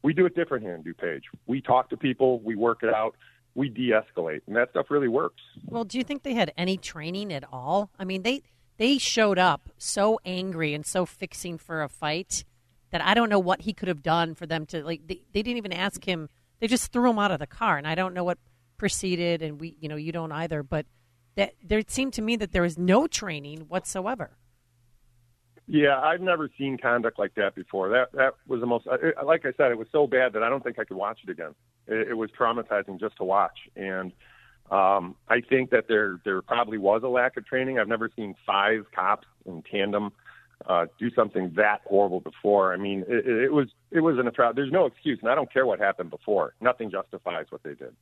[SPEAKER 32] We do it different here in DuPage. We talk to people, we work it out, we de-escalate, and that stuff really works.
[SPEAKER 3] Well, do you think they had any training at all? I mean, they they showed up so angry and so fixing for a fight that I don't know what he could have done for them to like. They, they didn't even ask him. They just threw him out of the car, and I don't know what proceeded. And we, you know, you don't either. But that there seemed to me that there was no training whatsoever.
[SPEAKER 32] Yeah, I've never seen conduct like that before. That that was the most. Like I said, it was so bad that I don't think I could watch it again. It, it was traumatizing just to watch, and um, I think that there there probably was a lack of training. I've never seen five cops in tandem uh, do something that horrible before. I mean, it, it was it was an atrocity. There's no excuse, and I don't care what happened before. Nothing justifies what they did.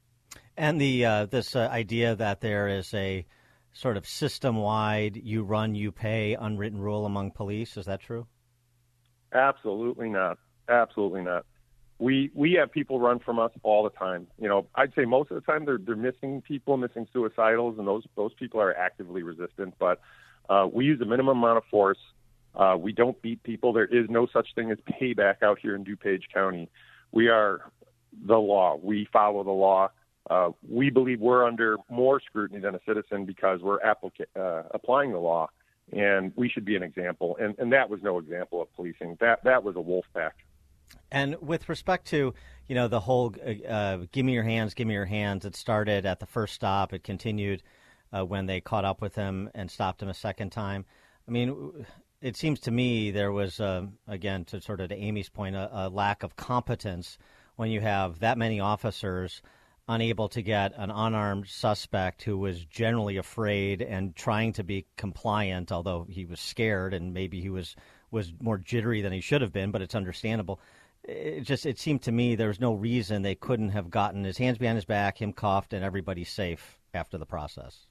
[SPEAKER 2] And the uh, this uh, idea that there is a sort of system wide you run you pay unwritten rule among police is that true?
[SPEAKER 32] Absolutely not. Absolutely not. We we have people run from us all the time. You know, I'd say most of the time they're they're missing people, missing suicidals, and those those people are actively resistant. But uh, we use a minimum amount of force. Uh, we don't beat people. There is no such thing as payback out here in DuPage County. We are the law. We follow the law. Uh, we believe we're under more scrutiny than a citizen because we're applica- uh, applying the law, and we should be an example. And, and that was no example of policing. That that was a wolf pack.
[SPEAKER 2] And with respect to you know the whole uh, uh "give me your hands, give me your hands," it started at the first stop. It continued uh, when they caught up with him and stopped him a second time. I mean, it seems to me there was uh, again to sort of to Amy's point a, a lack of competence when you have that many officers unable to get an unarmed suspect who was generally afraid and trying to be compliant, although he was scared and maybe he was was more jittery than he should have been, but it's understandable. It just it seemed to me there was no reason they couldn't have gotten his hands behind his back, him cuffed, and everybody safe after the process.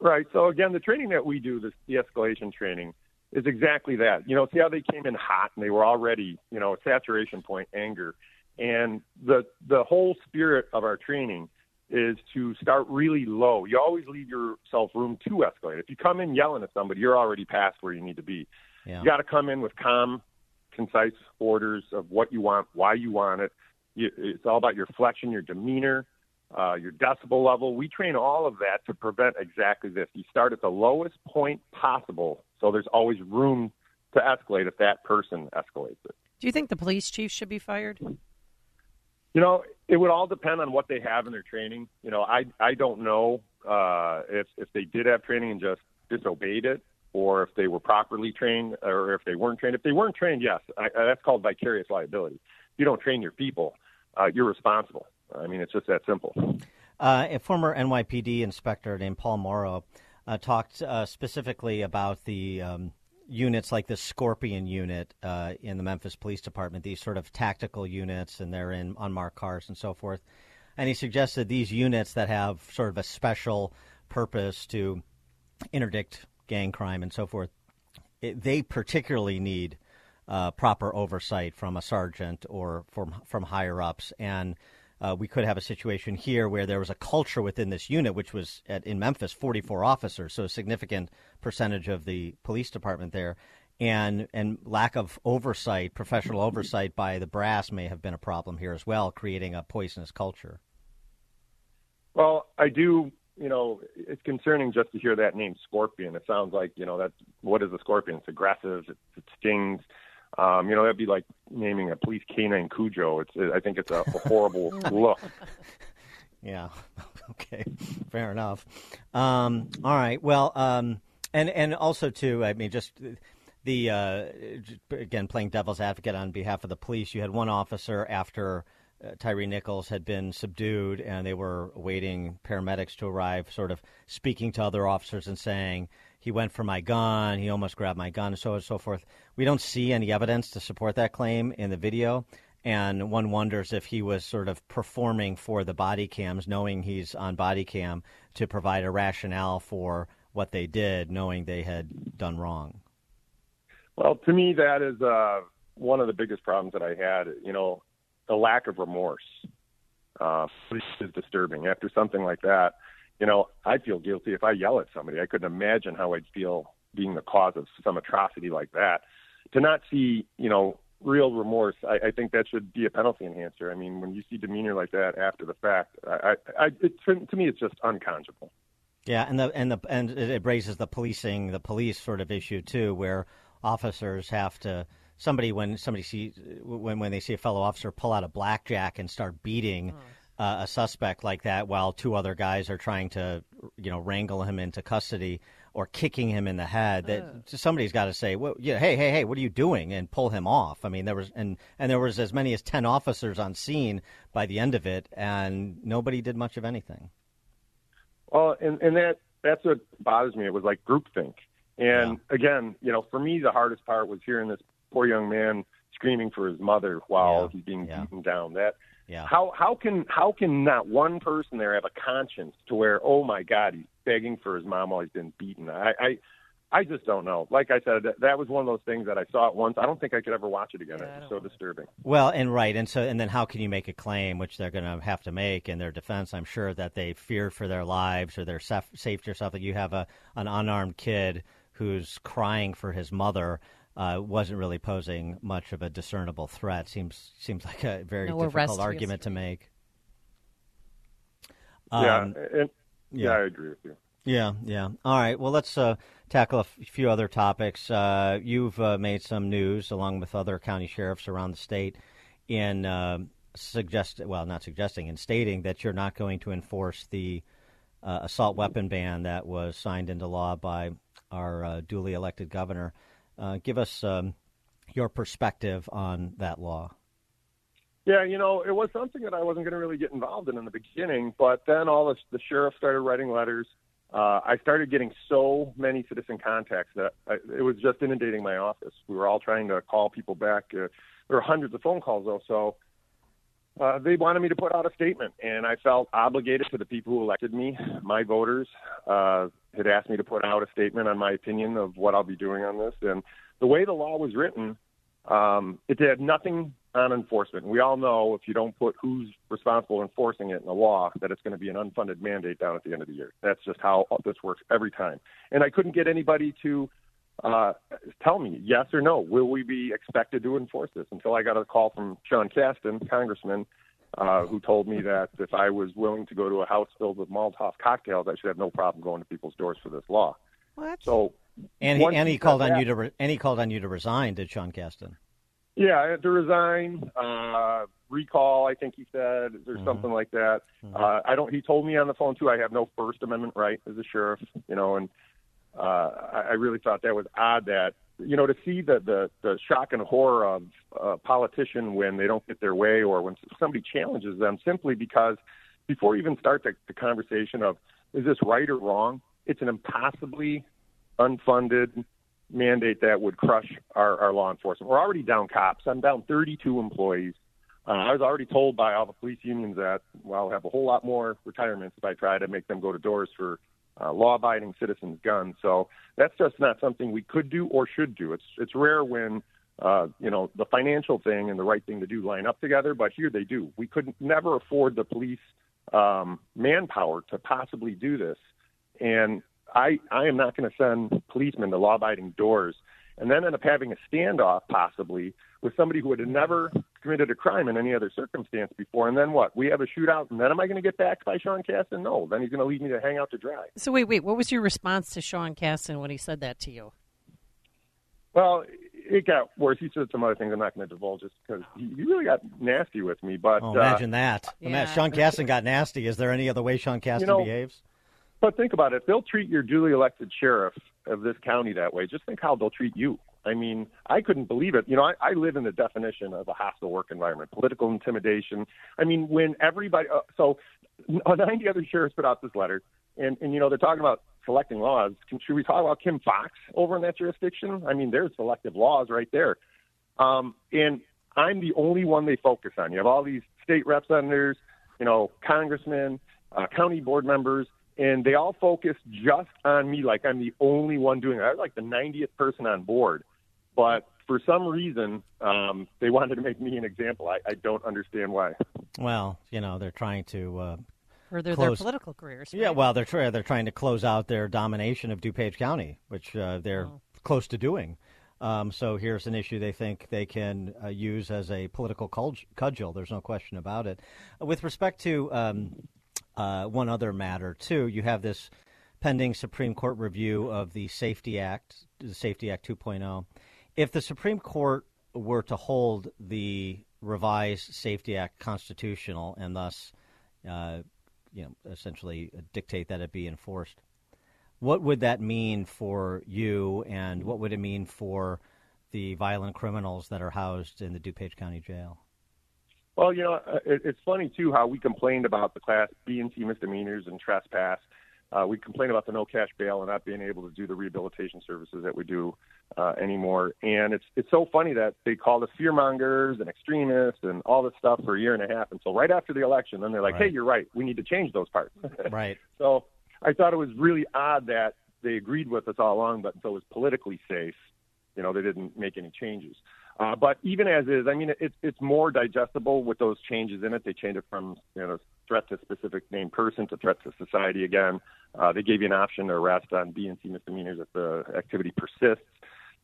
[SPEAKER 32] Right. So again, the training that we do, this de-escalation training, is exactly that. You know, see how they came in hot and they were already, you know, saturation point, anger and the the whole spirit of our training is to start really low. You always leave yourself room to escalate. If you come in yelling at somebody, you're already past where you need to be.
[SPEAKER 2] Yeah.
[SPEAKER 32] You got to come in with calm, concise orders of what you want, why you want it. You, it's all about your flexion, your demeanor, uh, your decibel level. We train all of that to prevent exactly this. You start at the lowest point possible, so there's always room to escalate if that person escalates it.
[SPEAKER 3] Do you think the police chief should be fired?
[SPEAKER 32] You know, it would all depend on what they have in their training. You know, I I don't know uh, if if they did have training and just disobeyed it, or if they were properly trained, or if they weren't trained. If they weren't trained, yes, I, that's called vicarious liability. If you don't train your people, uh, you're responsible. I mean, it's just that simple.
[SPEAKER 2] Uh, a former NYPD inspector named Paul Mauro uh, talked uh, specifically about the um, units like the Scorpion unit uh, in the Memphis Police Department, these sort of tactical units, and they're in unmarked cars and so forth. And he suggested these units that have sort of a special purpose to interdict gang crime and so forth, it, they particularly need uh, proper oversight from a sergeant or from from higher ups and uh, we could have a situation here where there was a culture within this unit, which was at, in Memphis, 44 officers, so a significant percentage of the police department there. and and lack of oversight, professional oversight by the brass may have been a problem here as well, creating a poisonous culture.
[SPEAKER 32] Well, I do. You know, it's concerning just to hear that name, Scorpion. It sounds like you know that. What is a scorpion? It's aggressive. It, it stings. Um, you know, that'd be like naming a police canine Cujo. It's. I think it's a, a horrible look.
[SPEAKER 2] Yeah. okay. Fair enough. Um, all right. Well, um, and and also too. I mean, just the uh, again playing devil's advocate on behalf of the police. You had one officer after uh, Tyree Nichols had been subdued, and they were waiting paramedics to arrive, sort of speaking to other officers and saying he went for my gun, he almost grabbed my gun, and so on and so forth. We don't see any evidence to support that claim in the video. And one wonders if he was sort of performing for the body cams, knowing he's on body cam, to provide a rationale for what they did, knowing they had done wrong.
[SPEAKER 32] Well, to me, that is uh, one of the biggest problems that I had. You know, the lack of remorse uh, is disturbing. After something like that, you know, I feel guilty if I yell at somebody. I couldn't imagine how I'd feel being the cause of some atrocity like that. To not see, you know, real remorse, I, I think that should be a penalty enhancer. I mean, when you see demeanor like that after the fact, I, I, I it, to me, it's just unconscionable.
[SPEAKER 2] Yeah, and the and the and it raises the policing, the police sort of issue too, where officers have to somebody when somebody sees when when they see a fellow officer pull out a blackjack and start beating. Oh. Uh, a suspect like that, while two other guys are trying to, you know, wrangle him into custody or kicking him in the head, that somebody's got to say, well, yeah, hey, hey, hey, what are you doing, and pull him off. I mean, there was and and there was as many as ten officers on scene by the end of it, and nobody did much of anything.
[SPEAKER 32] Well, and and that that's what bothers me. It was like groupthink. And again, you know, for me, the hardest part was hearing this poor young man screaming for his mother while he's being beaten down. That
[SPEAKER 2] yeah.
[SPEAKER 32] how how can how can not one person there have a conscience to where oh my God he's begging for his mom while he's been beaten? I I, I just don't know. Like I said, that, that was one of those things that I saw it once. I don't think I could ever watch it again. it's so disturbing.
[SPEAKER 2] Well, and right, and so and then how can you make a claim, which they're going to have to make in their defense? I'm sure that they fear for their lives or their saf- safety or something. You have a an unarmed kid who's crying for his mother. Uh, wasn't really posing much of a discernible threat. Seems seems like a very
[SPEAKER 3] No
[SPEAKER 2] difficult argument to make.
[SPEAKER 32] yeah,
[SPEAKER 2] Um,
[SPEAKER 32] and, yeah,
[SPEAKER 2] yeah.
[SPEAKER 32] I agree with you.
[SPEAKER 2] Yeah, yeah. All right. Well, let's uh, tackle a f- few other topics. Uh, you've uh, made some news, along with other county sheriffs around the state, in uh, suggest well, not suggesting, in stating that you're not going to enforce the uh, assault weapon ban that was signed into law by our uh, duly elected governor. Uh, give us um, your perspective on that law.
[SPEAKER 32] Yeah, you know, it was something that I wasn't going to really get involved in in the beginning, but then all the, the sheriff started writing letters. Uh, I started getting so many citizen contacts that I, it was just inundating my office. We were all trying to call people back. Uh, there were hundreds of phone calls, though, so uh, they wanted me to put out a statement, and I felt obligated to the people who elected me. My voters uh, had asked me to put out a statement on my opinion of what I'll be doing on this. And the way the law was written, um, it had nothing on enforcement. We all know if you don't put who's responsible enforcing it in the law, that it's going to be an unfunded mandate down at the end of the year. That's just how this works every time. And I couldn't get anybody to uh, tell me yes or no. Will we be expected to enforce this? Until I got a call from Sean Casten, Congressman, uh, who told me that if I was willing to go to a house filled with Molotov cocktails, I should have no problem going to people's doors for this law.
[SPEAKER 3] What?
[SPEAKER 32] So,
[SPEAKER 2] And he, and he
[SPEAKER 32] said
[SPEAKER 2] called on
[SPEAKER 32] that-
[SPEAKER 2] you to re- and he called on you to resign. Did Sean Casten?
[SPEAKER 32] Yeah, I had to resign. Uh, recall, I think he said, or something like that. Uh, I don't. He told me on the phone too. I have no First Amendment right as a sheriff, you know, and uh, I, I really thought that was odd. That you know, to see the the, the shock and horror of a politician when they don't get their way, or when somebody challenges them, simply because before you even start the, the conversation of is this right or wrong, it's an impossibly unfunded mandate that would crush our, our law enforcement. We're already down cops. I'm down 32 employees. Uh, I was already told by all the police unions that well, I'll have a whole lot more retirements if I try to make them go to doors for uh, law-abiding citizens' guns. So that's just not something we could do or should do. It's it's rare when uh, you know the financial thing and the right thing to do line up together, but here they do. We could never afford the police um, manpower to possibly do this, and I I am not going to send policemen to law-abiding doors and then end up having a standoff possibly with somebody who had never committed a crime in any other circumstance before. And then what? We have a shootout, and then am I going to get backed by Sean Casten? No. Then he's going to leave me to hang out to dry.
[SPEAKER 3] So wait, wait. What was your response to Sean Casten when he said that to you?
[SPEAKER 32] Well, it got worse. He said some other things I'm not going to divulge just because he, he really got nasty with me. But
[SPEAKER 2] Oh, imagine
[SPEAKER 32] uh,
[SPEAKER 2] that. Imagine Sean Casten got nasty. Is there any other way Sean Casten
[SPEAKER 32] know,
[SPEAKER 2] behaves?
[SPEAKER 32] But think about it. If they'll treat your duly elected sheriff of this county that way, just think how they'll treat you. I mean, I couldn't believe it. You know, I, I live in the definition of a hostile work environment, political intimidation. I mean, when everybody, uh, so uh, 90 other sheriffs put out this letter, and, and, you know, they're talking about selecting laws. Should we talk about Kim Foxx over in that jurisdiction? I mean, there's selective laws right there. Um, and I'm the only one they focus on. You have all these state representatives, you know, congressmen, uh, county board members, and they all focus just on me like I'm the only one doing it. I was like the 90th person on board. But for some reason, um, they wanted to make me an example. I, I don't understand why.
[SPEAKER 2] Well, you know, they're trying to uh,
[SPEAKER 3] Further their
[SPEAKER 2] close-
[SPEAKER 3] political careers.
[SPEAKER 2] Yeah, well, they're trying they're trying to close out their domination of DuPage County, which uh, they're
[SPEAKER 3] Oh.
[SPEAKER 2] close to doing. Um, so here's an issue they think they can uh, use as a political cudgel. There's no question about it. With respect to um, uh, one other matter, too, you have this pending Supreme Court review of the Safety Act, the Safety Act 2.0. If the Supreme Court were to hold the revised Safety Act constitutional and thus, uh, you know, essentially dictate that it be enforced, what would that mean for you, and what would it mean for the violent criminals that are housed in the DuPage County Jail?
[SPEAKER 32] Well, you know, uh, it, it's funny too how we complained about the class B and C misdemeanors and trespass. Uh, we complained about the no cash bail and not being able to do the rehabilitation services that we do uh, anymore. And it's it's so funny that they called us fearmongers and extremists and all this stuff for a year and a half until right after the election. Then they're like,
[SPEAKER 2] Right.
[SPEAKER 32] "Hey, you're right. We need to change those parts."
[SPEAKER 2] right.
[SPEAKER 32] So I thought it was really odd that they agreed with us all along, but until it was politically safe, you know, they didn't make any changes. Uh, but even as is, I mean, it's it's more digestible with those changes in it. They changed it from you know threat to specific named person to threat to society again. Uh, they gave you an option to arrest on B and C misdemeanors if the activity persists.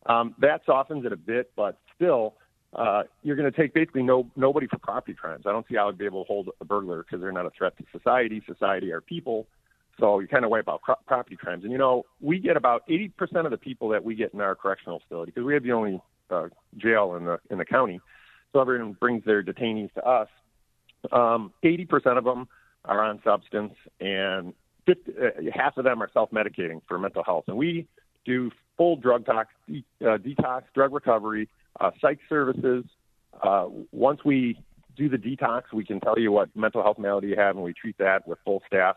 [SPEAKER 32] Um, that softens it a bit, but still, uh, you're going to take basically no nobody for property crimes. I don't see how I'd be able to hold a burglar because they're not a threat to society. Society are people. So you kind of wipe out cro- property crimes. And you know, we get about 80% of the people that we get in our correctional facility because we have the only uh, jail in the in the county. So everyone brings their detainees to us. Um, 80% of them are on substance, and 50, uh, half of them are self-medicating for mental health. And we do full drug tox, de- uh, detox, drug recovery, uh, psych services. Uh, once we do the detox, we can tell you what mental health malady you have, and we treat that with full staff,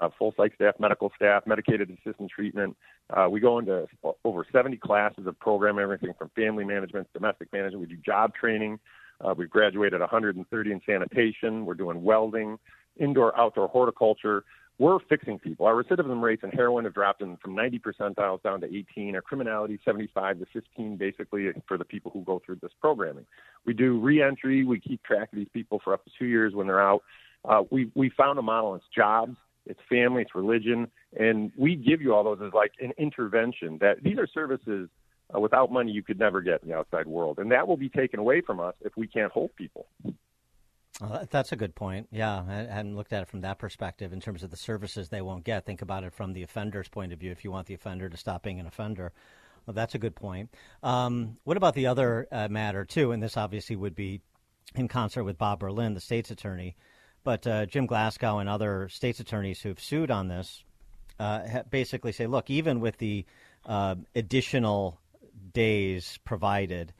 [SPEAKER 32] uh, full psych staff, medical staff, medicated assistant treatment. Uh, we go into over 70 classes of program, everything from family management, domestic management. We do job training. Uh, we've graduated 130 in sanitation. We're doing welding, indoor, outdoor horticulture. We're fixing people. Our recidivism rates in heroin have dropped in from 90 percentiles down to 18. Our criminality 75 to 15, basically for the people who go through this programming. We do reentry. We keep track of these people for up to two years when they're out. Uh, we we found a model. It's jobs, it's family, it's religion, and we give you all those as like an intervention. That these are services uh, without money you could never get in the outside world, and that will be taken away from us if we can't hold people.
[SPEAKER 2] Well, that's a good point. Yeah, I hadn't looked at it from that perspective in terms of the services they won't get. Think about it from the offender's point of view. If you want the offender to stop being an offender, well, that's a good point. Um, what about the other uh, matter too? And this obviously would be in concert with Bob Berlin, the state's attorney, but uh, Jim Glasgow and other state's attorneys who've sued on this uh, basically say, look, even with the uh, additional days provided,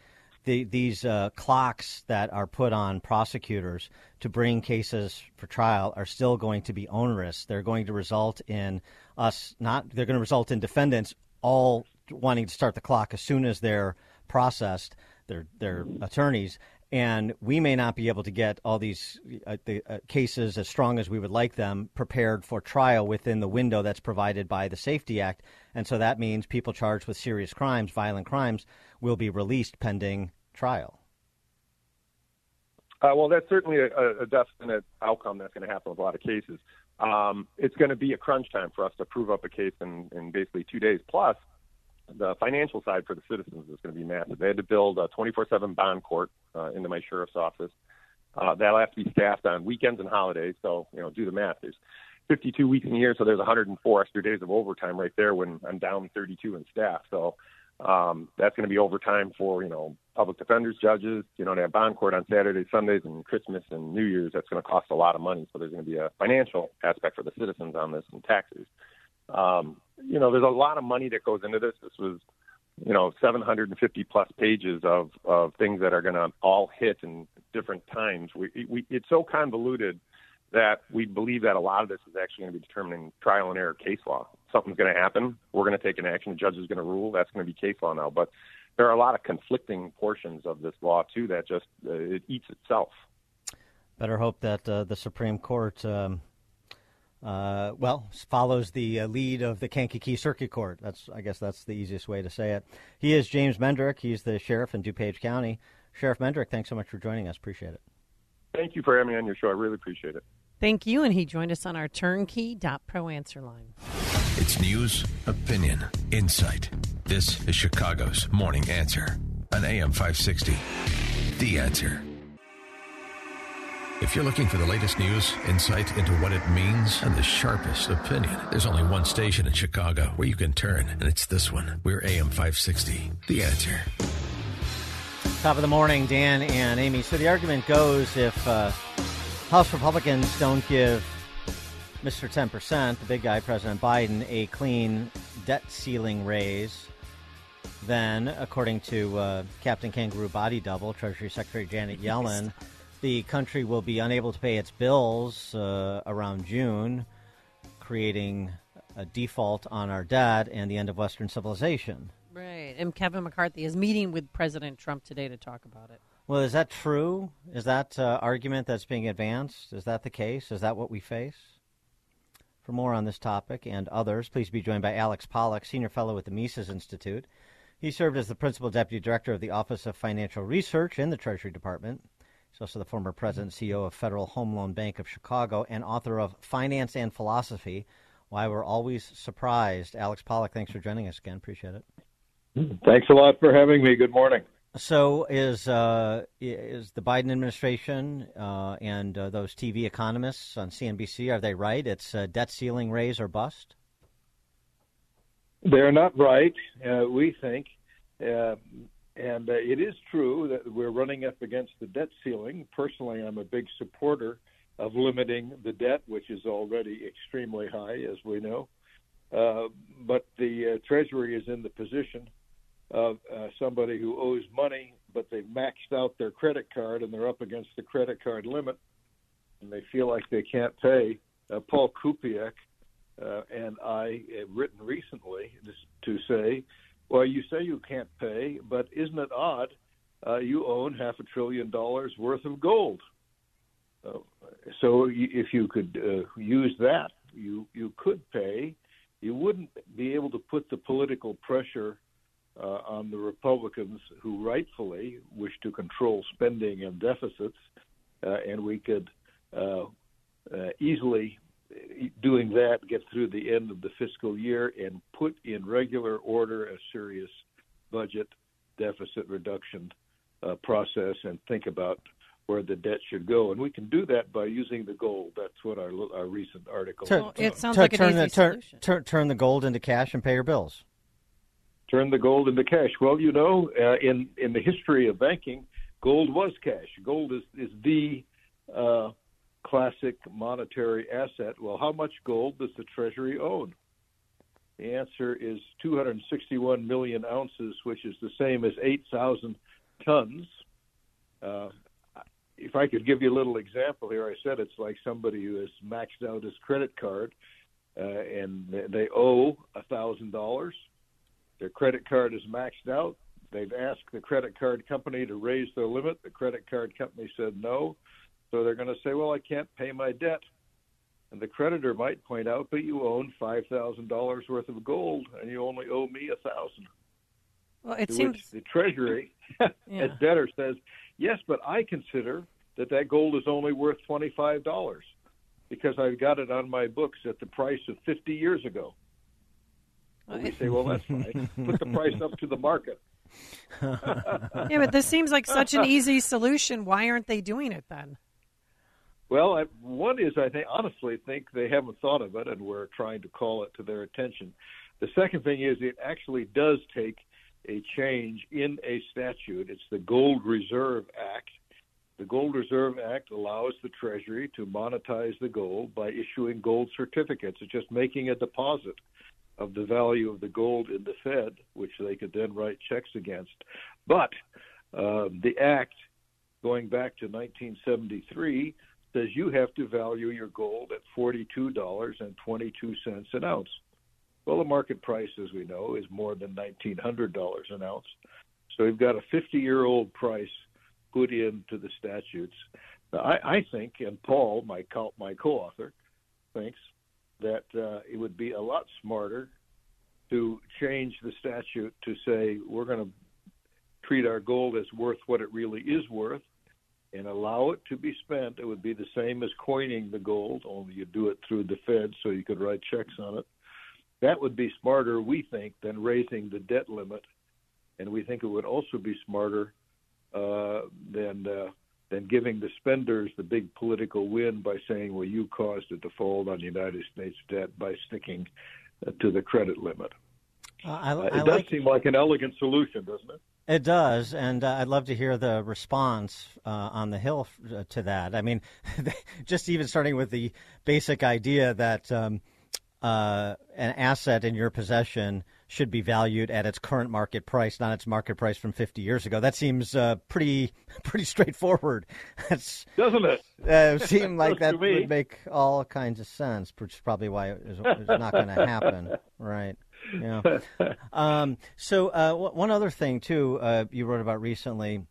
[SPEAKER 2] the, these uh, clocks that are put on prosecutors to bring cases for trial are still going to be onerous. They're going to result in us not. They're going to result in defendants all wanting to start the clock as soon as they're processed. Their their attorneys. And we may not be able to get all these uh, the, uh, cases as strong as we would like them prepared for trial within the window that's provided by the Safety Act. And so that means people charged with serious crimes, violent crimes, will be released pending trial.
[SPEAKER 32] Uh, well, that's certainly a, a definite outcome that's going to happen with a lot of cases. Um, it's going to be a crunch time for us to prove up a case in, in basically two days. Plus, the financial side for the citizens is going to be massive. They had to build a 24/7 bond court uh, into my sheriff's office. Uh, that'll have to be staffed on weekends and holidays. So you know, do the math. There's 52 weeks in a year, so there's 104 extra days of overtime right there when I'm down 32 in staff. So um, that's going to be overtime for you know public defenders, judges. You know, they have bond court on Saturdays, Sundays, and Christmas and New Year's. That's going to cost a lot of money. So there's going to be a financial aspect for the citizens on this and taxes. Um, you know, there's a lot of money that goes into this. This was, you know, 750 plus pages of of things that are going to all hit in different times. We, we it's so convoluted that we believe that a lot of this is actually going to be determining trial and error case law. Something's going to happen. We're going to take an action. The judge is going to rule. That's going to be case law now. But there are a lot of conflicting portions of this law too that just uh, it eats itself.
[SPEAKER 2] Better hope that uh, the Supreme Court, um, uh, well, follows the uh, lead of the Kankakee Circuit Court. That's, I guess, that's the easiest way to say it. He is James Mendrick. He's the sheriff in DuPage County. Sheriff Mendrick, thanks so much for joining us. Appreciate it.
[SPEAKER 32] Thank you for having me on your show. I really appreciate it.
[SPEAKER 3] Thank you. And he joined us on our turnkey.pro answer line.
[SPEAKER 1] It's news, opinion, insight. This is Chicago's Morning Answer on AM 560. The Answer. If you're looking for the latest news, insight into what it means, and the sharpest opinion, there's only one station in Chicago where you can turn, and it's this one. We're AM 560. The Answer.
[SPEAKER 2] Top of the morning, Dan and Amy. So the argument goes if uh, House Republicans don't give Mr. 10%, the big guy, President Biden, a clean debt ceiling raise, then, according to uh, Captain Kangaroo Body Double, Treasury Secretary Janet Yellen, the country will be unable to pay its bills uh, around June, creating a default on our debt and the end of Western civilization.
[SPEAKER 3] Right. And Kevin McCarthy is meeting with President Trump today to talk about it.
[SPEAKER 2] Well, is that true? Is that uh, argument that's being advanced? Is that the case? Is that what we face? For more on this topic and others, please be joined by Alex Pollock, Senior Fellow at the Mises Institute. He served as the Principal Deputy Director of the Office of Financial Research in the Treasury Department. He's also the former President and CEO of Federal Home Loan Bank of Chicago and author of Finance and Philosophy Why We're Always Surprised. Alex Pollock, thanks for joining us again. Appreciate it.
[SPEAKER 43] Thanks a lot for having me. Good morning.
[SPEAKER 2] So, is uh, is the Biden administration uh, and uh, those TV economists on CNBC are they right? It's debt ceiling raise or bust.
[SPEAKER 43] They're not right. Uh, we think, uh, and uh, it is true that we're running up against the debt ceiling. Personally, I'm a big supporter of limiting the debt, which is already extremely high, as we know. but the Treasury is in the position of uh, somebody who owes money, but they've maxed out their credit card and they're up against the credit card limit, and they feel like they can't pay. Uh, Paul Kupiec uh, and I have written recently to say, well, you say you can't pay, but isn't it odd? Uh, you own half a trillion dollars worth of gold. Uh, so if you could uh, use that, you you could pay. You wouldn't be able to put the political pressure uh, on the Republicans who rightfully wish to control spending and deficits, uh, and we could uh, uh easily, doing that, get through the end of the fiscal year and put in regular order a serious budget deficit reduction uh, process and think about where the debt should go, and we can do that by using the gold. That's what our our recent article.
[SPEAKER 3] Turn, it sounds like
[SPEAKER 2] turn,
[SPEAKER 3] an
[SPEAKER 2] easy turn, turn, turn the gold into cash and pay your bills
[SPEAKER 43] turn the gold into cash. Well, you know, uh, in in the history of banking, gold was cash. Gold is is the uh, classic monetary asset. Well, how much gold does the Treasury own? The answer is 261 million ounces, which is the same as 8,000 tons. Uh, if I could give you a little example here, I said it's like somebody who has maxed out his credit card uh, and they owe a thousand dollars their credit card is maxed out. They've asked the credit card company to raise their limit. The credit card company said no. So they're going to say, well, I can't pay my debt. And the creditor might point out, but you own $5,000 worth of gold and you only owe me a 1000
[SPEAKER 3] Well, it
[SPEAKER 43] to
[SPEAKER 3] seems.
[SPEAKER 43] The Treasury,
[SPEAKER 3] Yeah.
[SPEAKER 43] as debtor, says, yes, but I consider that that gold is only worth $25 because I've got it on my books at the price of 50 years ago. And we say, well, that's fine. Put the price up to the market.
[SPEAKER 3] yeah, but this seems like such an easy solution. Why aren't they doing it then?
[SPEAKER 43] Well, I, one is I think honestly think they haven't thought of it, and we're trying to call it to their attention. The second thing is it actually does take a change in a statute. It's the Gold Reserve Act. The Gold Reserve Act allows the Treasury to monetize the gold by issuing gold certificates. It's just making a deposit of the value of the gold in the Fed, which they could then write checks against. But uh, the act, going back to 1973, says you have to value your gold at $42.22 an ounce. Well, the market price, as we know, is more than $1,900 an ounce. So we've got a 50 year old price put into the statutes. I, I think, and Paul, my co- my co-author, thinks that uh, it would be a lot smarter to change the statute to say we're going to treat our gold as worth what it really is worth and allow it to be spent. It would be the same as coining the gold, only you do it through the Fed so you could write checks on it. That would be smarter, we think, than raising the debt limit, and we think it would also be smarter uh, than uh, than giving the spenders the big political win by saying, "Well, you caused a default on the United States debt by sticking uh, to the credit limit."
[SPEAKER 2] Uh, I,
[SPEAKER 43] Uh,
[SPEAKER 2] I
[SPEAKER 43] it does
[SPEAKER 2] like
[SPEAKER 43] seem like an elegant solution, doesn't it?
[SPEAKER 2] It does, and uh, I'd love to hear the response uh, on the Hill uh, to that. I mean, just even starting with the basic idea that um, uh, an asset in your possession should be valued at its current market price, not its market price from 50 years ago. That seems uh, pretty pretty straightforward. That's
[SPEAKER 43] doesn't it?
[SPEAKER 2] Uh, seem like that would make all kinds of sense, which is probably why it is, is not going to happen, right? Yeah. Um, so uh, w- one other thing too, uh, you wrote about recently.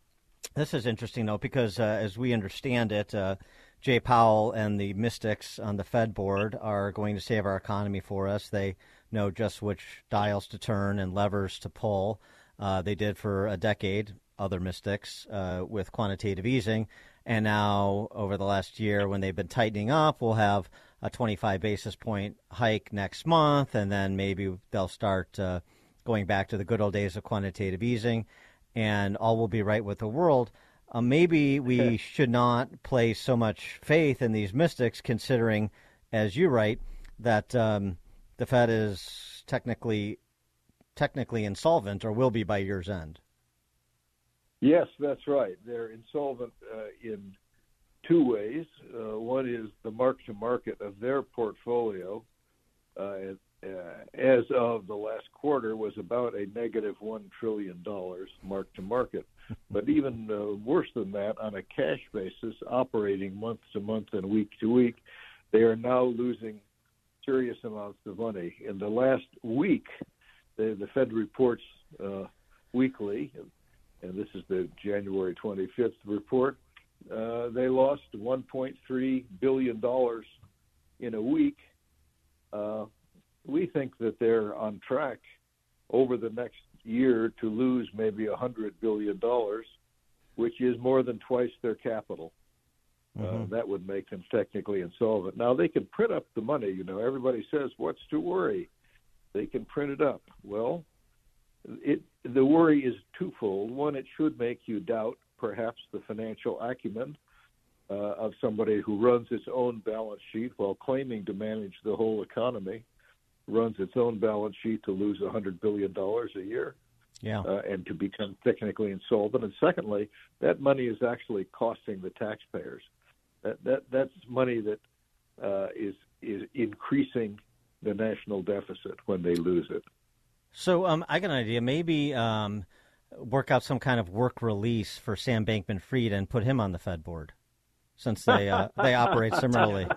[SPEAKER 2] This is interesting though, because uh, as we understand it, uh, Jay Powell and the mystics on the Fed board are going to save our economy for us. They know just which dials to turn and levers to pull. Uh, they did for a decade. Other mystics uh, with quantitative easing, and now over the last year, when they've been tightening up, we'll have a 25 basis point hike next month, and then maybe they'll start uh, going back to the good old days of quantitative easing, and all will be right with the world. Uh, maybe we should not place so much faith in these mystics, considering, as you write, that um, the Fed is technically technically insolvent or will be by year's end.
[SPEAKER 43] Yes, that's right. They're insolvent uh, in two ways. Uh, one is the mark to market of their portfolio, uh, uh, as of the last quarter, was about a negative negative one trillion dollars mark to market. but even uh, worse than that, on a cash basis, operating month to month and week to week, they are now losing serious amounts of money. In the last week, the, the Fed reports uh, weekly, and this is the January 25th report. Uh, they lost 1.3 billion dollars in a week. Uh, we think that they're on track over the next year to lose maybe 100 billion dollars, which is more than twice their capital. Uh, that would make them technically insolvent. Now they can print up the money. You know, everybody says, "What's to worry?" They can print it up. Well, it the worry is twofold. One, it should make you doubt perhaps the financial acumen uh, of somebody who runs its own balance sheet while claiming to manage the whole economy, runs its own balance sheet to lose a hundred billion dollars a year
[SPEAKER 2] Yeah.
[SPEAKER 43] uh, and to become technically insolvent. And secondly, that money is actually costing the taxpayers. That that that's money that uh, is is increasing the national deficit when they lose it.
[SPEAKER 2] So um, I got an idea. Maybe um, work out some kind of work release for Sam Bankman-Fried and put him on the Fed board, since they uh, they operate similarly.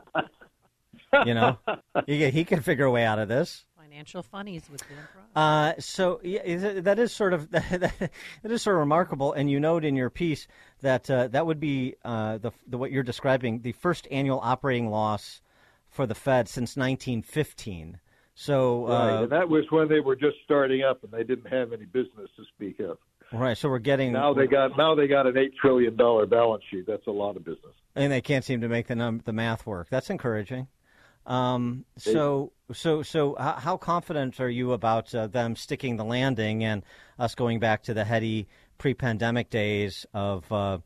[SPEAKER 2] You know, he, he can figure a way out of this.
[SPEAKER 3] Financial funnies with Dan Proft.
[SPEAKER 2] Uh, so yeah, that is sort of that is sort of remarkable. And you note in your piece that uh, that would be uh, the, the what you're describing the first annual operating loss for the Fed since 1915. So uh,
[SPEAKER 43] right, that was when they were just starting up and they didn't have any business to speak of.
[SPEAKER 2] right, so we're getting
[SPEAKER 43] Now they got now they got an eight trillion dollar balance sheet. That's a lot of business.
[SPEAKER 2] and they can't seem to make the num- the math work. That's encouraging. Um, so, so, so, how confident are you about uh, them sticking the landing and us going back to the heady pre-pandemic days of uh,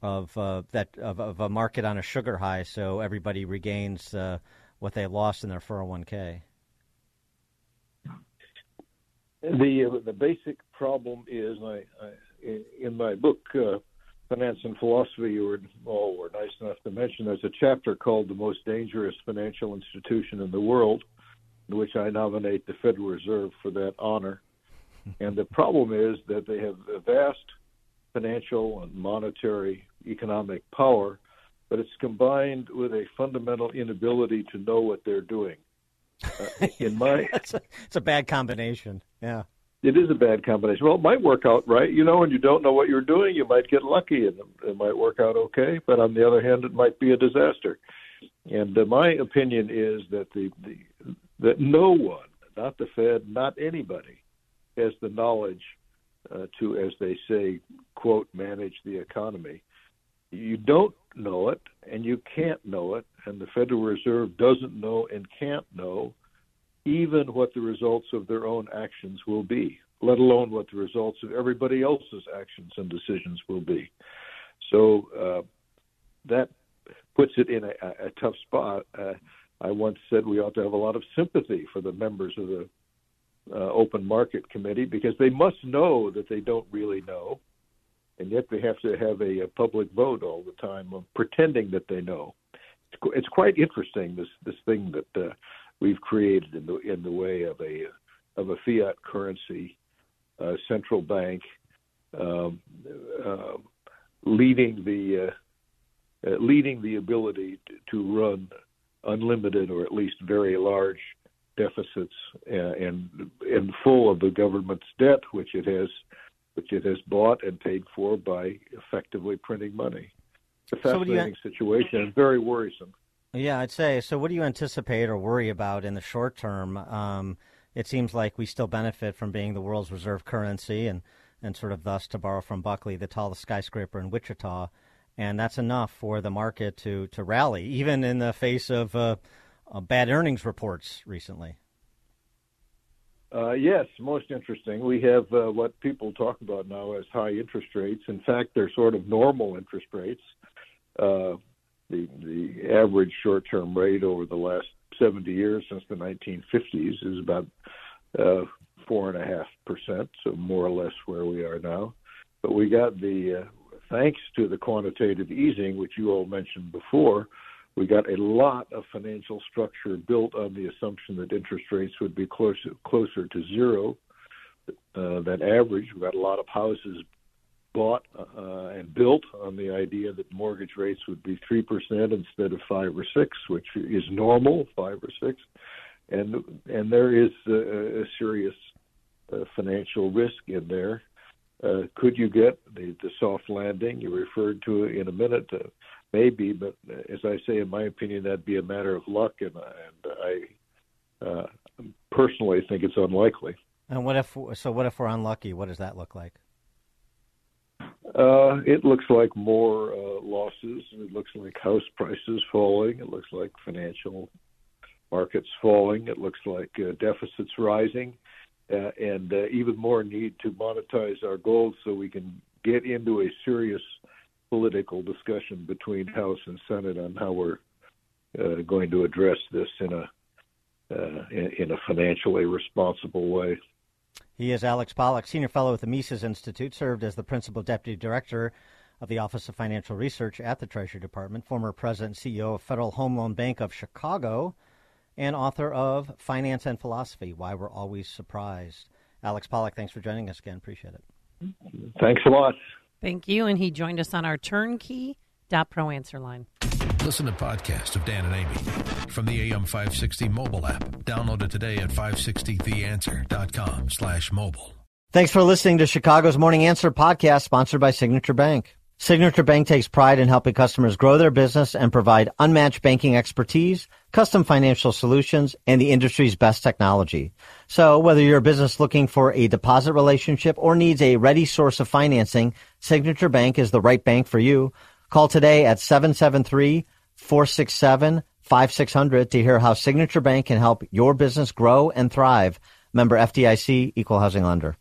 [SPEAKER 2] of uh, that of, of, a market on a sugar high, so everybody regains uh, what they lost in their 401k?
[SPEAKER 43] The the basic problem is, I, I in my book uh, Finance and Philosophy, you were all were nice enough to mention. There's a chapter called "The Most Dangerous Financial Institution in the World," in which I nominate the Federal Reserve for that honor. and the problem is that they have a vast financial and monetary economic power, but it's combined with a fundamental inability to know what they're doing. Uh, in my,
[SPEAKER 2] it's, a, it's a bad combination. Yeah,
[SPEAKER 43] it is a bad combination. Well, it might work out right, you know, and you don't know what you're doing. You might get lucky, and it might work out okay. But on the other hand, it might be a disaster. And uh, my opinion is that the, the that no one, not the Fed, not anybody, has the knowledge uh, to, as they say, quote, manage the economy. You don't know it, and you can't know it, and the Federal Reserve doesn't know and can't know even what the results of their own actions will be, let alone what the results of everybody else's actions and decisions will be. So uh, that puts it in a, a tough spot. Uh, I once said we ought to have a lot of sympathy for the members of the uh, Open Market Committee because they must know that they don't really know, and yet they have to have a, a public vote all the time of pretending that they know. It's, it's quite interesting this this thing that uh, we've created in the in the way of a of a fiat currency uh, central bank um, uh, leading the uh, uh, leading the ability to, to run unlimited or at least very large deficits and and full of the government's debt, which it has which it has bought and paid for by effectively printing money. It's a fascinating so you, situation and very worrisome.
[SPEAKER 2] Yeah, I'd say. So, what do you anticipate or worry about in the short term? Um, it seems like we still benefit from being the world's reserve currency, and and sort of thus, to borrow from Buckley, the tallest skyscraper in Wichita, and that's enough for the market to to rally, even in the face of uh, uh, bad earnings reports recently.
[SPEAKER 43] Uh, yes, most interesting. We have uh, what people talk about now as high interest rates. In fact, they're sort of normal interest rates. The the average short term rate over the last 70 years since the 1950s is about uh, four and a half percent, so more or less where we are now. But we got the uh, thanks to the quantitative easing, which you all mentioned before, we got a lot of financial structure built on the assumption that interest rates would be closer closer to zero uh, than average. We got a lot of houses bought uh, and built on the idea that mortgage rates would be three percent instead of five or six, which is normal, five or six, and and there is a, a serious uh, financial risk in there. Uh, could you get the, the soft landing you referred to in a minute? Uh, maybe, but as I say, in my opinion, that'd be a matter of luck, and, and I uh, personally think it's unlikely.
[SPEAKER 2] And what if so? What if we're unlucky? What does that look like?
[SPEAKER 43] Uh, it looks like more uh, losses. It looks like house prices falling. It looks like financial markets falling. It looks like uh, deficits rising, uh, and uh, even more need to monetize our gold so we can get into a serious political discussion between House and Senate on how we're uh, going to address this in a in, a financially responsible way.
[SPEAKER 2] He is Alex Pollock, senior fellow at the Mises Institute, served as the principal deputy director of the Office of Financial Research at the Treasury Department, former president and CEO of Federal Home Loan Bank of Chicago, and author of Finance and Philosophy: Why We're Always Surprised. Alex Pollock, thanks for joining us again. Appreciate it.
[SPEAKER 43] Thanks a lot.
[SPEAKER 3] Thank you. And he joined us on our turnkey.pro answer line.
[SPEAKER 1] Listen to podcast of Dan and Amy from the AM 560 mobile app. Download it today at 560theanswer.com slash mobile.
[SPEAKER 2] Thanks for listening to Chicago's Morning Answer podcast sponsored by Signature Bank. Signature Bank takes pride in helping customers grow their business and provide unmatched banking expertise, custom financial solutions, and the industry's best technology. So whether you're a business looking for a deposit relationship or needs a ready source of financing, Signature Bank is the right bank for you. Call today at 773 467 5600 to hear how Signature Bank can help your business grow and thrive. Member FDIC, equal housing lender.